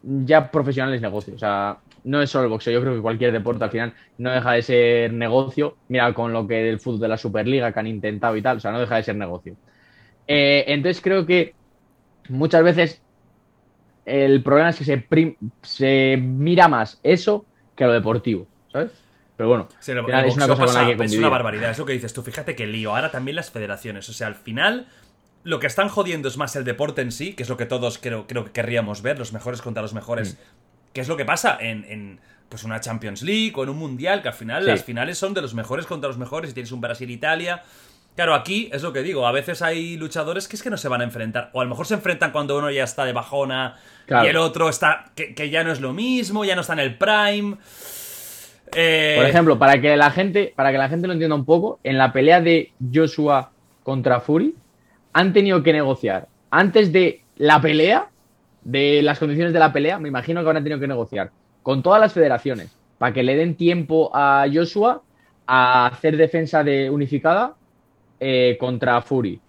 ya profesional es negocio. O sea, no es solo el boxeo. Yo creo que cualquier deporte al final no deja de ser negocio. Mira, con lo que del fútbol de la Superliga que han intentado y tal, o sea, no deja de ser negocio. Eh, entonces creo que muchas veces el problema es que se, prim- se mira más eso que lo deportivo, ¿sabes? Pero bueno, Sí, es una cosa pasa- que es una barbaridad, es lo que dices tú. Fíjate que lío. Ahora también las federaciones. O sea, al final, lo que están jodiendo es más el deporte en sí, que es lo que todos creo, creo que querríamos ver, los mejores contra los mejores. Mm. Que es lo que pasa en, en, pues una Champions League o en un Mundial, que al final Sí. las finales son de los mejores contra los mejores y tienes un Brasil-Italia. Claro, aquí es lo que digo, a veces hay luchadores que es que no se van a enfrentar, o a lo mejor se enfrentan cuando uno ya está de bajona Claro. y el otro está, que, que ya no es lo mismo, ya no está en el prime. Eh, Por ejemplo, para que la gente, para que la gente lo entienda un poco, en la pelea de Joshua contra Fury, han tenido que negociar antes de la pelea, de las condiciones de la pelea, me imagino que habrán tenido que negociar con todas las federaciones para que le den tiempo a Joshua a hacer defensa de unificada eh, contra Fury.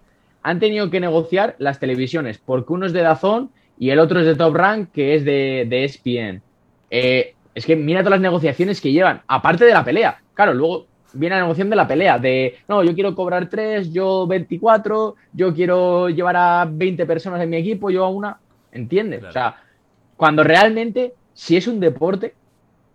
Han tenido que negociar las televisiones, porque uno es de Dazón y el otro es de Top Rank, que es de, de ESPN. Eh, es que mira todas las negociaciones que llevan, aparte de la pelea. Claro, luego viene la negociación de la pelea, de no, yo quiero cobrar 3, yo 24, yo quiero llevar a 20 personas en mi equipo, yo a una. ¿Entiendes? Claro. O sea, cuando realmente, si es un deporte,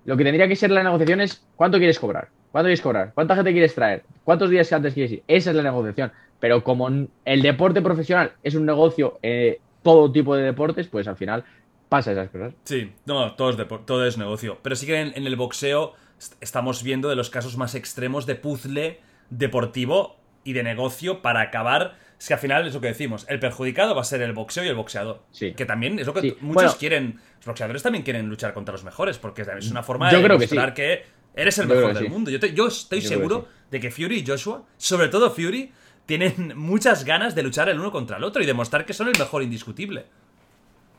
lo que tendría que ser la negociación es cuánto quieres cobrar, cuánto quieres cobrar, cuánta gente quieres traer, cuántos días antes quieres ir. Esa es la negociación. Pero como el deporte profesional es un negocio, eh, todo tipo de deportes, pues al final pasa esas cosas. Sí, no, todo es, todo es negocio. Pero sí que en, en el boxeo est- estamos viendo de los casos más extremos de puzzle deportivo y de negocio para acabar. Es que al final es lo que decimos, el perjudicado va a ser el boxeo y el boxeador. Sí. Que también es lo que Sí, muchos bueno. quieren. Los boxeadores también quieren luchar contra los mejores, porque es una forma de creo que demostrar que, eres el mejor del sí. mundo. Yo, te- yo estoy Yo creo que seguro de que Fury y Joshua, sobre todo Fury, tienen muchas ganas de luchar el uno contra el otro y demostrar que son el mejor indiscutible.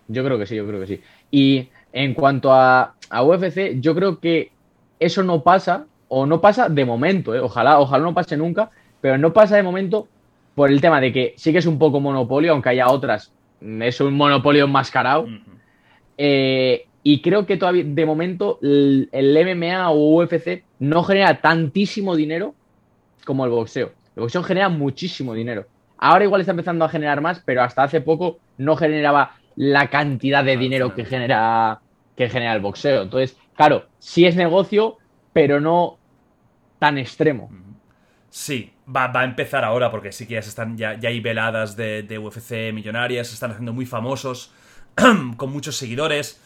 Yo creo que sí, yo creo que sí. Y en cuanto a, a UFC, yo creo que eso no pasa, o no pasa de momento, ¿eh? ojalá, ojalá no pase nunca, pero no pasa de momento por el tema de que sí que es un poco monopolio, aunque haya otras, es un monopolio enmascarado. Ujú. Eh, y creo que todavía, de momento, el, el MMA o UFC no genera tantísimo dinero como el boxeo. El boxeo genera muchísimo dinero. Ahora igual está empezando a generar más, pero hasta hace poco no generaba la cantidad de dinero que genera, que genera el boxeo. Entonces, claro, sí es negocio, pero no tan extremo. Sí, va, va a empezar ahora porque sí que ya, se están, ya, ya hay veladas de, de UFC millonarias, se están haciendo muy famosos, con muchos seguidores.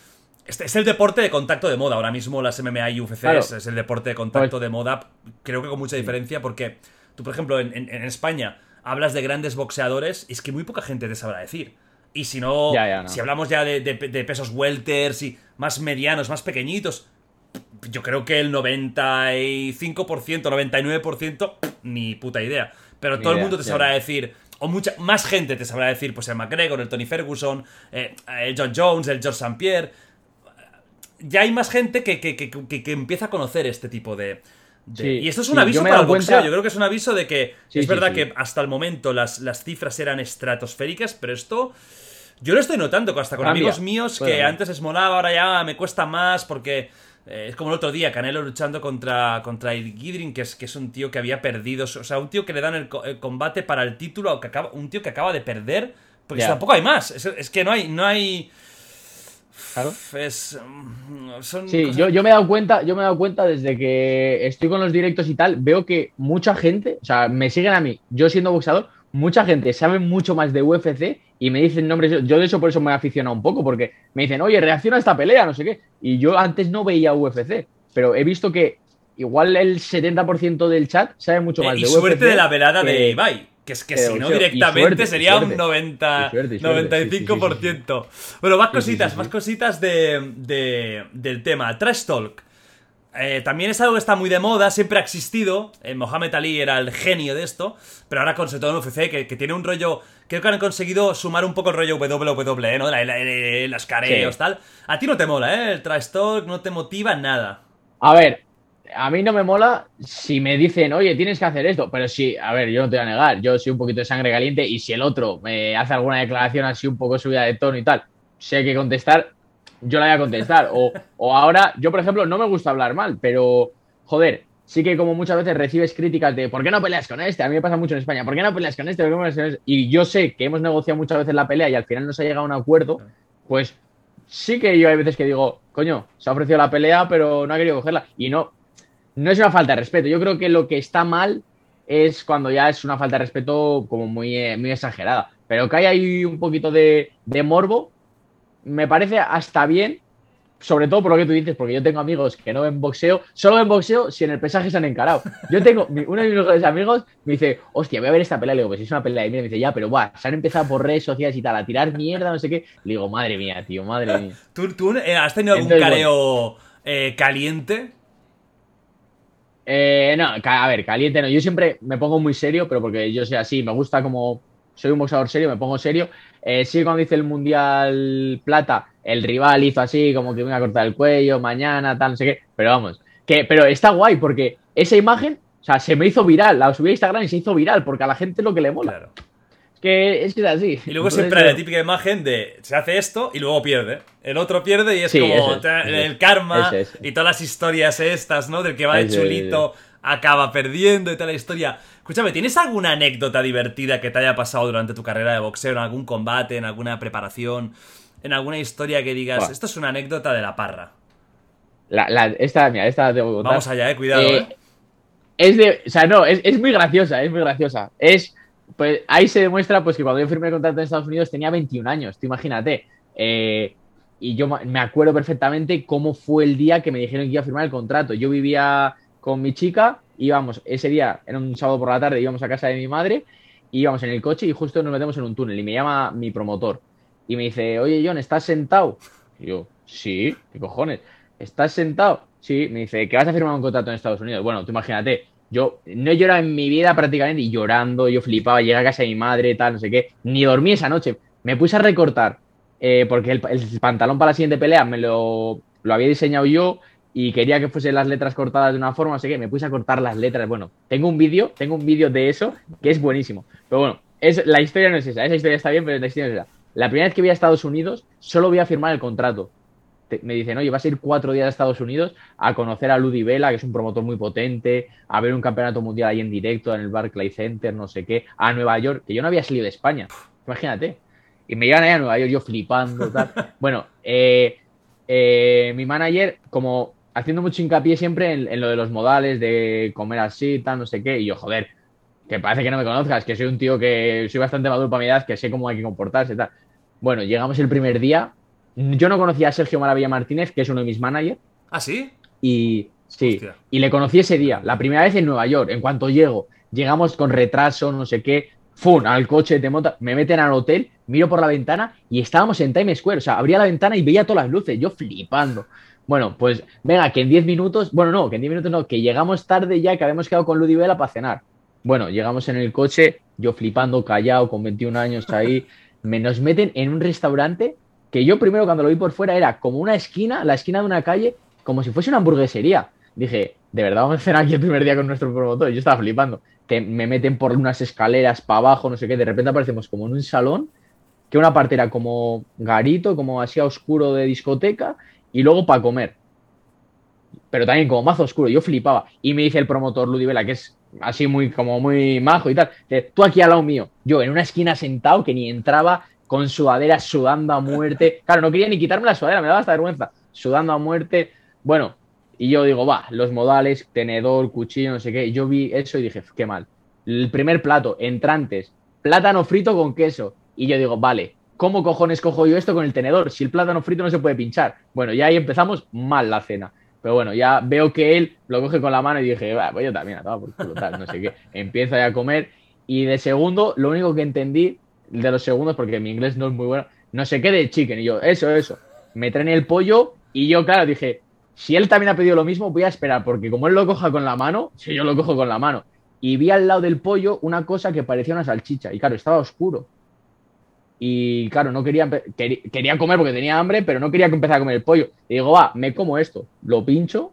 Este es el deporte de contacto de moda. Ahora mismo las MMA y UFC Claro. es, es el deporte de contacto de moda. Creo que con mucha diferencia porque tú, por ejemplo, en, en- en España hablas de grandes boxeadores y es que muy poca gente te sabrá decir. Y si no, Ya, ya, no. si hablamos ya de, de- de pesos welters y más medianos, más pequeñitos, yo creo que el 95%, 99%, ni puta idea. Pero Ni todo el mundo te ya. sabrá decir, o mucha más gente te sabrá decir, pues el McGregor, el Tony Ferguson, eh, el John Jones, el George St. Pierre. Ya hay más gente que, que- que- que- empieza a conocer este tipo de. de- Sí, y esto es un sí, aviso para el boxeo. cuenta- Yo creo que es un aviso de que Sí, es verdad que hasta el momento las, las cifras eran estratosféricas, pero esto. Yo lo estoy notando hasta con Cambia. amigos míos que Bueno. antes les molaba, ahora ya me cuesta más porque eh, es como el otro día, Canelo luchando contra, contra el Gidrin, que es, que es un tío que había perdido, o sea, un tío que le dan el, el combate para el título, que acaba, un tío que acaba de perder, porque tampoco hay más, es, es que no hay, no hay... Claro. Es, mm, son Sí, cosas- yo, yo me he dado cuenta, yo me he dado cuenta desde que estoy con los directos y tal, veo que mucha gente, o sea, me siguen a mí, yo siendo boxeador, mucha gente sabe mucho más de UFC y me dicen nombres. Yo de eso por eso me he aficionado un poco, porque me dicen, oye, reacciona a esta pelea, no sé qué. Y yo antes no veía UFC, pero he visto que igual el 70% del chat sabe mucho Eh, más y de suerte UFC de la velada de Ibai. Que es que que si no directamente suerte, sería un suerte. 90, Y suerte, y suerte. 95%. Bueno, más Sí, sí, sí, cositas, sí. más cositas de, de- del tema. Trash Talk. Eh, también es algo que está muy de moda, siempre ha existido. Eh, Mohamed Ali era el genio de esto, pero ahora con todo en UFC, que, que tiene un rollo. Creo que han conseguido sumar un poco el rollo WWE, ¿no? La, la- la- las careos, Sí. tal. A ti no te mola, ¿eh? El Trash Talk no te motiva nada. A ver, a mí no me mola si me dicen, oye, tienes que hacer esto. Pero sí, a ver, yo no te voy a negar, yo soy un poquito de sangre caliente y si el otro me hace alguna declaración así un poco subida de tono y tal, hay que contestar, yo la voy a contestar. O, o ahora, yo por ejemplo, no me gusta hablar mal, pero joder, sí que como muchas veces recibes críticas de ¿por qué no peleas con este? A mí me pasa mucho en España, ¿por qué no peleas con este? ¿Por qué no peleas con este? Y yo sé que hemos negociado muchas veces la pelea y al final no se ha llegado a un acuerdo, pues sí que yo hay veces que digo, coño, se ha ofrecido la pelea, pero no ha querido cogerla. Y no, no es una falta de respeto. Yo creo que lo que está mal es cuando ya es una falta de respeto como muy, eh, muy exagerada. Pero que hay ahí un poquito de, de morbo, me parece hasta bien, sobre todo por lo que tú dices, porque yo tengo amigos que no ven boxeo, solo ven boxeo si en el pesaje se han encarado. Yo tengo, uno de mis mejores amigos me dice, hostia, voy a ver esta pelea, le digo, pues es una pelea de mierda, me dice, ya, pero buah, se han empezado por redes sociales y tal, a tirar mierda, no sé qué. Le digo, madre mía, tío, madre mía. ¿Tú, tú, eh, has tenido algún Entonces, careo eh, caliente? Eh, no, a ver, caliente no. Yo siempre me pongo muy serio, pero porque yo soy así, me gusta como soy un boxeador serio, me pongo serio. Eh, sí, cuando hice el Mundial Plata, el rival hizo así, como que me iba a cortar el cuello mañana, tal, no sé qué. Pero vamos, que, pero está guay porque esa imagen, o sea, se me hizo viral. La subí a Instagram y se hizo viral porque a la gente lo que le mola. Es que es así. Y luego Entonces, siempre hay la típica imagen de se hace esto y luego pierde. El otro pierde y es Sí, como es, es. el karma es. y todas las historias estas, ¿no? Del que va de chulito, acaba perdiendo y toda la historia. Escúchame, ¿tienes alguna anécdota divertida que te haya pasado durante tu carrera de boxeo, en algún combate, en alguna preparación, en alguna historia que digas, Buah. esto es una anécdota de la parra? La, la- esta, mira, esta la tengo que contar. Vamos allá, eh, cuidado, Eh, eh. Es de, o sea, no, es, es muy graciosa, es muy graciosa. Es, pues ahí se demuestra pues que cuando yo firmé el contrato en Estados Unidos tenía 21 años, tú imagínate. Eh, y yo me acuerdo perfectamente cómo fue el día que me dijeron que iba a firmar el contrato. Yo vivía con mi chica, íbamos, ese día, era un sábado por la tarde, íbamos a casa de mi madre, íbamos en el coche y justo nos metemos en un túnel y me llama mi promotor y me dice, oye John, ¿estás sentado? Y yo, sí, ¿qué cojones? ¿Estás sentado? Sí, me dice, que vas a firmar un contrato en Estados Unidos. Bueno, tú imagínate, yo no he llorado en mi vida prácticamente y llorando, yo flipaba, llegué a casa de mi madre, tal, no sé qué, ni dormí esa noche. Me puse a recortar, eh, porque el, el pantalón para la siguiente pelea me lo, lo había diseñado yo y quería que fuesen las letras cortadas de una forma, sé qué, me puse a cortar las letras. Bueno, tengo un vídeo, tengo un vídeo de eso que es buenísimo. Pero bueno, es, la historia no es esa, esa historia está bien, pero la historia no es esa. La primera vez que voy a Estados Unidos, solo voy a firmar el contrato. Te- me dicen, oye, vas a ir cuatro días a Estados Unidos a conocer a Ludi Vela, que es un promotor muy potente, a ver un campeonato mundial ahí en directo en el Barclay Center, no sé qué, a Nueva York, que yo no había salido de España, imagínate. Y me llegan ahí a Nueva York, yo flipando, tal. Bueno, eh, eh, mi manager, como haciendo mucho hincapié siempre en, en lo de los modales, de comer así, tal, no sé qué, y yo, joder, que parece que no me conozcas, que soy un tío que soy bastante maduro para mi edad, que sé cómo hay que comportarse, tal. Bueno, llegamos el primer día. Yo no conocía a Sergio Maravilla Martínez, que es uno de mis managers, ¿Ah, sí? y sí, Hostia. y le conocí ese día, la primera vez en Nueva York. En cuanto llego, llegamos con retraso, no sé qué, ¡fum! al coche, te monta, me meten al hotel, miro por la ventana y estábamos en Times Square. O sea, abría la ventana y veía todas las luces, yo flipando. Bueno, pues venga, que en 10 minutos, bueno, no, que en 10 minutos no, que llegamos tarde ya, que habíamos quedado con Ludi Vela para cenar. Bueno, llegamos en el coche, yo flipando, callado, con 21 años ahí, me nos meten en un restaurante que yo primero cuando lo vi por fuera era como una esquina, la esquina de una calle, como si fuese una hamburguesería. Dije, ¿de verdad vamos a cenar aquí el primer día con nuestro promotor? Yo estaba flipando. Que me meten por unas escaleras para abajo, no sé qué, de repente aparecemos como en un salón, que una parte era como garito, como así a oscuro de discoteca, y luego para comer. Pero también como mazo oscuro, yo flipaba. Y me dice el promotor Ludivela, que es así muy, como muy majo y tal, tú aquí al lado mío, yo en una esquina sentado que ni entraba, con sudadera, sudando a muerte. Claro, no quería ni quitarme la sudadera, me daba hasta vergüenza. Sudando a muerte. Bueno, y yo digo, va, los modales, tenedor, cuchillo, no sé qué. Yo vi eso y dije, qué mal. El primer plato, entrantes, plátano frito con queso. Y yo digo, vale, ¿cómo cojones cojo yo esto con el tenedor? Si el plátano frito no se puede pinchar. Bueno, ya ahí empezamos mal la cena. Pero bueno, ya veo que él lo coge con la mano y dije, va, pues yo también, a por no sé qué. Empiezo ya a comer y de segundo, lo único que entendí de los segundos, porque mi inglés no es muy bueno, no sé qué de chicken. Y yo, eso, eso. Me traen el pollo y yo, claro, dije, si él también ha pedido lo mismo, voy a esperar, porque como él lo coja con la mano, si yo lo cojo con la mano. Y vi al lado del pollo una cosa que parecía una salchicha. Y claro, estaba oscuro. Y claro, no quería, quería comer porque tenía hambre, pero no quería que empezara a comer el pollo. Y digo, va, me como esto. Lo pincho,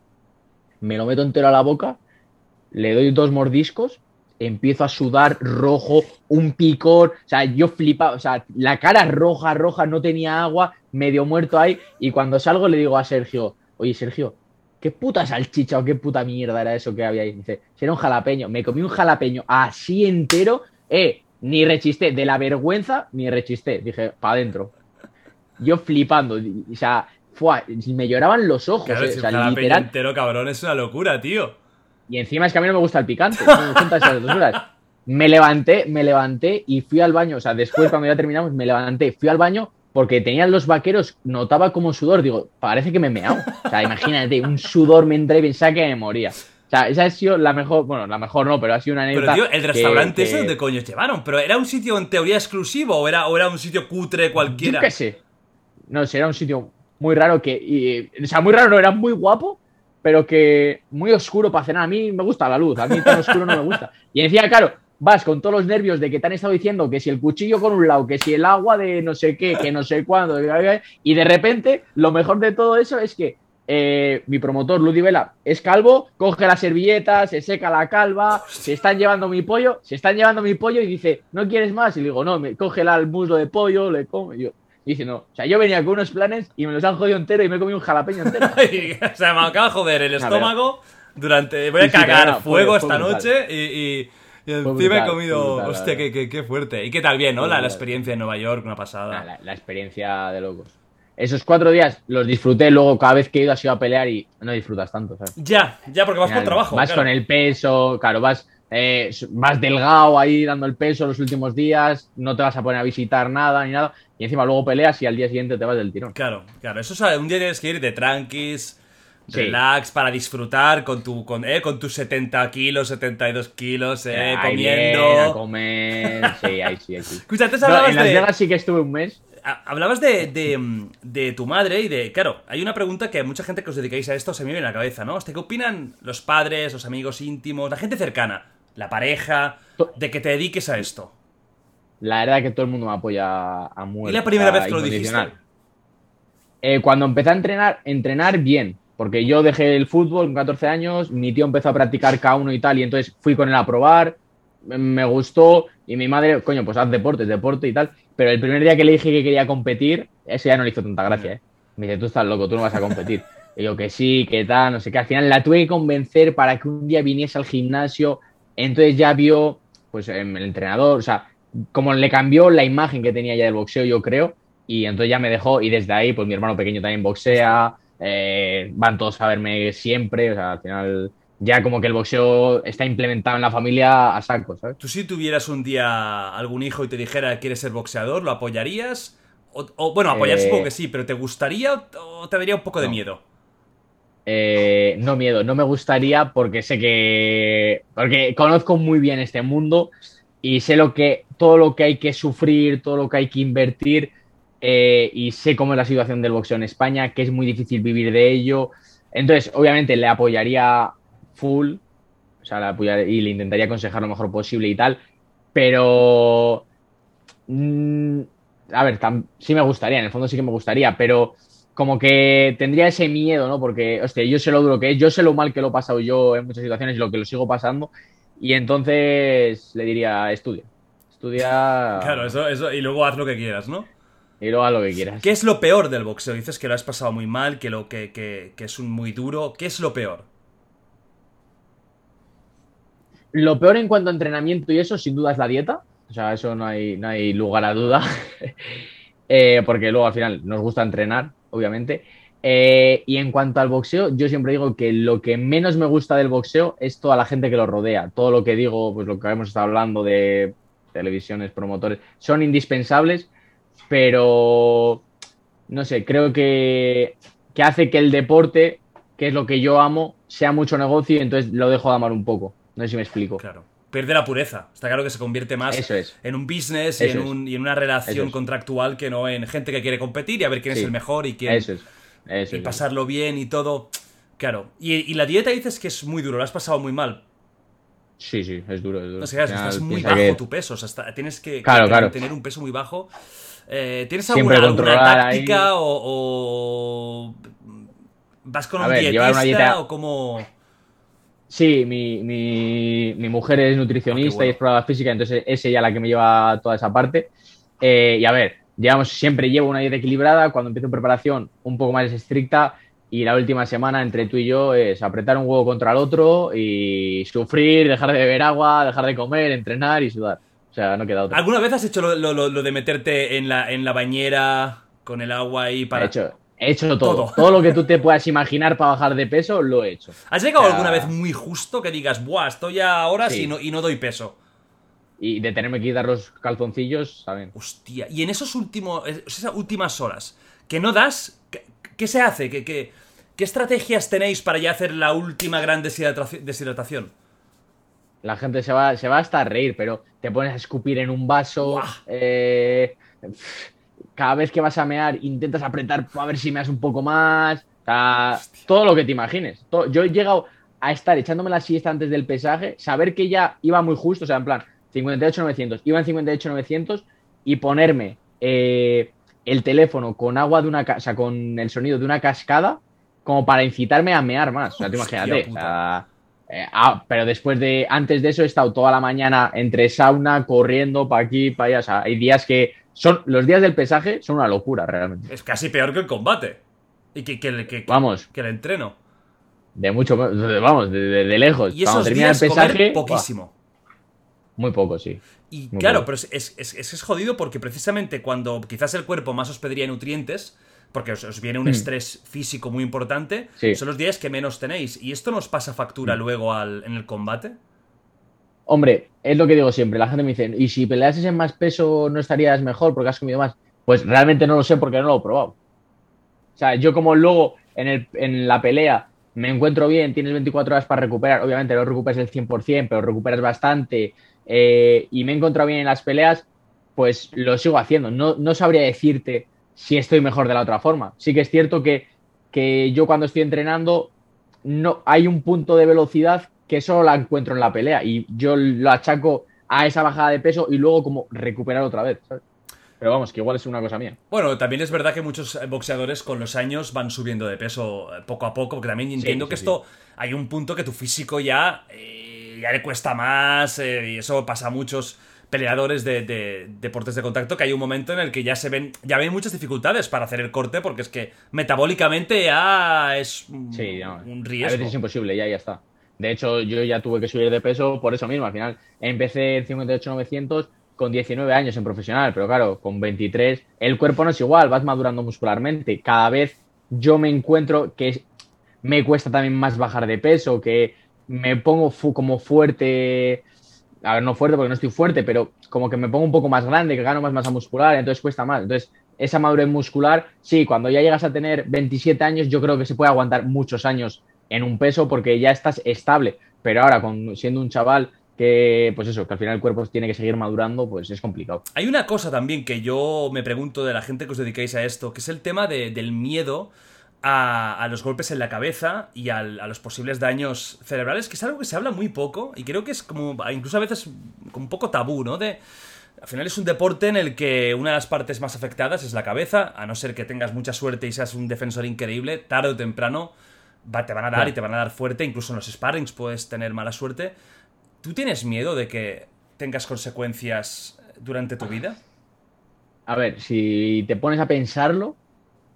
me lo meto entero a la boca, le doy dos mordiscos, empiezo a sudar rojo, un picor, o sea, yo flipaba, o sea, la cara roja, roja, no tenía agua, medio muerto ahí. Y cuando salgo le digo a Sergio, oye, Sergio, ¿qué puta salchicha o qué puta mierda era eso que había ahí? Dice, si era un jalapeño. Me comí un jalapeño así entero, eh, ni rechisté, de la vergüenza, ni rechisté. Dije, para adentro. Yo flipando, o sea, fue, me lloraban los ojos, Claro, eh, si o sea, un jalapeño literal. entero, cabrón, es una locura, tío. Y encima es que a mí no me gusta el picante. me esas levanté, me levanté y fui al baño. O sea, después cuando ya terminamos, me levanté, fui al baño porque tenían los vaqueros, notaba como sudor. Digo, parece que me he meado. O sea, imagínate, un sudor me entré y pensaba que me moría. O sea, esa ha sido la mejor, bueno, la mejor no, pero ha sido una Pero, anécdota. tío, el que- restaurante ese, que- ¿dónde coño llevaron? ¿Pero era un sitio en teoría exclusivo o era, o era un sitio cutre cualquiera? Yo qué sé. No sé, era un sitio muy raro que. y- o sea, muy raro, no, era muy guapo, pero que muy oscuro para cenar. A mí me gusta la luz, a mí tan oscuro no me gusta. Y encima, claro, vas con todos los nervios de que te han estado diciendo que si el cuchillo con un lado, que si el agua de no sé qué, que no sé cuándo, y de repente, lo mejor de todo eso es que eh, mi promotor, Ludi Vela, es calvo, coge la servilleta, se seca la calva, se están llevando mi pollo, se están llevando mi pollo y dice, ¿no quieres más? Y le digo, no, me coge el muslo de pollo, le come. Yo, no. O sea, yo venía con unos planes y me los han jodido entero y me he comido un jalapeño entero. o sea, me acaba de joder el estómago durante... Voy a Sí, sí, cagar no, fuego fue esta brutal. noche y... y- y encima brutal, he comido... brutal, hostia, qué, qué- qué fuerte. ¿Y qué tal bien, no? La, la experiencia en Nueva York, una Nah, pasada. la, la experiencia de locos. Esos cuatro días los disfruté, luego cada vez que he ido ha sido a pelear y no disfrutas tanto, ¿sabes? Ya, ya, porque vas por Al final, trabajo. Vas claro. con el peso, claro, vas, eh, vas delgado ahí dando el peso los últimos días, no te vas a poner a visitar nada ni nada, y encima luego peleas y al día siguiente te vas del tirón. Claro, claro. Eso es, un día tienes que ir de tranquis, Sí. relax, para disfrutar con tu con, eh, con tus 70 kilos, 72 kilos, eh, Ahí comiendo. bien, a comer, sí, ahí sí, ahí sí. Escucha, antes No, hablabas en Las de... Vegas sí que estuve un mes. Ha- Hablabas de, de, de tu madre y de. Claro, hay una pregunta que mucha gente que os dedicáis a esto se me viene a la cabeza, ¿no? ¿Qué opinan los padres, los amigos íntimos, la gente cercana, la pareja, de que te dediques a esto? La verdad que todo el mundo me apoya a muerte. ¿Y la primera vez que lo dijiste? Eh, cuando empecé a entrenar, entrenar bien, porque yo dejé el fútbol con 14 años, mi tío empezó a practicar K1 y tal, y entonces fui con él a probar, me- gustó, y mi madre, coño, pues haz deporte, deporte y tal, pero el primer día que le dije que quería competir, ese ya no le hizo tanta gracia, ¿eh? Me dice, tú estás loco, tú no vas a competir. Y yo que sí, que tal, no sé qué. Al final la tuve que convencer para que un día viniese al gimnasio. Entonces ya vio, pues, em, el entrenador, o sea, como le cambió la imagen que tenía ya del boxeo, yo creo. Y entonces ya me dejó. Y desde ahí, pues mi hermano pequeño también boxea. eh, van todos a verme siempre. O sea, al final ya como que el boxeo está implementado en la familia a saco, ¿sabes? ¿Tú si tuvieras un día algún hijo y te dijera que quieres ser boxeador, lo apoyarías? O, o- bueno, apoyar Eh, supongo que sí, pero ¿te gustaría o- te daría un poco de miedo? Eh, no miedo, no me gustaría porque sé que. Porque conozco muy bien este mundo y sé lo que. todo lo que hay que sufrir, todo lo que hay que invertir. eh, y sé cómo es la situación del boxeo en España, que es muy difícil vivir de ello. Entonces, obviamente, le apoyaría full. O sea, le apoyaría y le intentaría aconsejar lo mejor posible y tal. Pero. mm, a ver, sí me gustaría, en el fondo sí que me gustaría, pero como que tendría ese miedo, ¿no? Porque, hostia, yo sé lo duro que es, yo sé lo mal que lo he pasado yo en muchas situaciones y lo que lo sigo pasando. Y entonces le diría, estudia. Estudia Claro, eso, eso, y luego haz lo que quieras, ¿no? y luego haz lo que quieras. ¿Qué es lo peor del boxeo? Dices que lo has pasado muy mal, que, lo, que, que, que es un muy duro. ¿Qué es lo peor? Lo peor en cuanto a entrenamiento y eso, sin duda, es la dieta. O sea, eso no hay, no hay lugar a duda. Eh, porque luego al final nos gusta entrenar, obviamente. Eh, y en cuanto al boxeo, yo siempre digo que lo que menos me gusta del boxeo es toda la gente que lo rodea. Todo lo que digo, pues lo que hemos estado hablando de televisiones, promotores, son indispensables, pero no sé, creo que, que hace que el deporte, que es lo que yo amo, sea mucho negocio y entonces lo dejo de amar un poco. No sé si me explico. Claro. Pierde la pureza. Está claro que se convierte más es. en un business y en, un- y en una relación es. contractual que no en gente que quiere competir y a ver quién es el mejor y quién. Eso es. Eso y pasarlo bien y todo. Claro. Y, y la dieta dices que es muy duro, lo has pasado muy mal. Sí, sí, es duro, es duro. No sé, claro, Al estás muy bajo que- tu peso. O sea, está- tienes que, Claro, que claro. mantener un peso muy bajo. Eh, ¿Tienes alguna, táctica ahí. o, o vas con A un ver, dietista una dieta- o cómo...? Sí, mi, mi, mi mujer es nutricionista Ah, bueno. y es probada física, entonces es ella la que me lleva toda esa parte. Eh, y a ver, digamos, siempre llevo una dieta equilibrada. Cuando empiezo preparación, un poco más estricta. Y la última semana, entre tú y yo, es apretar un huevo contra el otro y sufrir, dejar de beber agua, dejar de comer, entrenar y sudar. O sea, no queda otra. ¿Alguna vez has hecho lo, lo- lo- lo de meterte en la, en la bañera con el agua ahí para...? He hecho, he hecho todo. Todo. todo. lo que tú te puedas imaginar para bajar de peso, lo he hecho. ¿Has llegado O sea, alguna vez muy justo que digas, buah, estoy a horas Sí. y, no, y no doy peso? Y de tenerme que quitar los calzoncillos, ¿saben? Hostia, y en esos últimos, esas últimas horas que no das, ¿qué, qué se hace? ¿Qué, qué, qué estrategias tenéis para ya hacer la última gran deshidrataci- deshidratación? La gente se va, se va hasta a reír, pero te pones a escupir en un vaso. Buah. eh, cada vez que vas a mear, intentas apretar a ver si meas un poco más. O sea, todo lo que te imagines. Todo- yo he llegado a estar echándome la siesta antes del pesaje, saber que ya iba muy justo, o sea, en plan, 58-900, iba en 58-900 y ponerme eh, el teléfono con agua de una casa, o sea, con el sonido de una cascada, como para incitarme a mear más. O sea, Hostia imagínate. puta. o sea, eh, ah, pero después de, antes de eso he estado toda la mañana entre sauna, corriendo para aquí, para allá. O sea, hay días que son, los días del pesaje son una locura realmente. Es casi peor que el combate. Y que, Vamos. que el entreno. De mucho, de- vamos, de, de- de lejos. Y Cuando esos termina el días comer pesaje, poquísimo. muy poco, sí. Y Muy claro, pero es, es, es- es- jodido porque precisamente cuando quizás el cuerpo más os pediría nutrientes, porque os, os viene un Hmm. estrés físico muy importante, Sí. son los días que menos tenéis. ¿Y esto nos pasa factura luego al, en el combate? Hombre, es lo que digo siempre. La gente me dice, ¿y si peleases en más peso no estarías mejor porque has comido más? Pues realmente no lo sé porque no lo he probado. O sea, yo como luego en, la pelea me encuentro bien, tienes 24 horas para recuperar, obviamente no recuperas el 100%, pero recuperas bastante, eh, y me he encontrado bien en las peleas, pues lo sigo haciendo. No, no sabría decirte si estoy mejor de la otra forma. Sí que es cierto que, que yo cuando estoy entrenando no hay un punto de velocidad que solo la encuentro en la pelea y yo lo achaco a esa bajada de peso y luego como recuperar otra vez, ¿sabes? Pero vamos, que igual es una cosa mía. Bueno, también es verdad que muchos eh, boxeadores con los años van subiendo de peso eh, poco a poco, porque también entiendo sí, que sí. esto hay un punto que tu físico ya eh, ya le cuesta más, eh, y eso pasa a muchos peleadores de, de, deportes de contacto que hay un momento en el que ya se ven ya ven muchas dificultades para hacer el corte porque es que metabólicamente ya es un, un riesgo. A veces es imposible, ya ya está. De hecho, yo ya tuve que subir de peso por eso mismo. Al final empecé en 58-900 con 19 años en profesional, pero claro, con 23 el cuerpo no es igual, vas madurando muscularmente. Cada vez yo me encuentro que me cuesta también más bajar de peso, que me pongo como fuerte a ver, no fuerte porque no estoy fuerte, pero como que me pongo un poco más grande, que gano más masa muscular, entonces cuesta más. Entonces, esa madurez muscular, sí, cuando ya llegas a tener 27 años, yo creo que se puede aguantar muchos años en un peso porque ya estás estable. Pero ahora, con, siendo un chaval que, pues eso, que al final el cuerpo tiene que seguir madurando, pues es complicado. Hay una cosa también que yo me pregunto de la gente que os dedicáis a esto, que es el tema del miedo a, los golpes en la cabeza y a los posibles daños cerebrales, que es algo que se habla muy poco y creo que es como, incluso a veces, un poco tabú, ¿no? De, al final es un deporte en el que una de las partes más afectadas es la cabeza, a no ser que tengas mucha suerte y seas un defensor increíble, tarde o temprano te van a dar y te van a dar fuerte, incluso en los sparrings puedes tener mala suerte. ¿Tú tienes miedo de que tengas consecuencias durante tu vida? A ver, si te pones a pensarlo,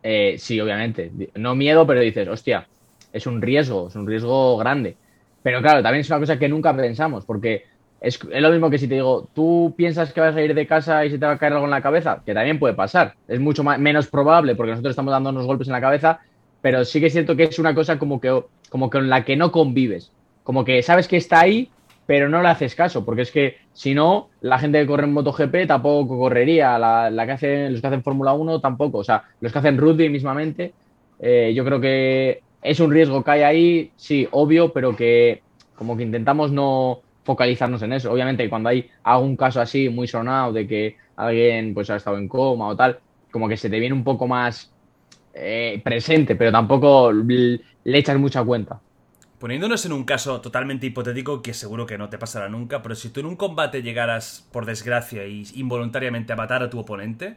eh, sí, obviamente. No miedo, pero dices, hostia, es un riesgo, es un riesgo grande. Pero claro, también es una cosa que nunca pensamos, porque es, lo mismo que si te digo, tú piensas que vas a ir de casa y se te va a caer algo en la cabeza, que también puede pasar. Es mucho menos probable porque nosotros estamos dando unos golpes en la cabeza, pero sí que es cierto que es una cosa como que, como que con la que no convives. Como que sabes que está ahí, pero no le haces caso, porque es que si no, la gente que corre en MotoGP tampoco correría, la, que hacen, los que hacen Fórmula 1 tampoco, o sea, los que hacen rugby mismamente, eh, yo creo que es un riesgo que hay ahí, sí, obvio, pero que como que intentamos no focalizarnos en eso. Obviamente, cuando hay algún caso así muy sonado de que alguien pues ha estado en coma o tal, como que se te viene un poco más eh, presente, pero tampoco le echas mucha cuenta. Poniéndonos en un caso totalmente hipotético que seguro que no te pasará nunca, pero si tú en un combate llegaras, por desgracia, y involuntariamente a matar a tu oponente,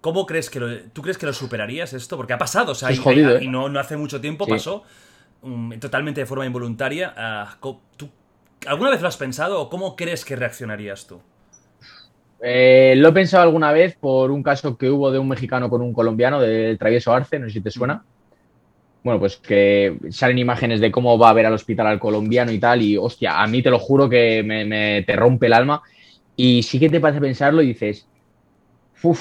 ¿cómo crees que lo, tú crees que lo superarías esto? Porque ha pasado, o sea, y, ¿eh? no, no, hace mucho tiempo pasó um, totalmente de forma involuntaria. ¿tú, ¿Alguna vez lo has pensado o cómo crees que reaccionarías tú? Eh, lo he pensado alguna vez por un caso que hubo de un mexicano con un colombiano, del travieso Arce, no sé si te suena bueno, pues que salen imágenes de cómo va a ver al hospital al colombiano y tal, y hostia, a mí te lo juro que me, te rompe el alma. Y sí que te pasa a pensarlo y dices, uff,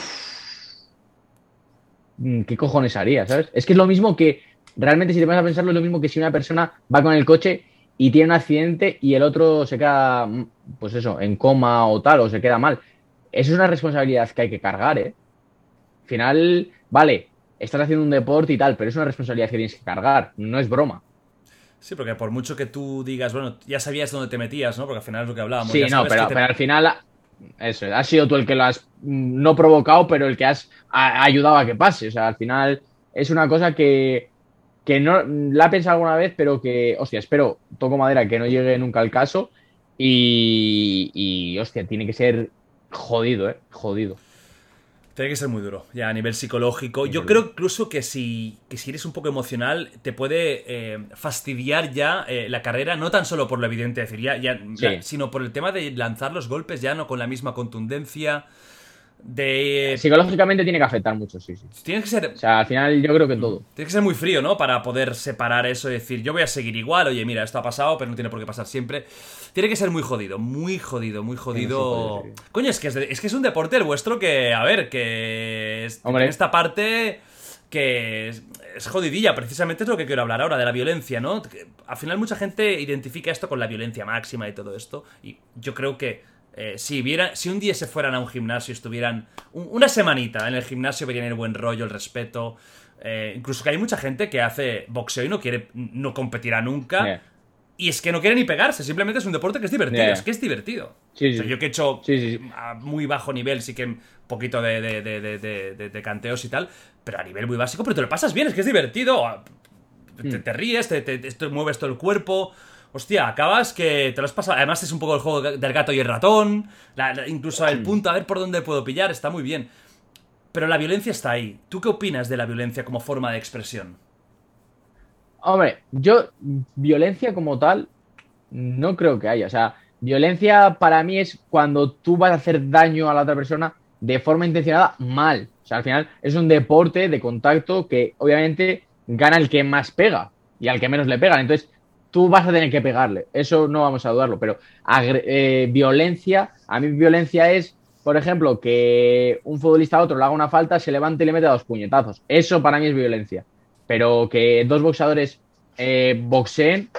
mm, ¿qué cojones haría, sabes? Es que es lo mismo que, realmente si te vas a pensarlo, es lo mismo que si una persona va con el coche y tiene un accidente y el otro se queda, mm, pues eso, en coma o tal, o se queda mal. Eso es una responsabilidad que hay que cargar, ¿eh? Al final, vale, estás haciendo un deporte y tal, pero es una responsabilidad que tienes que cargar, no es broma. Sí, porque por mucho que tú digas, bueno, ya sabías dónde te metías, ¿no? Porque al final es lo que hablábamos. Sí, no, pero, al final, eso, has sido tú el que lo has mm, no provocado, pero el que has ayudado a que pase. O sea, al final es una cosa que, que no la he pensado alguna vez, pero que, hostia, espero, toco madera, que no llegue nunca al caso. Y, y hostia, tiene que ser jodido, ¿eh? Jodido. Tiene que ser muy duro, ya a nivel psicológico. Yo creo incluso que si, que si eres un poco emocional, te puede eh, fastidiar ya eh, la carrera, no tan solo por lo evidente, decir, ya, ya, sino por el tema de lanzar los golpes ya no con la misma contundencia. De... Psicológicamente tiene que afectar mucho, sí, sí. Tienes que ser. O sea, al final yo creo que todo. Tienes que ser muy frío, ¿no? Para poder separar eso y decir, yo voy a seguir igual, oye, mira, esto ha pasado, pero no tiene por qué pasar siempre. Tiene que ser muy jodido, muy jodido, muy jodido. Coño, es que es, es que es un deporte el vuestro que, a ver, que. Es, en esta parte que es, jodidilla, precisamente es lo que quiero hablar ahora, de la violencia, ¿no? al final mucha gente identifica esto con la violencia máxima y todo esto, y yo creo que eh, si, si un día se fueran a un gimnasio, estuvieran una semanita en el gimnasio, verían el buen rollo, el respeto. Eh, incluso que hay mucha gente que hace boxeo y no quiere, no competirá nunca. Y es que no quiere ni pegarse, simplemente es un deporte que es divertido. Es que es divertido. yo que he hecho a muy bajo nivel, sí que un poquito de, de, canteos y tal, pero a nivel muy básico, pero te lo pasas bien, es que es divertido. Te, mm. ríes, te, te, mueves todo el cuerpo hostia, acabas que te lo has pasado. Además, es un poco el juego del gato y el ratón. incluso el punto, a ver por dónde puedo pillar, está muy bien. Pero la violencia está ahí. ¿Tú qué opinas de la violencia como forma de expresión? Hombre, yo, violencia como tal, no creo que haya. O sea, violencia para mí es cuando tú vas a hacer daño a la otra persona de forma intencionada mal. O sea, al final es un deporte de contacto que obviamente gana el que más pega y al que menos le pegan. Entonces, tú vas a tener que pegarle. Eso no vamos a dudarlo. Pero eh, violencia, a mí violencia es, por ejemplo, que un futbolista a otro le haga una falta, se levante y le mete dos puñetazos. Eso para mí es violencia. Pero que dos boxeadores eh, boxeen,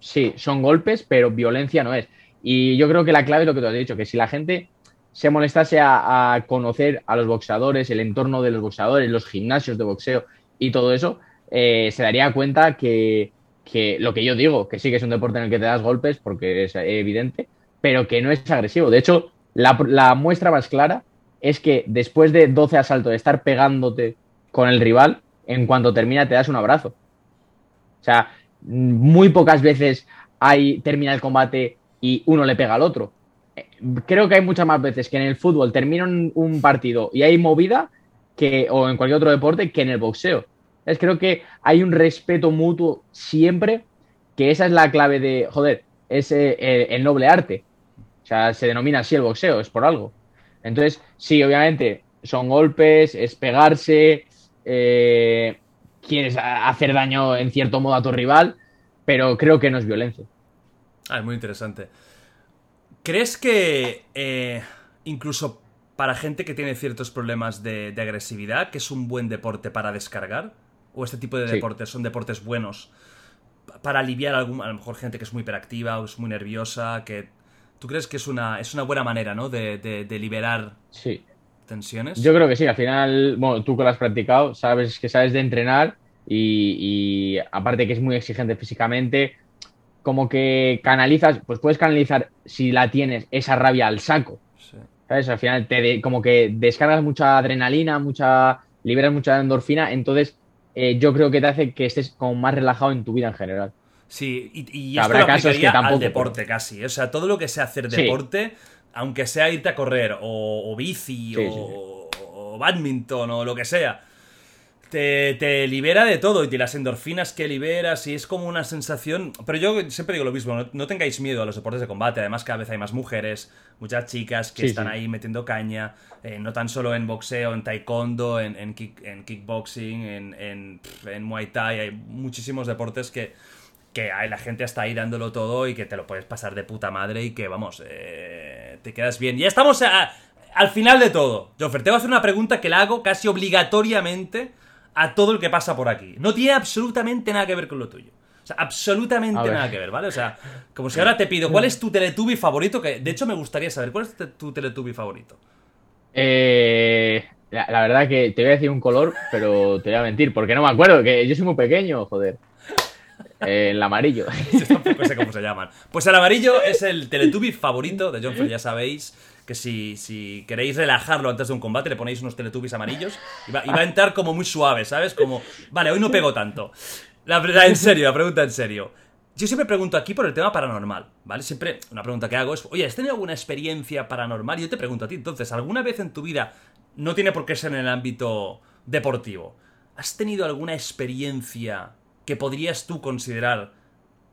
sí, son golpes, pero violencia no es. Y yo creo que la clave es lo que tú has dicho, que si la gente se molestase a, conocer a los boxeadores, el entorno de los boxeadores, los gimnasios de boxeo y todo eso, eh, se daría cuenta que, lo que yo digo, que sí que es un deporte en el que te das golpes, porque es evidente, pero que no es agresivo. De hecho, la, muestra más clara es que después de 12 asaltos de estar pegándote con el rival, en cuanto termina te das un abrazo. O sea, muy pocas veces hay, termina el combate y uno le pega al otro creo que hay muchas más veces que en el fútbol termina un, partido y hay movida que, o en cualquier otro deporte que en el boxeo. Es, creo que hay un respeto mutuo siempre, que esa es la clave de, joder, es eh, el noble arte. O sea, se denomina así el boxeo, es por algo. Entonces, sí, obviamente, son golpes, es pegarse, eh, quieres hacer daño en cierto modo a tu rival, pero creo que no es violencia. Ah, es muy interesante. ¿Crees que eh, incluso para gente que tiene ciertos problemas de, agresividad, que es un buen deporte para descargar? ¿O este tipo de deportes son deportes buenos para aliviar a, algún, a lo mejor gente que es muy hiperactiva o es muy nerviosa? que ¿Tú crees que es una, es una buena manera ¿no? de, liberar tensiones? Yo creo que sí, al final, bueno, tú que lo has practicado, sabes que sabes de entrenar y, y aparte que es muy exigente físicamente, como que canalizas, pues puedes canalizar, si la tienes, esa rabia al saco. ¿Sabes? Al final te como que descargas mucha adrenalina, mucha liberas mucha endorfina, entonces eh, yo creo que te hace que estés como más relajado en tu vida en general. Sí, y, esto Habrá casos que tampoco, al deporte casi. O sea, todo lo que sea hacer deporte, aunque sea irte a correr, o, bici, o, o badminton, o lo que sea te, libera de todo y de las endorfinas que liberas y es como una sensación... Pero yo siempre digo lo mismo, no, tengáis miedo a los deportes de combate, además cada vez hay más mujeres, muchas chicas que están ahí metiendo caña, eh, no tan solo en boxeo, en taekwondo, en, en, kickboxing, en, en, muay thai, hay muchísimos deportes que, que hay, la gente está ahí dándolo todo y que te lo puedes pasar de puta madre y que, vamos, eh, te quedas bien. Ya estamos al final de todo. Joffer, te voy a hacer una pregunta que la hago casi obligatoriamente a todo el que pasa por aquí. No tiene absolutamente nada que ver con lo tuyo. O sea, absolutamente nada que ver, ¿vale? O sea, como si ahora te pido, ¿cuál es tu Teletubby favorito? Que de hecho me gustaría saber, ¿cuál es tu Teletubby favorito? Eh, la, verdad que te voy a decir un color, pero te voy a mentir, porque no me acuerdo, que yo soy muy pequeño, joder. El amarillo. sé cómo se llaman. Pues el amarillo es el Teletubby favorito de John ya sabéis que si, si, queréis relajarlo antes de un combate, le ponéis unos teletubbies amarillos y va, a entrar como muy suave, ¿sabes? Como, vale, hoy no pego tanto. La, verdad, en serio, la pregunta en serio. Yo siempre pregunto aquí por el tema paranormal, ¿vale? Siempre una pregunta que hago es, oye, ¿has tenido alguna experiencia paranormal? Yo te pregunto a ti, entonces, ¿alguna vez en tu vida, no tiene por qué ser en el ámbito deportivo, ¿has tenido alguna experiencia que podrías tú considerar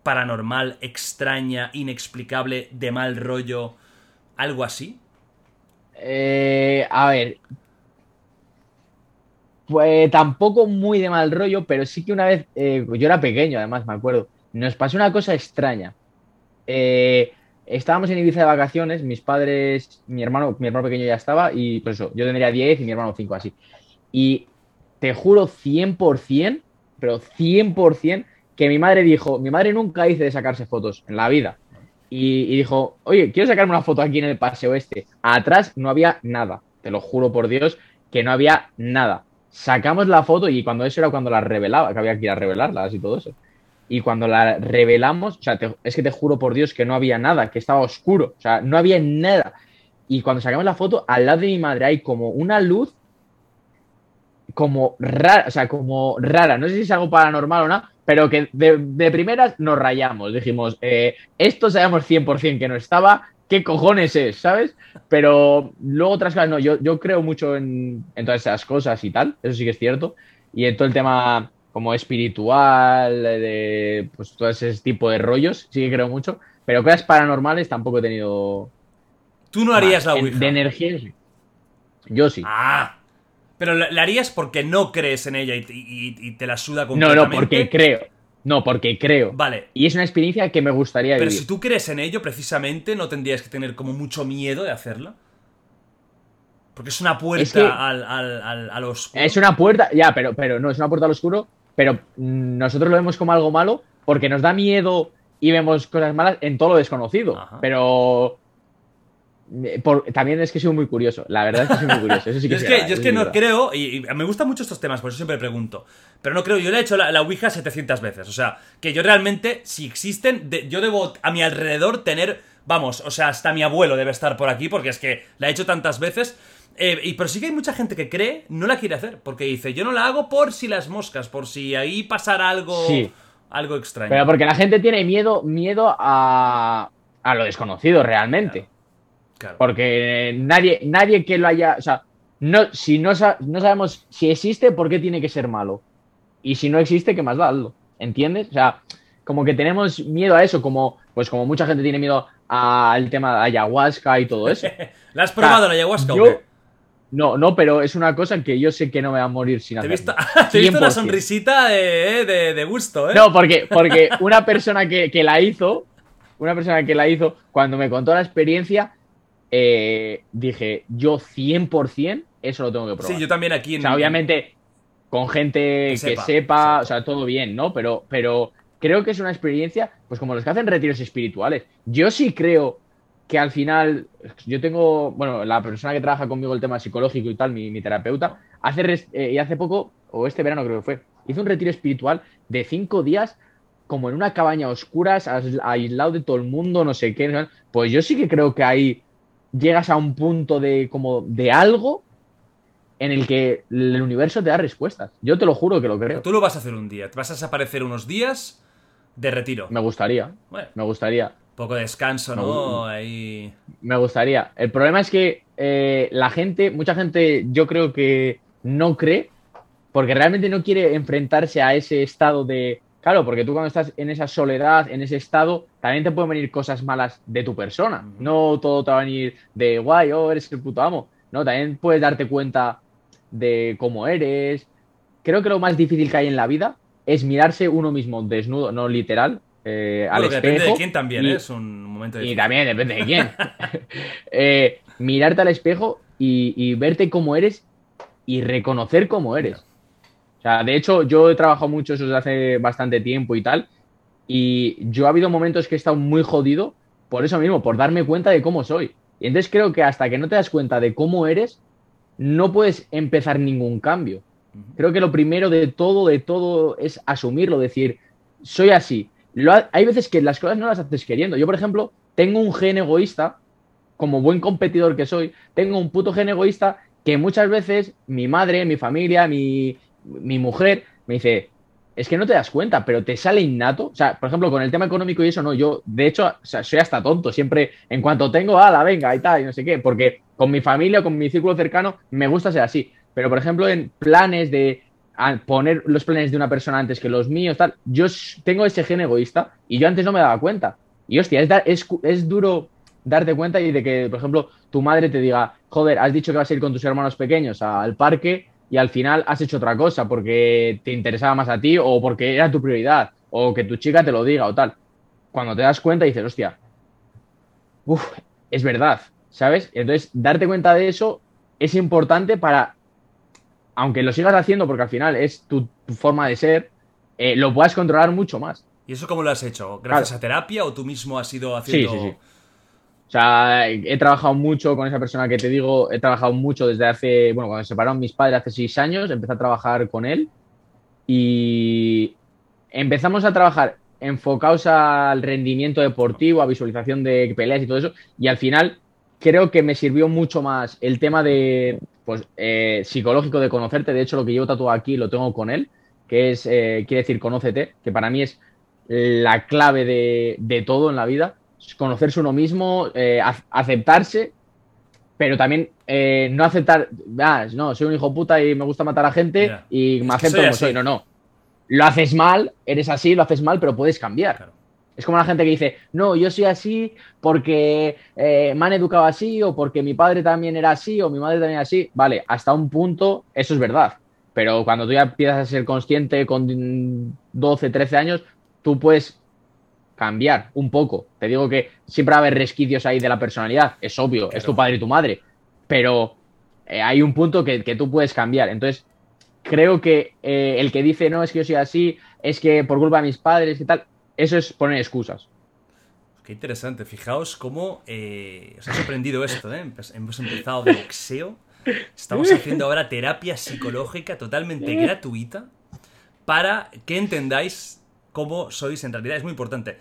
paranormal, extraña, inexplicable, de mal rollo? ¿Algo así? Eh, a ver. Pues tampoco muy de mal rollo, pero sí que una vez, eh, yo era pequeño además, me acuerdo, nos pasó una cosa extraña. Eh, estábamos en Ibiza de vacaciones, mis padres, mi hermano, mi hermano pequeño ya estaba, y pues eso, yo tendría 10 y mi hermano 5 así. Y te juro 100%, pero 100% que mi madre dijo, mi madre nunca hice de sacarse fotos en la vida y, dijo, oye, quiero sacarme una foto aquí en el paseo este. Atrás no había nada, te lo juro por Dios, que no había nada. Sacamos la foto y cuando eso era cuando la revelaba, que había que ir a revelarla y todo eso. Y cuando la revelamos, o sea, es que te juro por Dios que no había nada, que estaba oscuro, o sea, no había nada. Y cuando sacamos la foto, al lado de mi madre hay como una luz como rara, o sea, como rara. No sé si es algo paranormal o no, pero que de, primeras nos rayamos. Dijimos, eh, esto sabemos 100% que no estaba, ¿qué cojones es? ¿Sabes? Pero luego otras cosas, no, yo, yo creo mucho en, todas esas cosas y tal, eso sí que es cierto. Y en todo el tema como espiritual, de pues todo ese tipo de rollos, sí que creo mucho. Pero cosas paranormales tampoco he tenido. Tú no harías la En- Ouija. De energía. Yo sí. Ah. Pero la, la harías porque no crees en ella y, y- y te la suda no, completamente. no, porque creo. No, porque creo. Vale. Y es una experiencia que me gustaría Pero vivir. si tú crees en ello, precisamente, no tendrías que tener como mucho miedo de hacerla. Porque es una puerta Es que- al, al, al, al oscuro. Es una puerta, ya, pero, pero no, es una puerta al oscuro, pero nosotros lo vemos como algo malo porque nos da miedo y vemos cosas malas en todo lo desconocido. Ajá. Pero por- también es que soy muy curioso, la verdad es que soy muy curioso. Eso sí Yo que es sí, que, verdad, yo es que no verdad. creo, y, y me gustan mucho estos temas, por eso siempre pregunto. Pero no creo, yo le he hecho la, la Ouija 700 veces. O sea, que yo realmente, si existen, de- yo debo a mi alrededor tener, vamos, o sea, hasta mi abuelo debe estar por aquí, porque es que la he hecho tantas veces. Eh, y, pero sí que hay mucha gente que cree, no la quiere hacer, porque dice, yo no la hago por si las moscas, por si ahí pasara algo, Sí. algo extraño. Pero porque la gente tiene miedo, miedo a, a lo desconocido realmente. Claro. Porque nadie, nadie que lo haya. O sea, no, si no, no sabemos si existe, ¿por qué tiene que ser malo? Y si no existe, ¿qué más da? ¿Entiendes? O sea, como que tenemos miedo a eso, como, pues como mucha gente tiene miedo al tema de ayahuasca y todo eso. ¿La has probado la ayahuasca o yo- qué? No, no, pero es una cosa que yo sé que no me va a morir sin Te he hacerlo. visto, te he visto una 100%. sonrisita de, de, de gusto, ¿eh? No, porque, porque una persona que, que la hizo, una persona que la hizo, cuando me contó la experiencia, eh, dije, yo 100% eso lo tengo que probar. sí, yo también aquí en. O sea, obviamente con gente Que que sepa, o sea, todo bien, ¿no? Pero, pero creo que es una experiencia, pues como los que hacen retiros espirituales. Yo sí creo que al final, yo tengo, bueno, la persona que trabaja conmigo el tema psicológico y tal, mi, mi terapeuta, hace, eh, y hace poco, o este verano creo que fue, hizo un retiro espiritual de cinco días como en una cabaña a oscuras, as- aislado de todo el mundo, no sé qué. Pues yo sí que creo que ahí llegas a un punto de como de algo en el que el universo te da respuestas. Yo te lo juro que lo creo. Tú lo vas a hacer un día. Te vas a desaparecer unos días de retiro. Me gustaría, Bueno, me gustaría, poco de descanso, Me ¿no? gu- Ahí. me gustaría. El problema es que eh, la gente, mucha gente, yo creo que no cree porque realmente no quiere enfrentarse a ese estado de... Claro, porque tú cuando estás en esa soledad, en ese estado, también te pueden venir cosas malas de tu persona. No todo te va a venir de guay, oh, eres el puto amo. No, también puedes darte cuenta de cómo eres. Creo que lo más difícil que hay en la vida es mirarse uno mismo desnudo, no literal, eh, al que espejo. depende de quién también, y- ¿eh? Es un momento y difícil. también depende de quién. Eh, mirarte al espejo y, y verte cómo eres y reconocer cómo eres. O sea, de hecho, yo he trabajado mucho eso desde hace bastante tiempo y tal. Y yo ha habido momentos que he estado muy jodido por eso mismo, por darme cuenta de cómo soy. Y entonces creo que hasta que no te das cuenta de cómo eres, no puedes empezar ningún cambio. Creo que lo primero de todo, de todo, es asumirlo, decir, soy así. Lo ha- hay veces que las cosas no las haces queriendo. Yo, por ejemplo, tengo un gen egoísta, como buen competidor que soy, tengo un puto gen egoísta que muchas veces mi madre, mi familia, mi, mi mujer me dice, es que no te das cuenta, pero te sale innato. O sea, por ejemplo, con el tema económico y eso, no, yo, de hecho, o sea, soy hasta tonto. Siempre, en cuanto tengo, ala, venga, y tal, y no sé qué, porque con mi familia, con mi círculo cercano, me gusta ser así. Pero, por ejemplo, en planes de a poner los planes de una persona antes que los míos, tal, yo tengo ese gen egoísta y yo antes no me daba cuenta. Y hostia, es, dar- es, es duro darte cuenta y de que, por ejemplo, tu madre te diga, joder, has dicho que vas a ir con tus hermanos pequeños al parque y al final has hecho otra cosa porque te interesaba más a ti o porque era tu prioridad o que tu chica te lo diga o tal. Cuando te das cuenta dices, hostia, uff, es verdad, ¿sabes? Entonces, darte cuenta de eso es importante para, aunque lo sigas haciendo porque al final es tu, tu forma de ser, eh, lo puedas controlar mucho más. ¿Y eso cómo lo has hecho? ¿Gracias a terapia o tú mismo has ido Sí, haciendo.? sí, sí. O sea, he trabajado mucho con esa persona que te digo, he trabajado mucho desde hace, bueno, cuando se separaron mis padres hace seis años, empecé a trabajar con él y empezamos a trabajar enfocados al rendimiento deportivo, a visualización de peleas y todo eso, y al final creo que me sirvió mucho más el tema de, pues, eh, psicológico de conocerte, de hecho lo que llevo tatuado aquí lo tengo con él, que es, eh, quiere decir conócete, que para mí es la clave de, de todo en la vida, conocerse uno mismo, eh, ac- aceptarse, pero también eh, no aceptar, ah, no, soy un hijo puta y me gusta matar a gente y me acepto soy como soy. No, no. Lo haces mal, eres así, lo haces mal, pero puedes cambiar. Claro. Es como la gente que dice, no, yo soy así porque eh, me han educado así o porque mi padre también era así o mi madre también era así. Vale, hasta un punto eso es verdad. Pero cuando tú ya empiezas a ser consciente con 12, 13 años, tú puedes cambiar un poco. Te digo que siempre va a haber resquicios ahí de la personalidad, es obvio, es tu padre y tu madre. Pero eh, hay un punto que, que, tú puedes cambiar. Entonces, creo que eh, el que dice, no, es que yo soy así, es que por culpa de mis padres y tal, eso es poner excusas. Qué interesante. Fijaos cómo eh, os ha sorprendido esto. ¿eh? Hemos empezado de boxeo. Estamos haciendo ahora terapia psicológica totalmente gratuita para que entendáis cómo sois en realidad. Es muy importante.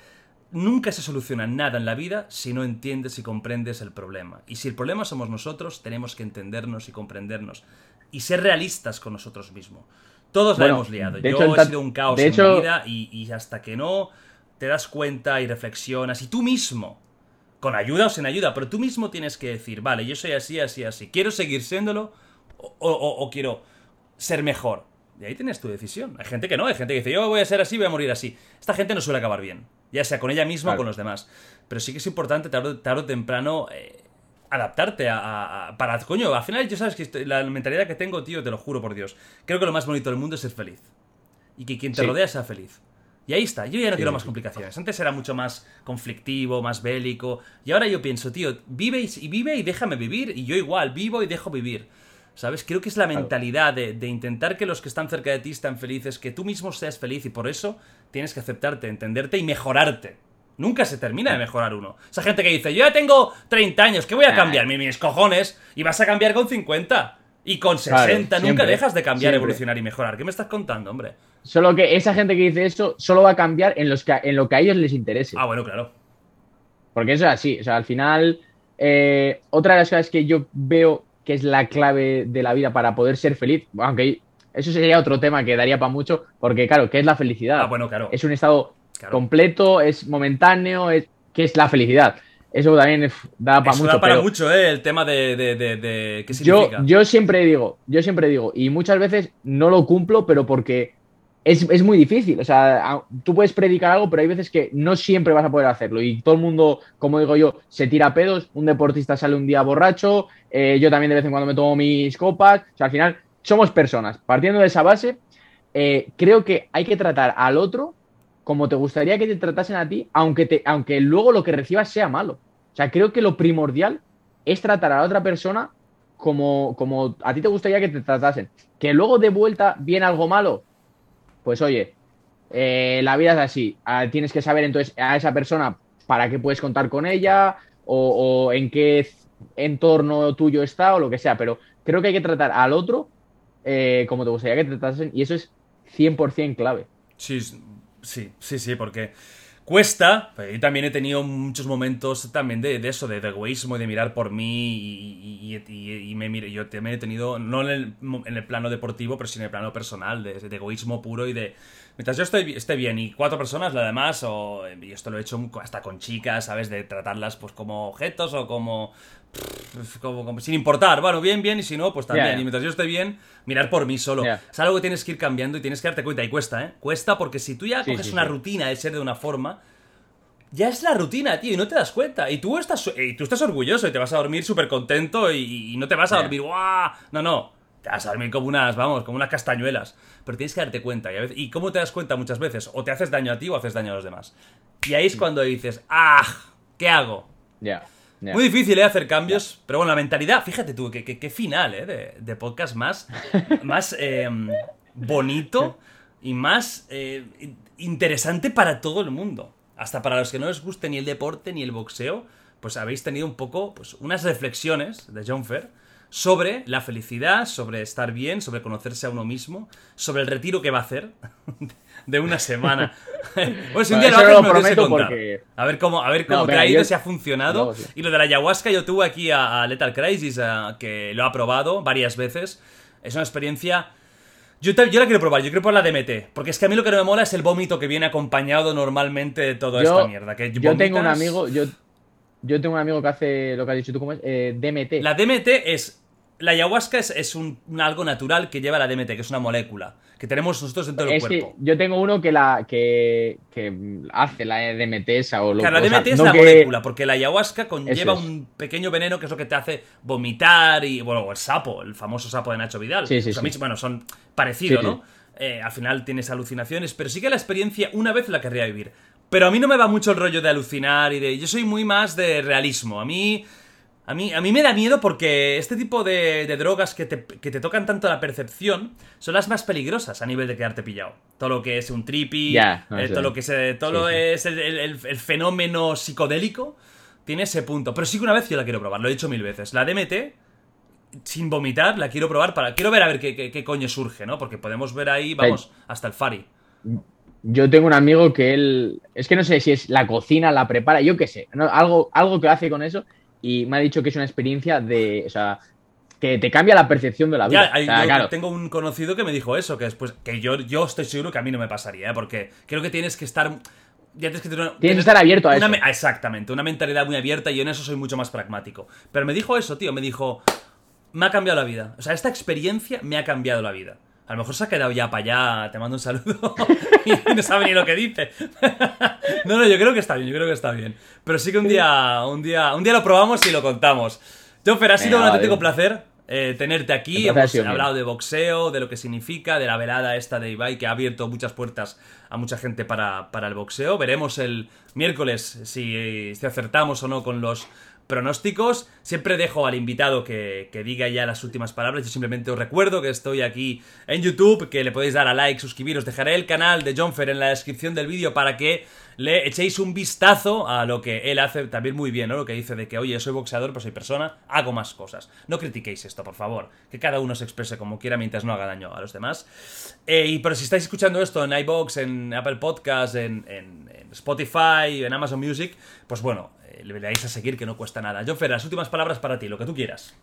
Nunca se soluciona nada en la vida si no entiendes y comprendes el problema. Y si el problema somos nosotros, tenemos que entendernos y comprendernos. Y ser realistas con nosotros mismos. Todos la hemos liado. Yo he sido un caos en mi vida y, y hasta que no te das cuenta y reflexionas, y tú mismo, con ayuda o sin ayuda, pero tú mismo tienes que decir, vale, yo soy así, así, así, quiero seguir siéndolo o, o, quiero ser mejor. Y ahí tienes tu decisión. Hay gente que no, hay gente que dice, yo voy a ser así, voy a morir así. Esta gente no suele acabar bien, ya sea con ella misma o con los demás. Pero sí que es importante tarde, o temprano eh, adaptarte a, Para, coño, al final, yo sabes que la mentalidad que tengo, tío, te lo juro por Dios. Creo que lo más bonito del mundo es ser feliz. Y que quien te rodea sea feliz. Y ahí está, yo ya no quiero más complicaciones. Antes era mucho más conflictivo, más bélico. Y ahora yo pienso, tío, vive y, vive y déjame vivir. Y yo igual, vivo y dejo vivir. ¿Sabes? Creo que es la mentalidad de, intentar que los que están cerca de ti estén felices, que tú mismo seas feliz y por eso tienes que aceptarte, entenderte y mejorarte. Nunca se termina de mejorar uno. Esa gente que dice, yo ya tengo 30 años, ¿qué voy a cambiar? Mis cojones. Y vas a cambiar con 50. Y con 60. nunca dejas de cambiar, evolucionar y mejorar. ¿Qué me estás contando, hombre? Solo que esa gente que dice eso solo va a cambiar en, los que, en lo que a ellos les interese. Ah, bueno, claro. Porque eso es así. O sea, al final, eh, otra de las cosas que yo veo que es la clave de la vida para poder ser feliz, aunque eso sería otro tema que daría para mucho, porque claro, ¿qué es la felicidad? Ah, bueno, claro. Es un estado completo, es momentáneo, es, ¿qué es la felicidad? Eso también da para mucho. Da para mucho, ¿eh? El tema de, de, qué significa. Yo, yo siempre digo, yo siempre digo, y muchas veces no lo cumplo, pero porque es, muy difícil. O sea, tú puedes predicar algo, pero hay veces que no siempre vas a poder hacerlo. Y todo el mundo, como digo yo, se tira pedos. Un deportista sale un día borracho. Eh, yo también de vez en cuando me tomo mis copas. O sea, al final somos personas. Partiendo de esa base, eh, creo que hay que tratar al otro como te gustaría que te tratasen a ti, aunque, aunque luego lo que recibas sea malo. O sea, creo que lo primordial es tratar a la otra persona como, como a ti te gustaría que te tratasen. Que luego de vuelta viene algo malo, pues oye, eh, la vida es así. Ah, tienes que saber entonces a esa persona para qué puedes contar con ella o, en qué entorno tuyo está o lo que sea. Pero creo que hay que tratar al otro eh, como te gustaría que tratasen y eso es 100% clave. Sí, sí, sí, sí, porque cuesta, yo también he tenido muchos momentos también de, eso, de, egoísmo y de mirar por mí y, me mire, yo también he tenido, no en el, plano deportivo, pero sí en el plano personal, de, egoísmo puro y de... Mientras yo estoy, esté bien y cuatro personas, lo demás, o, y esto lo he hecho hasta con chicas, ¿sabes? De tratarlas pues como objetos o como como, sin importar, bueno, bien, bien, y si no, pues también. Y mientras yo esté bien, mirar por mí solo. Es algo que tienes que ir cambiando y tienes que darte cuenta. Y cuesta, ¿eh? Cuesta porque si tú ya coges una rutina de ser de una forma, ya es la rutina, tío, y no te das cuenta. Y tú estás, y tú estás orgulloso y te vas a dormir súper contento y, no te vas a dormir, ¡guau! No, no. Te vas a dormir como unas, vamos, como unas castañuelas. Pero tienes que darte cuenta. Y, y cómo te das cuenta muchas veces, o te haces daño a ti o haces daño a los demás. Y ahí es cuando dices, ¡ah! ¿Qué hago? Ya. Muy difícil, ¿eh? Hacer cambios. Pero bueno, la mentalidad, fíjate tú, qué final, ¿eh? De, podcast más, más em, bonito y más eh, interesante para todo el mundo. Hasta para los que no les guste ni el deporte ni el boxeo, pues habéis tenido un poco, pues, unas reflexiones de John Fair sobre la felicidad, sobre estar bien, sobre conocerse a uno mismo, sobre el retiro que va a hacer de una semana. pues un día lo, me prometo porque... A ver cómo, a ver cómo te ha ido, si ha funcionado. Y lo de la ayahuasca, yo tuve aquí a, Lethal Crisis, que lo ha probado varias veces. Es una experiencia... Yo, yo, la quiero probar, yo quiero probar la DMT. Porque es que a mí lo que no me mola es el vómito que viene acompañado normalmente de toda esta mierda. Que yo tengo un amigo, yo, yo tengo un amigo que hace lo que has dicho tú, ¿cómo es? Eh, DMT. La DMT es la ayahuasca es, es un, algo natural que lleva la DMT, que es una molécula que tenemos nosotros dentro del cuerpo. que yo tengo uno que la que, que hace la DMT esa o lo Claro, la o sea, DMT es no la que- molécula, porque la ayahuasca conlleva es. un pequeño veneno que es lo que te hace vomitar y, bueno, el sapo, el famoso sapo de Nacho Vidal. Sí, sí, O sea, a mí, sí. bueno, son parecidos, ¿no? Eh, al final tienes alucinaciones, pero sí que la experiencia una vez la querría vivir. Pero a mí no me va mucho el rollo de alucinar y de... Yo soy muy más de realismo. A mí... A mí, a mí me da miedo porque este tipo de, de drogas que te, que te tocan tanto la percepción son las más peligrosas a nivel de quedarte pillado. Todo lo que es un trippy, no eh, todo lo que se, todo Sí, lo sí. es el, el- el- el fenómeno psicodélico tiene ese punto. Pero sí que una vez yo la quiero probar, lo he dicho mil veces. La DMT, sin vomitar, la quiero probar para. Quiero ver a ver qué, qué- qué coño surge, ¿no? Porque podemos ver ahí, vamos, hasta el Fari. Yo tengo un amigo que él. Es que no sé si es la cocina, la prepara, yo qué sé. ¿no? Algo, algo que hace con eso. Y me ha dicho que es una experiencia de. O sea, que te cambia la percepción de la vida. Ya, hay- O sea, yo claro, tengo un conocido que me dijo eso, que después. Que yo, yo estoy seguro que a mí no me pasaría, ¿eh? Porque creo que tienes que estar. Ya tienes que tener, Tienes que estar abierto a una eso. me- Exactamente, una mentalidad muy abierta y en eso soy mucho más pragmático. Pero me dijo eso, tío, me dijo. Me ha cambiado la vida. O sea, esta experiencia me ha cambiado la vida. A lo mejor se ha quedado ya para allá, te mando un saludo y no sabe ni lo que dice. no, no, yo creo que está bien, yo creo que está bien. Pero sí que un día, un día, un día lo probamos y lo contamos. Jonfer, ha sido Venga, un auténtico vale. placer eh, tenerte aquí. Hemos hablado de boxeo, de lo que significa, de la velada esta de Ibai, que ha abierto muchas puertas a mucha gente para, para el boxeo. Veremos el miércoles si, si acertamos o no con los pronósticos. Siempre dejo al invitado que, que diga ya las últimas palabras. Yo simplemente os recuerdo que estoy aquí en YouTube, que le podéis dar a like, suscribiros. Dejaré el canal de Jonfer en la descripción del vídeo para que le echéis un vistazo a lo que él hace también muy bien, ¿no? Lo que dice de que, oye, soy boxeador, pero soy persona, hago más cosas. No critiquéis esto, por favor. Que cada uno se exprese como quiera mientras no haga daño a los demás. Eh, y pero si estáis escuchando esto en iBox, en Apple Podcasts, en, en- en Spotify, en Amazon Music, pues bueno, le dais a seguir que no cuesta nada. Jonfer, las últimas palabras para ti, lo que tú quieras.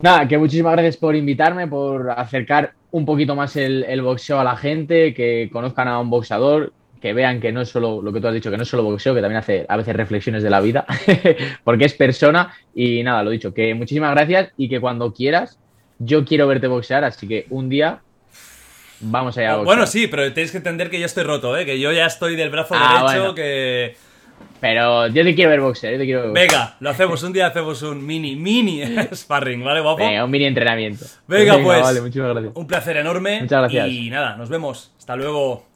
Nada, que muchísimas gracias por invitarme, por acercar un poquito más el, el boxeo a la gente, que conozcan a un boxeador, que vean que no es solo lo que tú has dicho, que no es solo boxeo, que también hace a veces reflexiones de la vida, porque es persona. Y nada, lo dicho, que muchísimas gracias y que cuando quieras, yo quiero verte boxear, así que un día vamos allá a boxear. Bueno, sí, pero tenéis que entender que yo estoy roto, ¿eh? Que yo ya estoy del brazo Ah, derecho, bueno. que... Pero yo te quiero ver boxear, yo te quiero ver boxear. Venga, lo hacemos, un día hacemos un mini, mini sparring, ¿vale, guapo? Venga, un mini entrenamiento. Venga, pues. Vale, muchísimas gracias. Un placer enorme. Muchas gracias. Y nada, nos vemos. Hasta luego.